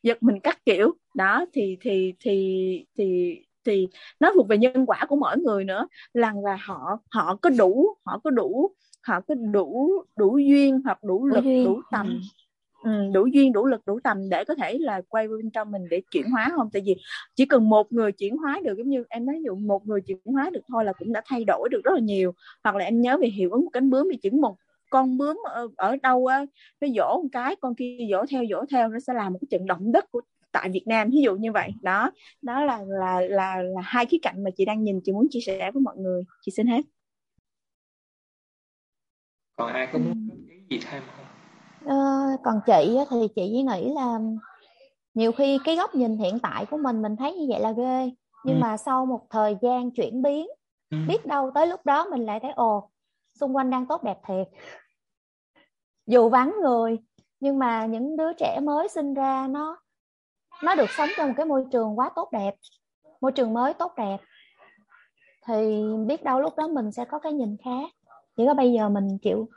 giật mình cắt kiểu. Đó thì thì thì thì thì nó thuộc về nhân quả của mỗi người nữa. Là là họ họ có đủ họ có đủ họ có đủ đủ duyên hoặc đủ lực đủ, đủ tầm. Ừ. Ừ, đủ duyên đủ lực đủ tầm để có thể là quay bên trong mình để chuyển hóa không? Tại vì chỉ cần một người chuyển hóa được giống như em nói dụ một người chuyển hóa được thôi là cũng đã thay đổi được rất là nhiều. Hoặc là em nhớ về hiệu ứng của cánh bướm thì chỉ một con bướm ở, ở đâu á nó dỗ một cái con kia dỗ theo dỗ theo nó sẽ làm một cái trận động đất của tại Việt Nam ví dụ như vậy. Đó đó là là là là hai khía cạnh mà chị đang nhìn chị muốn chia sẻ với mọi người. Chị xin hết. Còn ai có muốn cái gì thêm không? Ờ, còn chị thì chị chỉ nghĩ là nhiều khi cái góc nhìn hiện tại của mình mình thấy như vậy là ghê. Nhưng ừ. mà sau một thời gian chuyển biến ừ. biết đâu tới lúc đó mình lại thấy ồ xung quanh đang tốt đẹp thiệt. Dù vắng người nhưng mà những đứa trẻ mới sinh ra nó nó được sống trong một cái môi trường quá tốt đẹp, môi trường mới tốt đẹp. Thì biết đâu lúc đó mình sẽ có cái nhìn khác. Chỉ có bây giờ mình chịu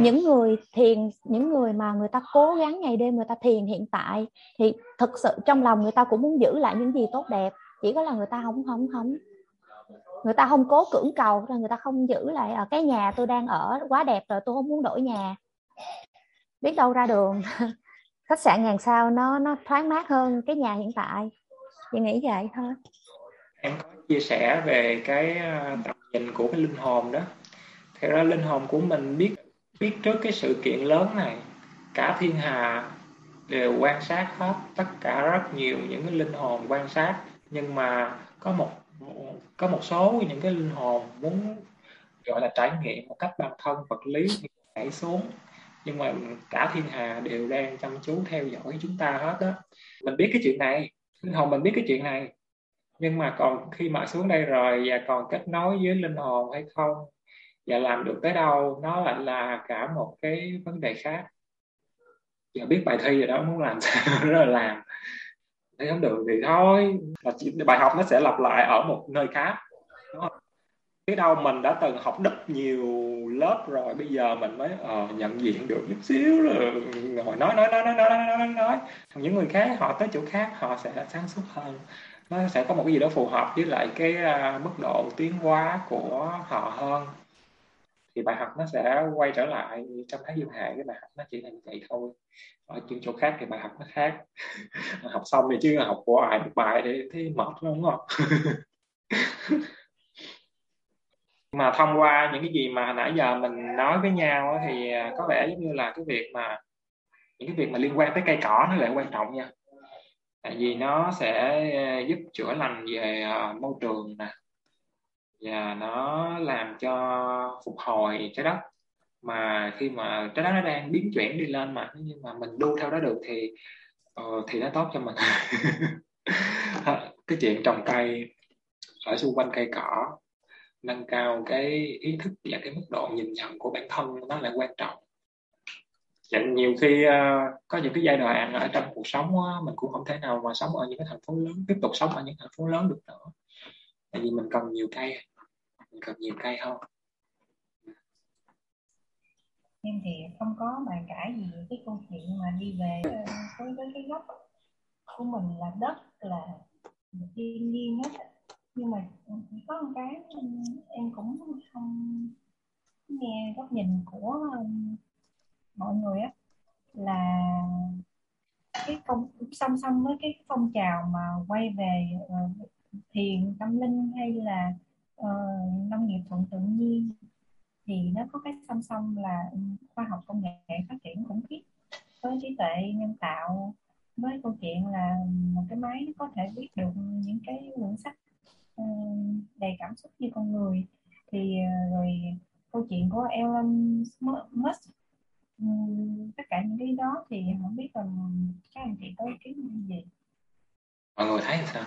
những người thiền, những người mà người ta cố gắng ngày đêm người ta thiền hiện tại, thì thực sự trong lòng người ta cũng muốn giữ lại những gì tốt đẹp. Chỉ có là người ta không không không. Người ta không cố cưỡng cầu người ta không giữ lại ở cái nhà tôi đang ở quá đẹp rồi, tôi không muốn đổi nhà. Biết đâu ra đường. khách sạn ngàn sao nó nó thoáng mát hơn cái nhà hiện tại. Chị nghĩ vậy thôi. Em có chia sẻ về cái ờ, tầm nhìn của cái linh hồn đó. Thì ra linh hồn của mình biết biết trước cái sự kiện lớn này. Cả thiên hà đều quan sát hết, tất cả rất nhiều những cái linh hồn quan sát. Nhưng mà có một có một số những cái linh hồn muốn, gọi là trải nghiệm một cách bản thân vật lý thì nhảy xuống nhưng mà cả thiên hà đều đang chăm chú theo dõi chúng ta hết đó mình biết cái chuyện này, linh hồn mình biết cái chuyện này. Nhưng mà còn khi mà xuống đây rồi và còn kết nối với linh hồn hay không và làm được tới đâu, nó lại là cả một cái vấn đề khác. Giờ biết bài thi rồi đó, muốn làm sao đó là làm. Thấy không được thì thôi. Là bài học nó sẽ lặp lại ở một nơi khác, đúng không? Biết đâu mình đã từng học rất nhiều lớp rồi bây giờ mình mới uh, nhận diện được chút xíu rồi ngồi nói nói nói nói nói nói nói, nói. những người khác họ tới chỗ khác họ sẽ sáng suốt hơn. Nó sẽ có một cái gì đó phù hợp với lại cái uh, mức độ tiến hóa của họ hơn. Thì bài học nó sẽ quay trở lại trong tháng dương hạ cái bài học nó chỉ là như vậy thôi. Ở những chỗ khác thì bài học nó khác. Học xong thì chứ học của ai được bài thì thấy mệt đúng không? mà thông qua những cái gì mà nãy giờ mình nói với nhau thì à, có vẻ giống như là cái việc mà những cái việc mà liên quan tới cây cỏ nó lại quan trọng nha. Tại vì nó sẽ à, giúp chữa lành về à, môi trường nè và nó làm cho phục hồi trái đất. Mà khi mà trái đất nó đang biến chuyển đi lên mà nhưng mà mình đu theo đó được thì uh, thì nó tốt cho mình. Cái chuyện trồng cây ở xung quanh cây cỏ nâng cao cái ý thức và cái mức độ nhìn nhận của bản thân nó là quan trọng. Dạ, nhiều khi uh, có những cái giai đoạn ở trong cuộc sống uh, mình cũng không thể nào mà sống ở những cái thành phố lớn tiếp tục sống ở những thành phố lớn được nữa. Tại vì mình cần nhiều cây mình cần nhiều cây hơn. Em thì không có bàn cãi gì cái câu chuyện mà đi về ờ, với, với cái gốc của mình là đất là thiên nhiên hết nhưng mà có một cái em cũng không nghe góc nhìn của mọi người á là cái công song song với cái phong trào mà quay về uh, thiền tâm linh hay là uh, nông nghiệp thuận tự nhiên thì nó có cái song song là khoa học công nghệ phát triển khủng khiếp với trí tuệ nhân tạo với câu chuyện là một cái máy có thể viết được những cái quyển sách Ờ, đầy cảm xúc như con người. Thì ờ, rồi câu chuyện của Elon Musk ừ, tất cả những cái đó thì không biết là các anh chị có ý kiến gì? Mọi người thấy sao?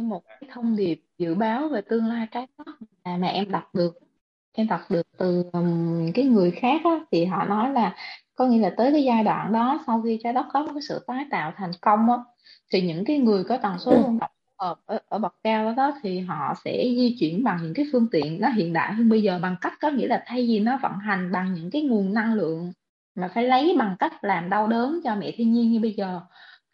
Một cái thông điệp dự báo về tương lai trái đất mà, mà em đọc được em đọc được từ um, cái người khác á, thì họ nói là có nghĩa là tới cái giai đoạn đó sau khi trái đất có cái sự tái tạo thành công á, thì những cái người có tần số rung động ở, ở, ở bậc cao đó, đó thì họ sẽ di chuyển bằng những cái phương tiện nó hiện đại hơn. Bây giờ bằng cách có nghĩa là thay vì nó vận hành bằng những cái nguồn năng lượng mà phải lấy bằng cách làm đau đớn cho mẹ thiên nhiên như bây giờ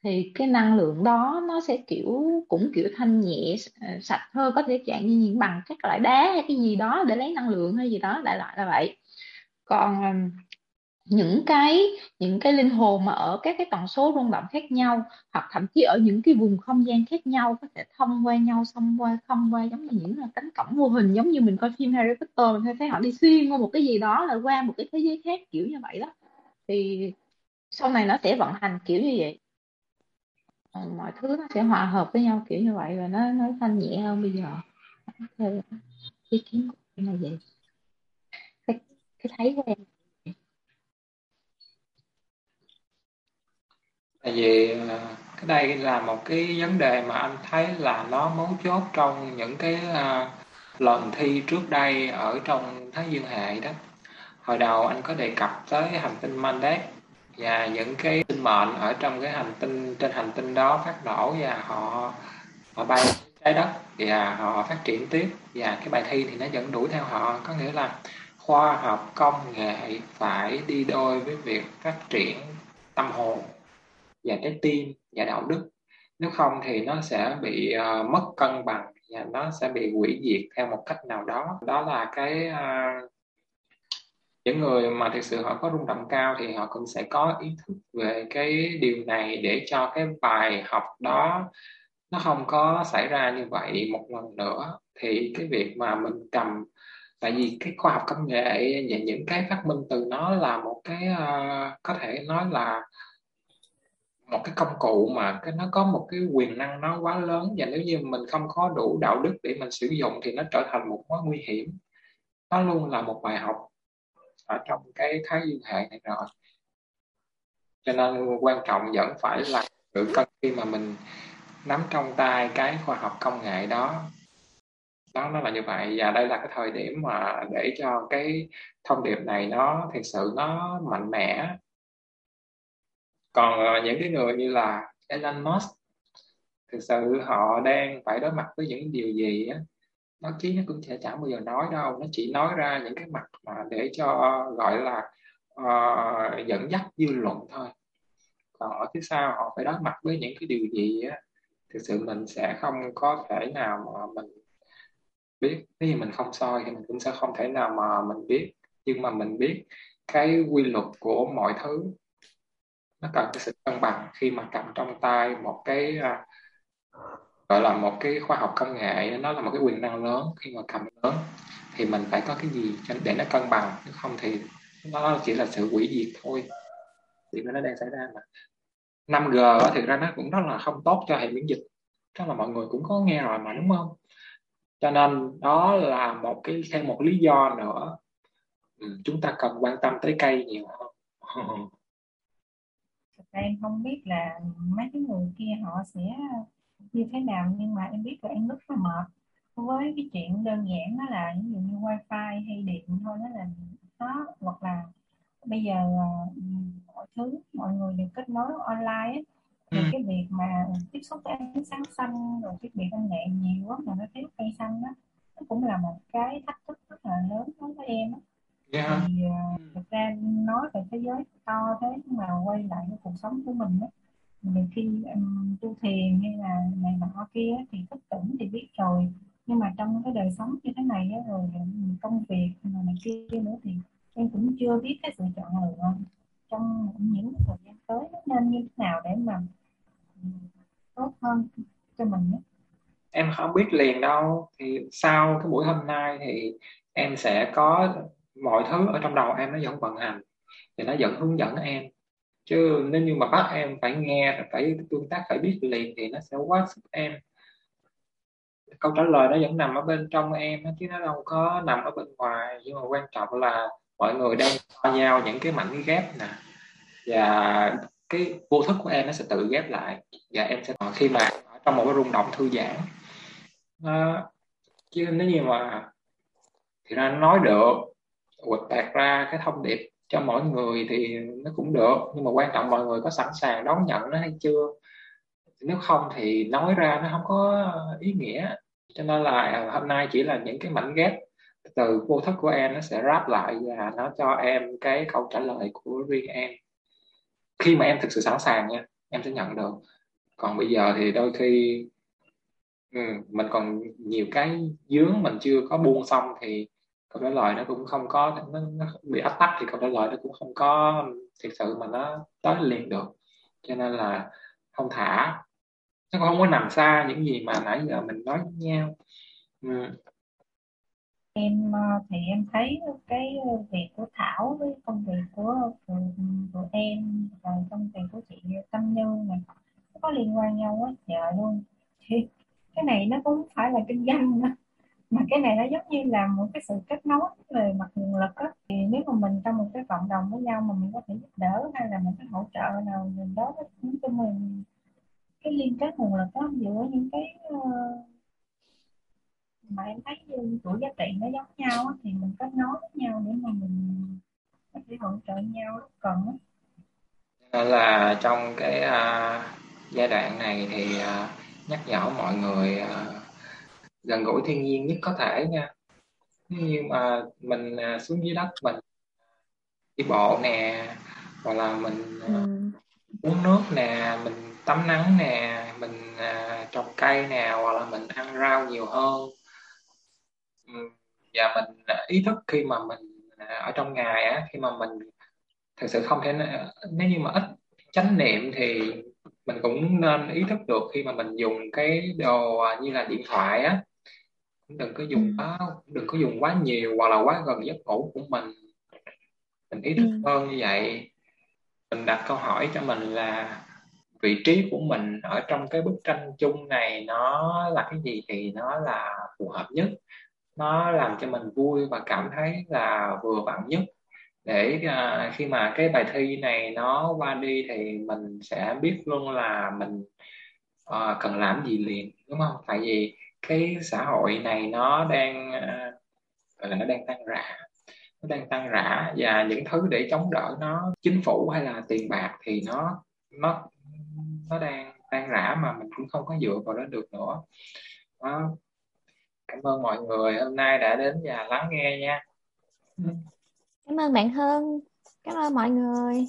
thì cái năng lượng đó nó sẽ, kiểu, cũng, kiểu, thanh nhẹ ờ, sạch hơn, có thể dạng như những bằng các loại đá hay cái gì đó để lấy năng lượng hay gì đó, đại loại là vậy. Còn ờ, những cái những cái linh hồn mà ở các cái tần số rung động khác nhau, hoặc thậm chí ở những cái vùng không gian khác nhau, có thể thông qua nhau xong qua, không qua, giống như những là cánh cổng vô hình, giống như mình coi phim Harry Potter, mình thấy họ đi xuyên qua một cái gì đó là qua một cái thế giới khác, kiểu như vậy đó. Thì sau này nó sẽ vận hành kiểu như vậy. Ờ, mọi thứ nó sẽ hòa hợp với nhau kiểu như vậy và nó nó thanh nhẹ hơn bây giờ. Ờ, ý kiến của em là vậy. Cái, cái thấy của em tại vì ờ, cái đây là một cái vấn đề mà anh thấy là nó mấu chốt trong những cái lần thi trước đây ở trong Thái Dương hệ đó. Hồi đầu anh có đề cập tới hành tinh Mandate và những cái sinh mệnh ở trong cái hành tinh trên hành tinh đó phát nổ và họ họ bay trái đất và họ phát triển tiếp. Và cái bài thi thì nó vẫn đuổi theo họ. Có nghĩa là khoa học công nghệ phải đi đôi với việc phát triển tâm hồn và trái tim và đạo đức. Nếu không thì nó sẽ bị uh, mất cân bằng và nó sẽ bị hủy diệt theo một cách nào đó. Đó là cái uh, những người mà thực sự họ có rung động cao thì họ cũng sẽ có ý thức về cái điều này để cho cái bài học đó nó không có xảy ra như vậy một lần nữa. Thì cái việc mà mình cầm tại vì cái khoa học công nghệ và những cái phát minh từ nó là một cái uh, có thể nói là một cái công cụ mà cái nó có một cái quyền năng nó quá lớn và nếu như mình không có đủ đạo đức để mình sử dụng thì nó trở thành một mối nguy hiểm. Nó luôn là một bài học ở trong cái thái dương hệ này rồi. Cho nên quan trọng vẫn phải là sự cân khi mà mình nắm trong tay cái khoa học công nghệ đó. Đó, nó là như vậy. Và đây là cái thời điểm mà để cho cái thông điệp này nó thực sự nó mạnh mẽ. Còn ờ, những cái người như là Elon Musk thực sự họ đang phải đối mặt với những điều gì á? Báo chí nó cũng sẽ chẳng bao giờ nói đâu nó chỉ nói ra những cái mặt mà để cho gọi là uh, dẫn dắt dư luận thôi. Còn ở phía sau họ phải đối mặt với những cái điều gì á thực sự mình sẽ không có thể nào mà mình biết. Nếu như mình không soi thì mình cũng sẽ không thể nào mà mình biết. Nhưng mà mình biết cái quy luật của mọi thứ. Nó cần cái sự cân bằng khi mà cầm trong tay một cái uh, gọi là một cái khoa học công nghệ nó là một cái quyền năng lớn. Khi mà cầm lớn thì mình phải có cái gì để nó cân bằng. Nếu không thì nó chỉ là sự hủy diệt thôi. Thì nó đang xảy ra mà. 5G thực ra nó cũng rất là không tốt cho hệ miễn dịch. Chắc là mọi người cũng có nghe rồi mà đúng không? Cho nên đó là một cái thêm một lý do nữa. Ừ, chúng ta cần quan tâm tới cây nhiều hơn. Em không biết là mấy cái người kia họ sẽ như thế nào nhưng mà em biết là em rất là mệt với cái chuyện đơn giản đó là ví dụ như wifi hay điện thôi đó là nó hoặc là bây giờ uh, mọi thứ mọi người đều kết nối online ấy, thì ừ. cái việc mà tiếp xúc với ánh sáng xanh rồi cái việc công nghệ nhiều quá mà nó thiếu cây xanh đó nó cũng là một cái thách thức rất là lớn đối với em đó. Yeah. Dạ. thì uh, thực ra nói về thế giới to thế mà quay lại cái cuộc sống của mình đó nhiều khi um, tu thiền hay là này nọ kia thì thức tỉnh thì biết rồi. Nhưng mà trong cái đời sống như thế này á, rồi công việc mà này kia nữa thì em cũng chưa biết cái sự chọn lựa trong những thời gian tới nên như thế nào để mà ừ, tốt hơn cho mình ấy. em không biết liền đâu. Thì sau cái buổi hôm nay thì em sẽ có mọi thứ ở trong đầu em nó vẫn vận hành thì nó vẫn hướng dẫn em chứ nếu như mà bắt em phải nghe, phải tương tác, phải biết liền thì nó sẽ quá sức em. Câu trả lời nó vẫn nằm ở bên trong em chứ nó đâu có nằm ở bên ngoài. Nhưng mà quan trọng là mọi người đang cho nhau những cái mảnh ghép nè. Và cái vô thức của em nó sẽ tự ghép lại. Và em sẽ khi mà ở trong một cái rung động thư giãn. Nó, chứ nếu như mà thì ra nói được, quật tạc ra cái thông điệp cho mỗi người thì nó cũng được. Nhưng mà quan trọng mọi người có sẵn sàng đón nhận nó hay chưa? Nếu không thì nói ra nó không có ý nghĩa. Cho nên là hôm nay chỉ là những cái mảnh ghép từ vô thức của em nó sẽ ráp lại và nó cho em cái câu trả lời của riêng em. Khi mà em thực sự sẵn sàng nha em sẽ nhận được. Còn bây giờ thì đôi khi ừ, mình còn nhiều cái dướng mình chưa có buông xong thì câu trả lời nó cũng không có nó, nó bị ách tắc thì câu trả lời nó cũng không có thực sự mà nó tới liền được. Cho nên là không thả. Nó không có nằm xa những gì mà nãy giờ mình nói với nhau. Ừ. em ờ, thì em thấy cái việc của Thảo với công việc của của, của em và công việc của chị Tâm Như này nó có liên quan nhau quá trời luôn. Thì cái này nó cũng phải là kinh doanh nữa mà cái này nó giống như là một cái sự kết nối về mặt nguồn lực á thì nếu mà mình trong một cái cộng đồng với nhau mà mình có thể giúp đỡ hay là một cái hỗ trợ nào mình đó với cho mình cái liên kết nguồn lực đó giữa những cái uh, mà em thấy như tuổi giá trị nó giống nhau á, thì mình kết nối với nhau để mà mình có thể hỗ trợ nhau lúc cần á. Là trong cái uh, giai đoạn này thì uh, nhắc nhở mọi người uh, gần gũi thiên nhiên nhất có thể nha nhưng mà mình uh, xuống dưới đất mình đi bộ nè hoặc là mình uh, ừ. uống nước nè mình tắm nắng nè mình à, trồng cây nè hoặc là mình ăn rau nhiều hơn và mình à, ý thức khi mà mình à, ở trong ngày á khi mà mình thực sự không thể nếu như mà ít chánh niệm thì mình cũng nên ý thức được khi mà mình dùng cái đồ à, như là điện thoại á đừng có dùng ừ. quá đừng có dùng quá nhiều hoặc là quá gần giấc ngủ của mình. Mình ý thức ừ. hơn như vậy. Mình đặt câu hỏi cho mình là vị trí của mình ở trong cái bức tranh chung này nó là cái gì thì nó là phù hợp nhất. Nó làm cho mình vui và cảm thấy là vừa vặn nhất. Để uh, khi mà cái bài thi này nó qua đi thì mình sẽ biết luôn là mình uh, cần làm gì liền đúng không? Tại vì cái xã hội này nó đang gọi là nó đang tăng rã. Nó đang tăng rã và những thứ để chống đỡ nó chính phủ hay là tiền bạc thì nó nó nó đang tan rã mà mình cũng không có dựa vào đó được nữa. Đó. cảm ơn mọi người hôm nay đã đến và lắng nghe nha. Cảm ơn bạn Hân. Cảm ơn mọi người.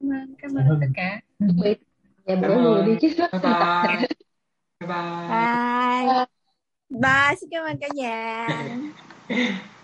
Cảm ơn cảm ơn tất cả. Dạ bữa người đi chứ. Bye bye bye bye. Bye. Bye. Xin cảm ơn cả nhà